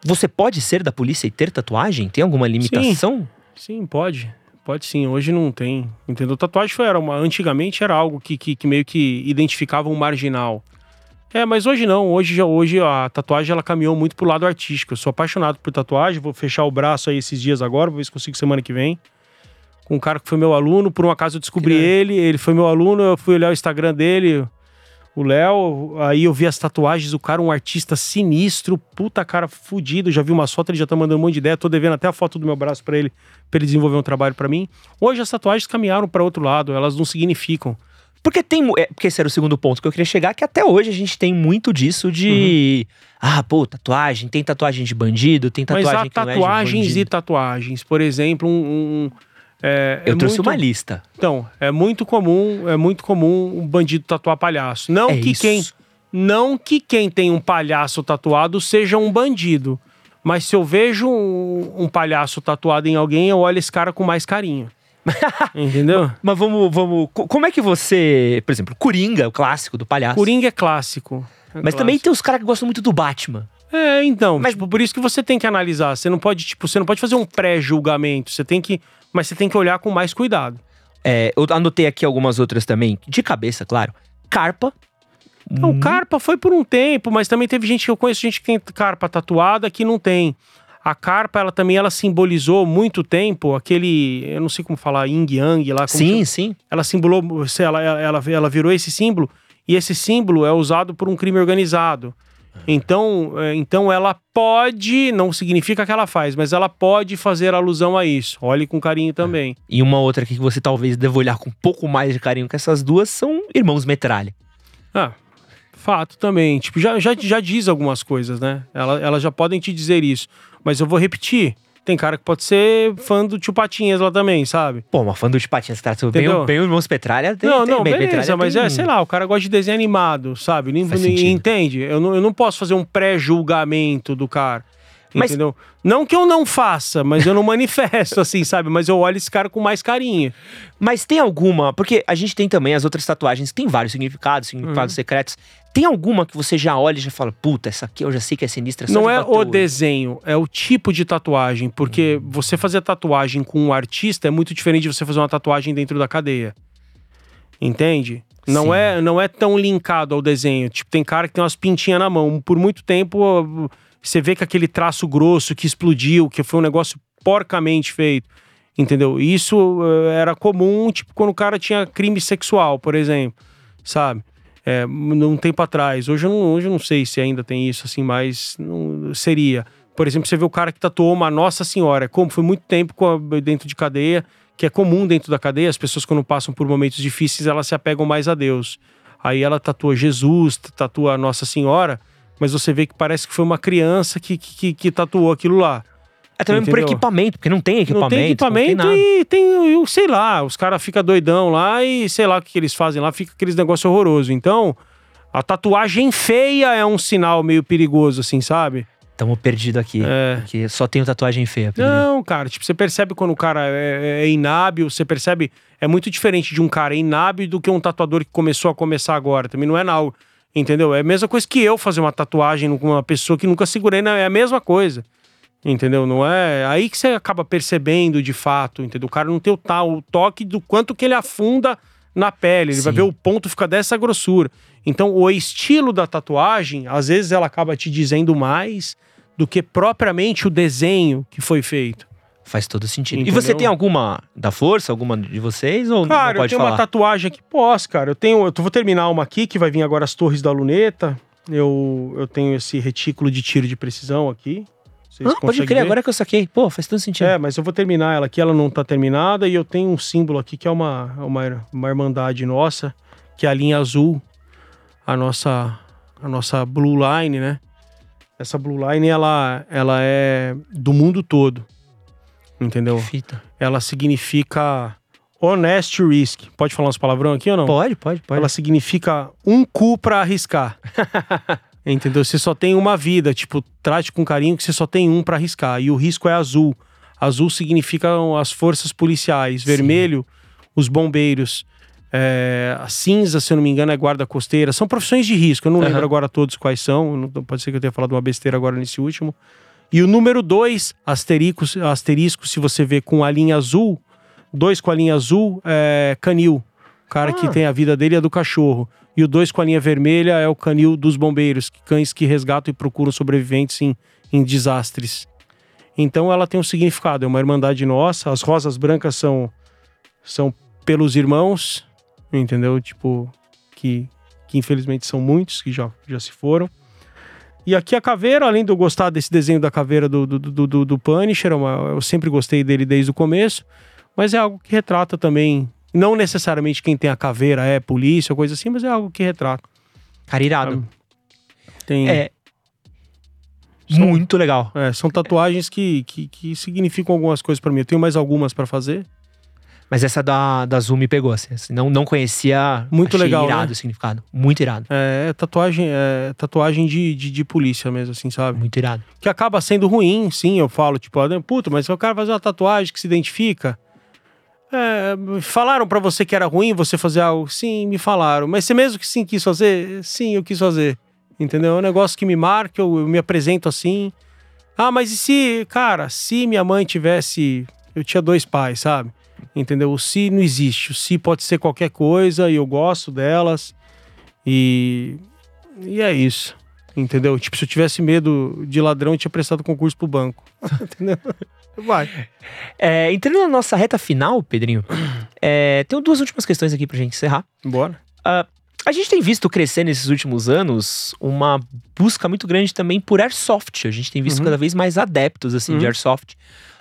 Você pode ser da polícia e ter tatuagem? Tem alguma limitação? Sim, pode. Pode sim. Hoje não tem. Entendeu? Tatuagem foi, era uma, antigamente era algo que, que, que meio que identificava um marginal. É, mas hoje não. Hoje, já, hoje a tatuagem ela caminhou muito pro lado artístico. Eu sou apaixonado por tatuagem. Vou fechar o braço aí esses dias agora. Vou ver se consigo semana que vem. Com um cara que foi meu aluno. Por um acaso eu descobri ele. Ele foi meu aluno. Eu fui olhar o Instagram dele. O Léo, aí eu vi as tatuagens, o cara, um artista sinistro, puta cara fudido. Já vi uma foto, ele já tá mandando um monte de ideia. Tô devendo até a foto do meu braço pra ele, pra ele desenvolver um trabalho pra mim. Hoje as tatuagens caminharam pra outro lado, elas não significam. Porque tem. É, porque esse era o segundo ponto que eu queria chegar, que até hoje a gente tem muito disso de. Ah, pô, tatuagem, tem tatuagem de bandido, tem Mas tatuagem há que não é de tatuagens e bandido. tatuagens. Por exemplo, um. um- é, Eu é trouxe muito- uma lista. Então, é muito comum, é muito comum um bandido tatuar palhaço. Não É que isso. quem não que quem tem um palhaço tatuado seja um bandido. Mas se eu vejo um, um palhaço tatuado em alguém, eu olho esse cara com mais carinho. Entendeu? Mas vamos, vamos. co- Como é que você. Por exemplo, Coringa, o clássico do palhaço. Coringa é clássico. É Mas também clássico. tem os caras que gostam muito do Batman. É, então, Mas- mas tipo, por isso que você tem que analisar. Você não pode, tipo, você não pode fazer um pré-julgamento. Você tem que, mas você tem que olhar com mais cuidado. É, eu anotei aqui algumas outras também, de cabeça, claro. Carpa. Não, Hum, carpa foi por um tempo, mas também teve gente que eu conheço gente que tem carpa tatuada que não tem. A carpa, ela também ela simbolizou muito tempo aquele, eu não sei como falar, yin yang lá. Sim, sim. Ela simbolou, ela, ela, ela virou esse símbolo e esse símbolo é usado por um crime organizado. Então, é, então ela pode, não significa que ela faz, mas ela pode fazer alusão a isso. Olhe com carinho também. E uma outra aqui que você talvez deva olhar com um pouco mais de carinho que essas duas são irmãos metralha. Ah, fato também. Tipo, já, já, já diz algumas coisas, né? Ela, elas já podem te dizer isso. Mas eu vou repetir. Tem cara que pode ser fã do Tio Patinhas lá também, sabe? Pô, uma fã do de Patinhas trata bem, Entendeu? bem os irmãos Petralha. Tem, não, tem, não, bem, beleza, Petralha mas tem- é, sei lá, o cara gosta de desenho animado, sabe? Faz entende? Eu não, eu não posso fazer um pré-julgamento do cara. Mas- Entendeu? Não que eu não faça, mas eu não manifesto assim, sabe? Mas eu olho esse cara com mais carinho. Mas tem alguma. Porque a gente tem também as outras tatuagens que tem vários significados, significados Uhum. secretos. Tem alguma que você já olha e já fala, puta, essa aqui eu já sei que é sinistra. Não é o olho." desenho, é o tipo de tatuagem. Porque Hum. você fazer tatuagem com um artista é muito diferente de você fazer uma tatuagem dentro da cadeia. Entende? Não Sim. é, não é tão linkado ao desenho. Tipo, tem cara que tem umas pintinhas na mão. Por muito tempo, você vê que aquele traço grosso que explodiu, que foi um negócio porcamente feito. Entendeu? Isso eh, era comum, tipo, quando o cara tinha crime sexual, por exemplo. Sabe? É, num tempo atrás. Hoje eu, não, hoje eu não sei se ainda tem isso, assim, mas não, seria. Por exemplo, você vê o cara que tatuou uma Nossa Senhora. Como foi muito tempo dentro de cadeia, que é comum dentro da cadeia, as pessoas quando passam por momentos difíceis, elas se apegam mais a Deus. Aí ela tatua Jesus, tatua Nossa Senhora, mas você vê que parece que foi uma criança que, que, que- tatuou aquilo lá. É também por Entendeu? equipamento, porque não tem equipamento. Não tem equipamento nada. e tem, eu sei lá, os caras ficam doidão lá e sei lá o que, que eles fazem lá, fica aqueles negócio horroroso. Então, a tatuagem feia é um sinal meio perigoso, assim, sabe? Tamo perdido aqui. É. Porque só tenho tatuagem feia. Pedro. Não, cara, tipo, você percebe quando o cara é, é inábil, você percebe. É muito diferente de um cara inábil do que um tatuador que começou a começar agora. Também não é não. Entendeu? É a mesma coisa que eu fazer uma tatuagem com uma pessoa que nunca segurei, né? é a mesma coisa. Entendeu? Não é. Aí que você acaba percebendo de fato, entendeu? O cara não tem o tal, o toque do quanto que ele afunda na pele. Ele vai Sim. ver o ponto fica dessa grossura. Então, o estilo da tatuagem, às vezes ela acaba te dizendo mais do que propriamente o desenho que foi feito. Faz todo sentido. E Entendeu? você tem alguma da força, alguma de vocês? Ou não Cara, eu tenho falar? uma tatuagem aqui. Posso, cara. Eu tenho. Eu vou terminar uma aqui que vai vir agora as Torres da Luneta. Eu, eu tenho esse retículo de tiro de precisão aqui. Vocês Ah, pode crer, ver? agora que eu saquei. Pô, faz todo sentido. É, mas eu vou terminar ela aqui, ela não tá terminada, e eu tenho um símbolo aqui que é uma, uma, uma irmandade nossa, que é a linha azul, a nossa, a nossa Blue Line, né? Essa Blue Line, ela, ela é do mundo todo. Entendeu? Fita. Ela significa honest risk. Pode falar uns palavrão aqui ou não? Pode, pode, pode. Ela significa um cu pra arriscar. Entendeu? Você só tem uma vida, tipo, trate com carinho que você só tem um pra arriscar. E o risco é azul. Azul significam as forças policiais. Sim. Vermelho, os bombeiros. É, a cinza, se eu não me engano, é guarda costeira. São profissões de risco. Eu não Aham. lembro agora todos quais são. Não- Pode ser que eu tenha falado uma besteira agora nesse último. E o número dois, asterisco, asterisco, se você vê com a linha azul, dois com a linha azul, é canil. O cara que Ah. tem a vida dele é do cachorro. E o dois com a linha vermelha é o canil dos bombeiros, que- cães que resgatam e procuram sobreviventes em, em desastres. Então ela tem um significado, é uma irmandade nossa. As rosas brancas são, são pelos irmãos, entendeu? Tipo, que, que infelizmente são muitos que já, já se foram. E aqui a caveira, além de eu gostar desse desenho da caveira do, do, do, do, do Punisher, é uma- eu sempre gostei dele desde o começo, mas é algo que retrata também, não necessariamente quem tem a caveira é polícia ou coisa assim, mas é algo que retrata. Cara, irado. Tem, É. São- Muito legal. é, são tatuagens que, que, que significam algumas coisas pra mim. Eu tenho mais algumas pra fazer. Mas essa da, da Zoom me pegou, assim. assim, Não, não conhecia. Muito achei legal, irado né? o significado. Muito irado. É, tatuagem, é tatuagem de, de, de polícia mesmo, assim, sabe? Muito irado. que acaba sendo ruim, sim, eu falo, tipo, ah, puta, mas se o cara fazer uma tatuagem que se identifica. é, falaram pra você que era ruim você fazer algo? Sim, me falaram. Mas você mesmo que sim quis fazer? Sim, eu quis fazer. Entendeu? É um negócio que me marca, eu, eu me apresento assim. Ah, mas e se, cara, se minha mãe tivesse. Eu tinha dois pais, sabe? Entendeu? O se não existe. O se pode ser qualquer coisa e eu gosto delas. E. E é isso. Entendeu? Tipo, se eu tivesse medo de ladrão, eu tinha prestado concurso pro banco. Entendeu? Vai. É, entrando na nossa reta final, Pedrinho, é, tenho duas últimas questões aqui pra gente encerrar. Bora. A gente tem visto crescer nesses últimos anos uma busca muito grande também por airsoft. A gente tem visto Uhum. cada vez mais adeptos assim de Uhum. airsoft.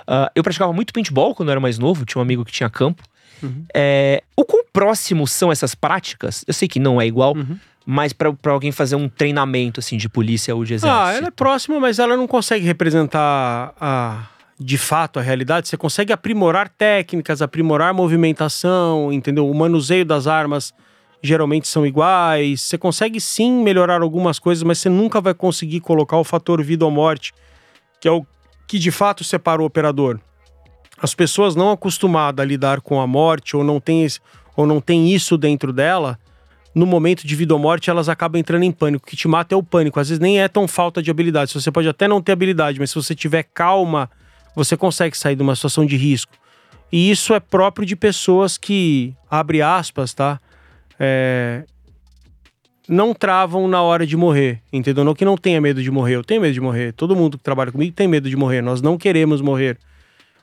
Ah, eu praticava muito paintball quando eu era mais novo, tinha um amigo que tinha campo. Uhum. É, o quão próximo são essas práticas? Eu sei que não é igual, Uhum. mas pra alguém fazer um treinamento assim de polícia ou de exército. Ah, ela é próxima, mas ela não consegue representar a, de fato a realidade. Você consegue aprimorar técnicas, aprimorar movimentação, entendeu? O manuseio das armas geralmente são iguais. Você consegue sim melhorar algumas coisas, mas você nunca vai conseguir colocar o fator vida ou morte, que é o que de fato separa o operador. As pessoas não acostumadas a lidar com a morte ou não esse- ou não tem isso dentro dela, no momento de vida ou morte, elas acabam entrando em pânico. O que te mata é o pânico. Às vezes nem é tão falta de habilidade. Você pode até não ter habilidade, mas se você tiver calma, você consegue sair de uma situação de risco. E isso é próprio de pessoas que, abre aspas, tá? É, não travam na hora de morrer, entendeu? Não que não tenha medo de morrer. Eu tenho medo de morrer. Todo mundo que trabalha comigo tem medo de morrer. Nós não queremos morrer.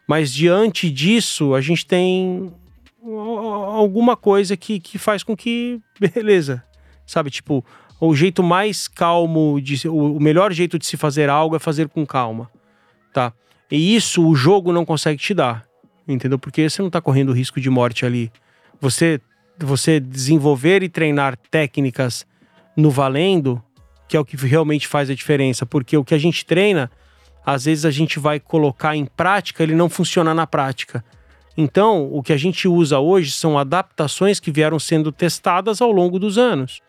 Mas diante disso, a gente tem alguma coisa que, que faz com que, beleza, sabe? Tipo, o jeito mais calmo, de, o melhor jeito de se fazer algo é fazer com calma, tá? E isso o jogo não consegue te dar, entendeu? Porque você não tá correndo risco de morte ali. Você, você desenvolver e treinar técnicas no valendo, que é o que realmente faz a diferença, porque o que a gente treina, às vezes a gente vai colocar em prática, ele não funciona na prática. Então, o que a gente usa hoje são adaptações que vieram sendo testadas ao longo dos anos.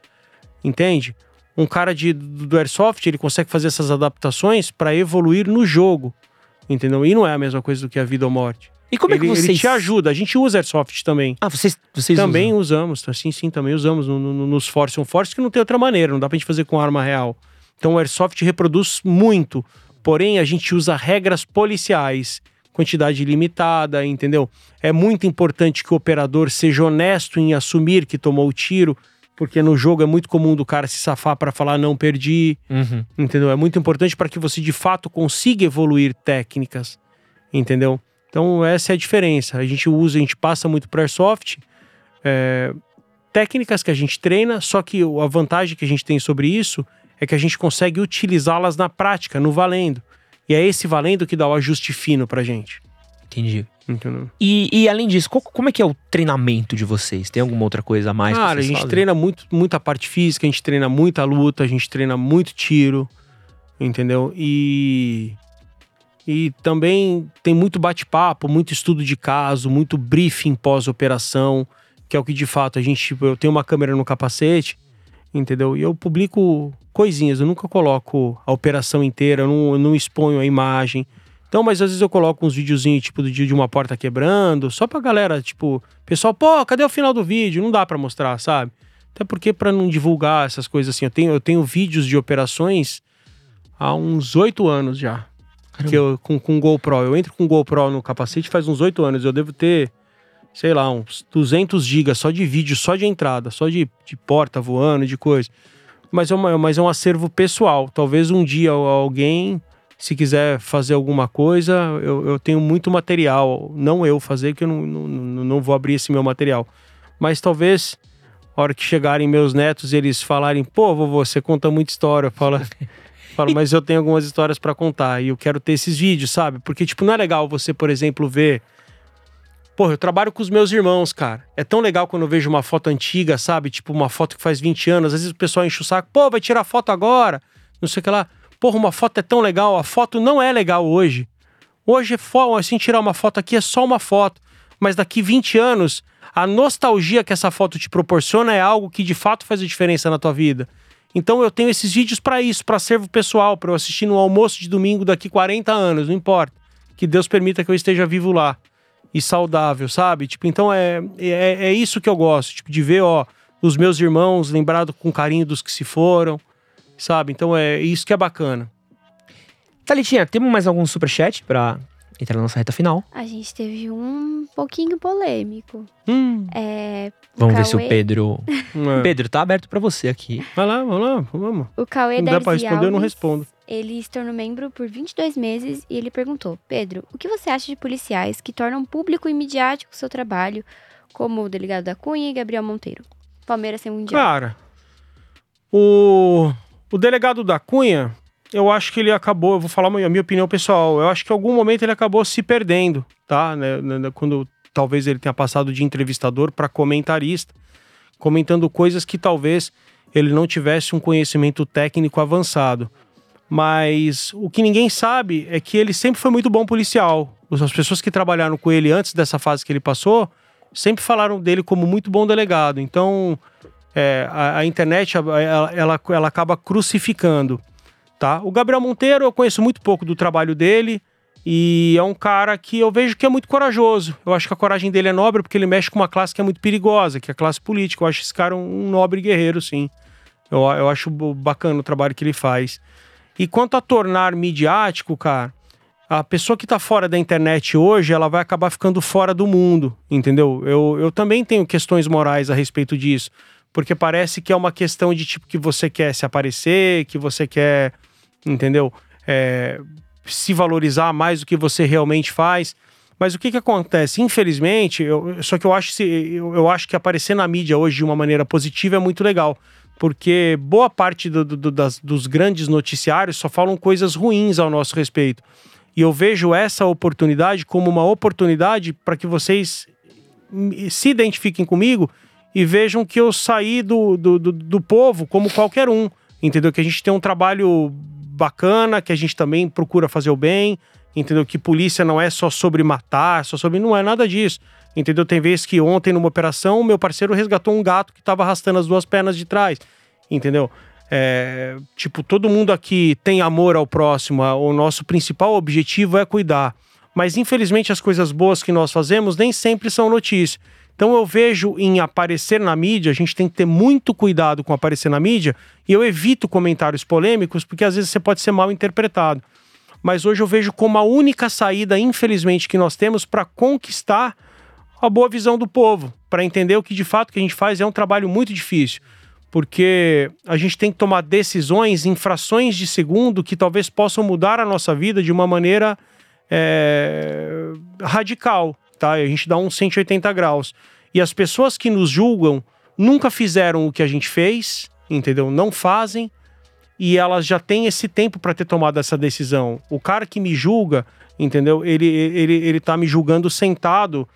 Entende? Um cara de, do Airsoft, ele consegue fazer essas adaptações para evoluir no jogo. Entendeu? E não é a mesma coisa do que a vida ou morte. E como ele, é que vocês ele te ajuda. A gente usa Airsoft também. Ah, vocês, vocês Também usam. usamos, tá? sim, sim, também usamos no, no- nos Force on Force, que não tem outra maneira, não dá pra gente fazer com arma real. Então o Airsoft reproduz muito, porém a gente usa regras policiais, quantidade limitada, entendeu? É muito importante que o operador seja honesto em assumir que tomou o tiro, porque no jogo é muito comum do cara se safar pra falar não perdi, Uhum. entendeu? É muito importante para que você de fato consiga evoluir técnicas, entendeu? Então essa é a diferença. A gente usa, a gente passa muito para airsoft, é, técnicas que a gente treina, só que a vantagem que a gente tem sobre isso é que a gente consegue utilizá-las na prática, no valendo. E é esse valendo que dá o ajuste fino pra gente. Entendi. Entendeu? E, e além disso, qual- como é que é o treinamento de vocês? Tem alguma outra coisa a mais? que Cara, a gente fazem? treina muito, muita parte física, a gente treina muita luta, a gente treina muito tiro. entendeu? E e também tem muito bate-papo, muito estudo de caso, muito briefing pós-operação, que é o que de fato a gente, tipo, eu tenho uma câmera no capacete, entendeu? E eu publico coisinhas, eu nunca coloco a operação inteira, eu não, eu não exponho a imagem. Então, mas às vezes eu coloco uns videozinhos, tipo, do dia de uma porta quebrando, só pra galera, tipo, pessoal, pô, cadê o final do vídeo? Não dá para mostrar, sabe? Até porque para não divulgar essas coisas assim, eu tenho, eu tenho vídeos de operações há uns oito anos já. Que eu, com, com GoPro. Eu entro com GoPro no capacete faz uns oito anos. Eu devo ter, sei lá, uns 200 gigas só de vídeo, só de entrada, só de, de porta voando, de coisa. Mas é, uma, mas é um acervo pessoal. Talvez um dia alguém, se quiser fazer alguma coisa, eu, eu tenho muito material. Não eu fazer, que eu não, não, não vou abrir esse meu material. Mas talvez, a hora que chegarem meus netos eles falarem, pô, vovô, você conta muita história. Fala. Falo, mas eu tenho algumas histórias para contar e eu quero ter esses vídeos, sabe? Porque, tipo, não é legal você, por exemplo, ver. Porra, eu trabalho com os meus irmãos, cara. É tão legal quando eu vejo uma foto antiga, sabe? Tipo, uma foto que faz 20 anos. Às vezes o pessoal enche o saco, pô, vai tirar foto agora. Não sei o que lá. Porra, uma foto é tão legal. A foto não é legal hoje. Hoje, é assim, tirar uma foto aqui é só uma foto. Mas daqui 20 anos, a nostalgia que essa foto te proporciona é algo que de fato faz a diferença na tua vida. Então eu tenho esses vídeos para isso, para servo pessoal, para eu assistir no almoço de domingo daqui 40 anos, não importa. Que Deus permita que eu esteja vivo lá e saudável, sabe? Tipo, então é, é, é isso que eu gosto, tipo, de ver, ó, os meus irmãos lembrado com carinho dos que se foram, sabe? Então é isso que é bacana. Thalitinha, temos mais algum superchat pra entrar na nossa reta final? A gente teve um pouquinho polêmico. Hum. É, Vamos ver se o Cauê- Pedro. É. Pedro, tá aberto pra você aqui. Vai lá, vamos lá, vamos. O Cauê Não dá pra responder, eu não Alves, respondo. Ele se tornou membro por 22 meses e ele perguntou: Pedro, o que você acha de policiais que tornam público e midiático o seu trabalho, como o delegado da Cunha e Gabriel Monteiro? Palmeiras sem mundial. Cara, o, o delegado da Cunha, eu acho que ele acabou, eu vou falar a minha opinião pessoal, eu acho que em algum momento ele acabou se perdendo, tá? Né, né, Quando talvez ele tenha passado de entrevistador para comentarista, comentando coisas que talvez ele não tivesse um conhecimento técnico avançado. Mas o que ninguém sabe é que ele sempre foi muito bom policial. As pessoas que trabalharam com ele antes dessa fase que ele passou sempre falaram dele como muito bom delegado. Então, é, a, a internet ela, ela, ela acaba crucificando. Tá? O Gabriel Monteiro, eu conheço muito pouco do trabalho dele e é um cara que eu vejo que é muito corajoso. Eu acho que a coragem dele é nobre porque ele mexe com uma classe que é muito perigosa, que é a classe política. Eu acho esse cara um, um nobre guerreiro, sim. Eu, eu acho bacana o trabalho que ele faz. E quanto a tornar midiático, cara, a pessoa que tá fora da internet hoje, ela vai acabar ficando fora do mundo, entendeu? Eu, eu também tenho questões morais a respeito disso. Porque parece que é uma questão de tipo que você quer se aparecer, que você quer, entendeu? É, se valorizar mais do que você realmente faz. Mas o que que acontece? Infelizmente, eu, só que eu acho, eu, eu acho que aparecer na mídia hoje de uma maneira positiva é muito legal. Porque boa parte do- do- das- dos grandes noticiários só falam coisas ruins ao nosso respeito. E eu vejo essa oportunidade como uma oportunidade para que vocês se identifiquem comigo e vejam que eu saí do, do, do, do povo como qualquer um, entendeu? Que a gente tem um trabalho bacana, que a gente também procura fazer o bem, entendeu? Que polícia não é só sobre matar, só sobre. Não é nada disso, entendeu? Tem vezes que ontem, numa operação, meu parceiro resgatou um gato que estava arrastando as duas pernas de trás, entendeu? É, tipo, todo mundo aqui tem amor ao próximo, o nosso principal objetivo é cuidar. Mas infelizmente as coisas boas que nós fazemos nem sempre são notícia. Então eu vejo em aparecer na mídia, a gente tem que ter muito cuidado com aparecer na mídia, e eu evito comentários polêmicos, porque às vezes você pode ser mal interpretado. Mas hoje eu vejo como a única saída, infelizmente, que nós temos para conquistar a boa visão do povo, para entender o que de fato que a gente faz é um trabalho muito difícil, porque a gente tem que tomar decisões em frações de segundo que talvez possam mudar a nossa vida de uma maneira é, radical, tá? A gente dá uns 180 graus. E as pessoas que nos julgam nunca fizeram o que a gente fez, entendeu? Não fazem e elas já têm esse tempo para ter tomado essa decisão. O cara que me julga, entendeu? Ele, ele, ele tá me julgando sentado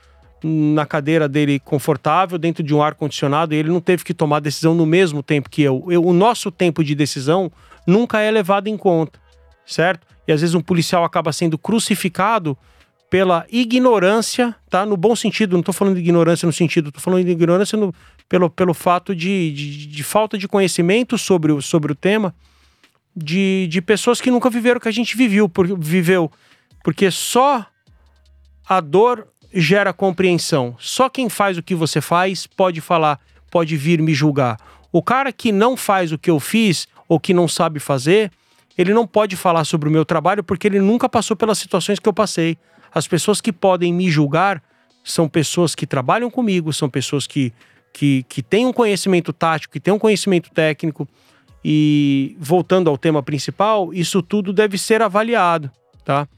na cadeira dele confortável, dentro de um ar-condicionado, e ele não teve que tomar decisão no mesmo tempo que eu. eu. O nosso tempo de decisão nunca é levado em conta. certo? E às vezes um policial acaba sendo crucificado pela ignorância, tá? No bom sentido, não estou falando de ignorância no sentido, estou falando de ignorância no, pelo, pelo fato de, de, de, falta de conhecimento sobre o, sobre o tema, de, de pessoas que nunca viveram o que a gente viveu, por, viveu. Porque só a dor gera compreensão. Só quem faz o que você faz pode falar, pode vir me julgar. O cara que não faz o que eu fiz ou que não sabe fazer, ele não pode falar sobre o meu trabalho porque ele nunca passou pelas situações que eu passei. As pessoas que podem me julgar são pessoas que trabalham comigo, são pessoas que, que, que têm um conhecimento tático, que têm um conhecimento técnico. E voltando ao tema principal, isso tudo deve ser avaliado, tá?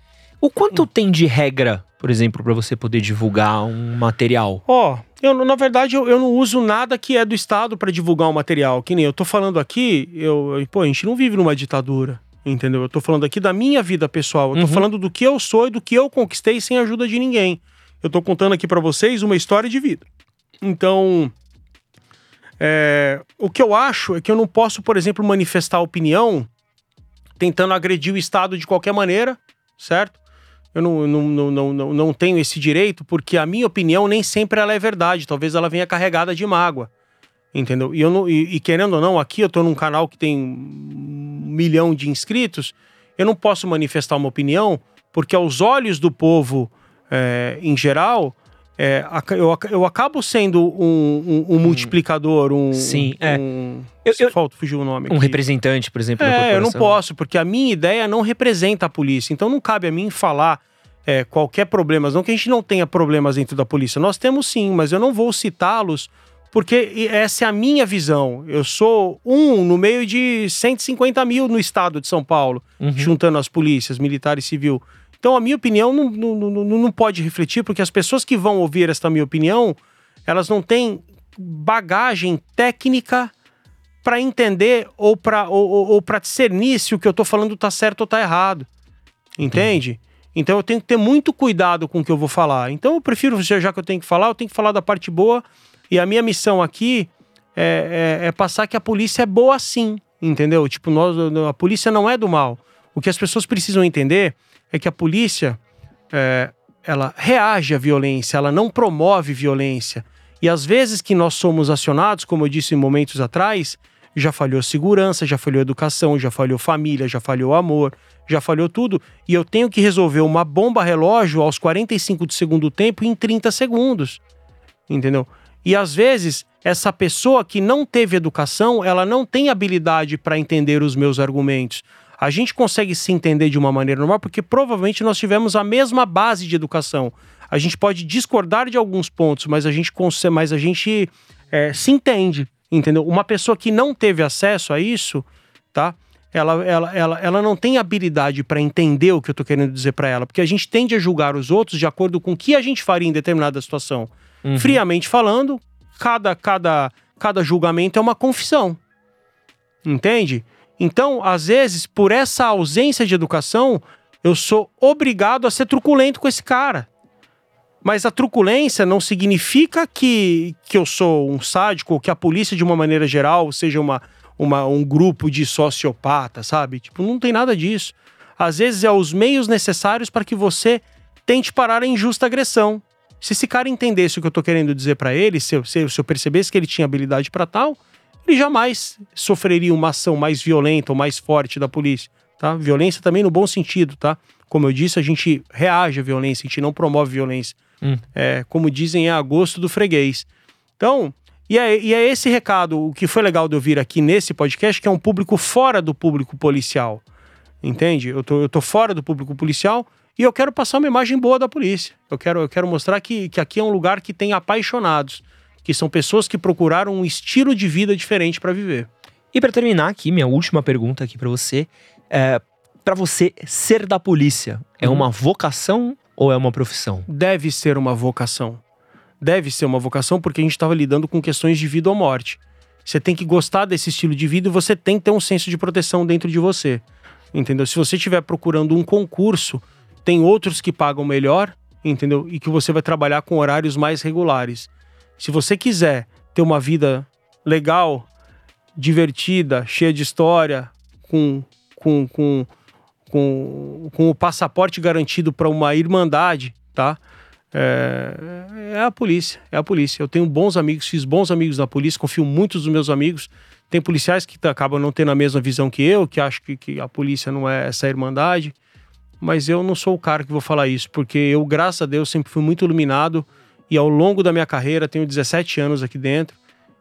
O quanto tem de regra, por exemplo, para você poder divulgar um material? Ó, oh, eu, na verdade, eu, eu, não uso nada que é do Estado para divulgar um material. Que nem eu tô falando aqui, eu, pô, a gente não vive numa ditadura. Entendeu? Eu tô falando aqui da minha vida pessoal. Eu tô uhum. falando do que eu sou e do que eu conquistei sem ajuda de ninguém. Eu tô contando aqui para vocês uma história de vida. Então, é, o que eu acho é que eu não posso, por exemplo, manifestar opinião tentando agredir o Estado de qualquer maneira, certo? Eu não, não, não, não, não, não tenho esse direito, porque a minha opinião nem sempre ela é verdade. Talvez ela venha carregada de mágoa. Entendeu? E, eu não, e, e querendo ou não, aqui eu tô num canal que tem um milhão de inscritos, eu não posso manifestar uma opinião, porque aos olhos do povo é, em geral, é, eu, eu acabo sendo um, um, um multiplicador, um. Sim, é. Um, eu, eu, falta fugir o nome. Um aqui. representante, por exemplo. É, eu não posso, porque a minha ideia não representa a polícia. Então não cabe a mim falar é, qualquer problema. Não que a gente não tenha problemas dentro da polícia. Nós temos sim, mas eu não vou citá-los porque essa é a minha visão. Eu sou um no meio de 150 mil no estado de São Paulo, uhum. juntando as polícias, militar e civil. Então, a minha opinião não, não, não, não pode refletir, porque as pessoas que vão ouvir esta minha opinião, elas não têm bagagem técnica para entender ou para ou, ou, ou discernir se o que eu estou falando está certo ou está errado. Entende? Uhum. Então eu tenho que ter muito cuidado com o que eu vou falar. Então eu prefiro, já que eu tenho que falar, eu tenho que falar da parte boa e a minha missão aqui é, é, é passar que a polícia é boa sim, entendeu? Tipo, nós, a polícia não é do mal. O que as pessoas precisam entender é que a polícia é, ela reage à violência, ela não promove violência. E às vezes que nós somos acionados, como eu disse momentos atrás, já falhou segurança, já falhou educação, já falhou família, já falhou amor, já falhou tudo. E eu tenho que resolver uma bomba relógio aos 45 de segundo tempo em 30 segundos. Entendeu? E às vezes, essa pessoa que não teve educação, ela não tem habilidade para entender os meus argumentos. A gente consegue se entender de uma maneira normal porque provavelmente nós tivemos a mesma base de educação. A gente pode discordar de alguns pontos, mas a gente, mas a gente é, se entende, entendeu? Uma pessoa que não teve acesso a isso, tá? Ela, ela, ela, ela não tem habilidade para entender o que eu estou querendo dizer para ela, porque a gente tende a julgar os outros de acordo com o que a gente faria em determinada situação. Uhum. Friamente falando, cada, cada, cada julgamento é uma confissão. Entende? Então, às vezes, por essa ausência de educação, eu sou obrigado a ser truculento com esse cara. Mas a truculência não significa que, que eu sou um sádico ou que a polícia, de uma maneira geral, seja uma, uma, um grupo de sociopatas, sabe? Tipo, não tem nada disso. Às vezes é os meios necessários para que você tente parar a injusta agressão. Se esse cara entendesse o que eu tô querendo dizer para ele, se eu, se eu percebesse que ele tinha habilidade para tal, ele jamais sofreria uma ação mais violenta ou mais forte da polícia, tá? Violência também no bom sentido, tá? Como eu disse, a gente reage à violência, a gente não promove violência. Hum. É, como dizem, é agosto do freguês. Então, e é, e é esse recado, o que foi legal de eu vir aqui nesse podcast, que é um público fora do público policial. Entende? Eu tô, eu tô fora do público policial, e eu quero passar uma imagem boa da polícia. Eu quero, eu quero mostrar que, que aqui é um lugar que tem apaixonados, que são pessoas que procuraram um estilo de vida diferente para viver. E para terminar aqui, minha última pergunta aqui para você, é, para você ser da polícia, é uhum. uma vocação ou é uma profissão? Deve ser uma vocação. Deve ser uma vocação porque a gente estava lidando com questões de vida ou morte. Você tem que gostar desse estilo de vida e você tem que ter um senso de proteção dentro de você. Entendeu? Se você estiver procurando um concurso tem outros que pagam melhor, entendeu? E que você vai trabalhar com horários mais regulares. Se você quiser ter uma vida legal, divertida, cheia de história, com, com, com, com, com o passaporte garantido para uma irmandade, tá? É, é, a polícia, é a polícia. Eu tenho bons amigos, fiz bons amigos na polícia, confio muito nos meus amigos. Tem policiais que acabam não tendo a mesma visão que eu, que acham que, que a polícia não é essa irmandade. Mas eu não sou o cara que vou falar isso, porque eu, graças a Deus, sempre fui muito iluminado e ao longo da minha carreira, tenho 17 anos aqui dentro,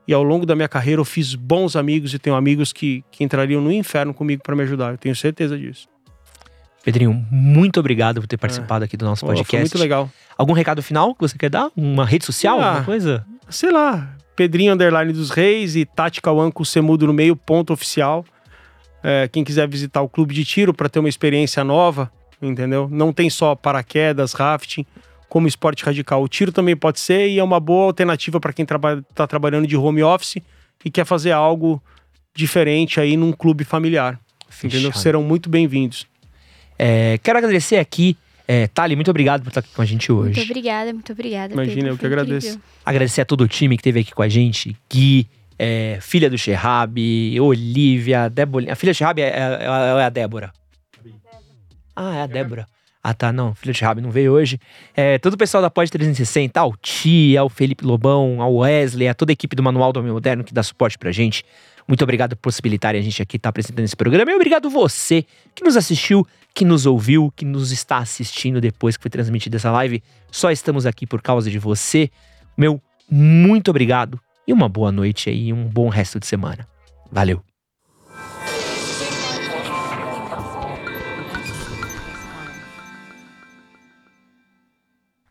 e ao longo da minha carreira eu fiz bons amigos e tenho amigos que, que entrariam no inferno comigo para me ajudar. Eu tenho certeza disso. Pedrinho, muito obrigado por ter participado é. aqui do nosso podcast. Foi muito legal. Algum recado final que você quer dar? Uma rede social? Ah, alguma coisa? Sei lá. Pedrinho Underline dos Reis e Tati Cauã com Semudo no meio, ponto oficial. É, quem quiser visitar o clube de tiro para ter uma experiência nova, entendeu? Não tem só paraquedas, rafting como esporte radical. O tiro também pode ser e é uma boa alternativa para quem está traba tá trabalhando de home office e quer fazer algo diferente aí num clube familiar. Fechado. Entendeu? Serão muito bem-vindos. É, quero agradecer aqui. É, Thali, muito obrigado por estar aqui com a gente hoje. Muito obrigada, muito obrigada. Imagina, Pedro, eu que agradeço. Incrível. Agradecer a todo o time que esteve aqui com a gente. Gui, é, filha do Sherab, Olivia, Débora. A filha do Sherab é, é, é, a Débora. Ah, é a Débora. Ah, tá, não, filho de Rabi não veio hoje. É, todo o pessoal da Pod 360, ao Ti, ao Felipe Lobão, ao Wesley, a toda a equipe do Manual do Homem Moderno que dá suporte pra gente. Muito obrigado por possibilitarem a gente aqui estar tá apresentando esse programa. E obrigado você que nos assistiu, que nos ouviu, que nos está assistindo depois que foi transmitida essa live. Só estamos aqui por causa de você. Meu muito obrigado e uma boa noite aí, um bom resto de semana. Valeu!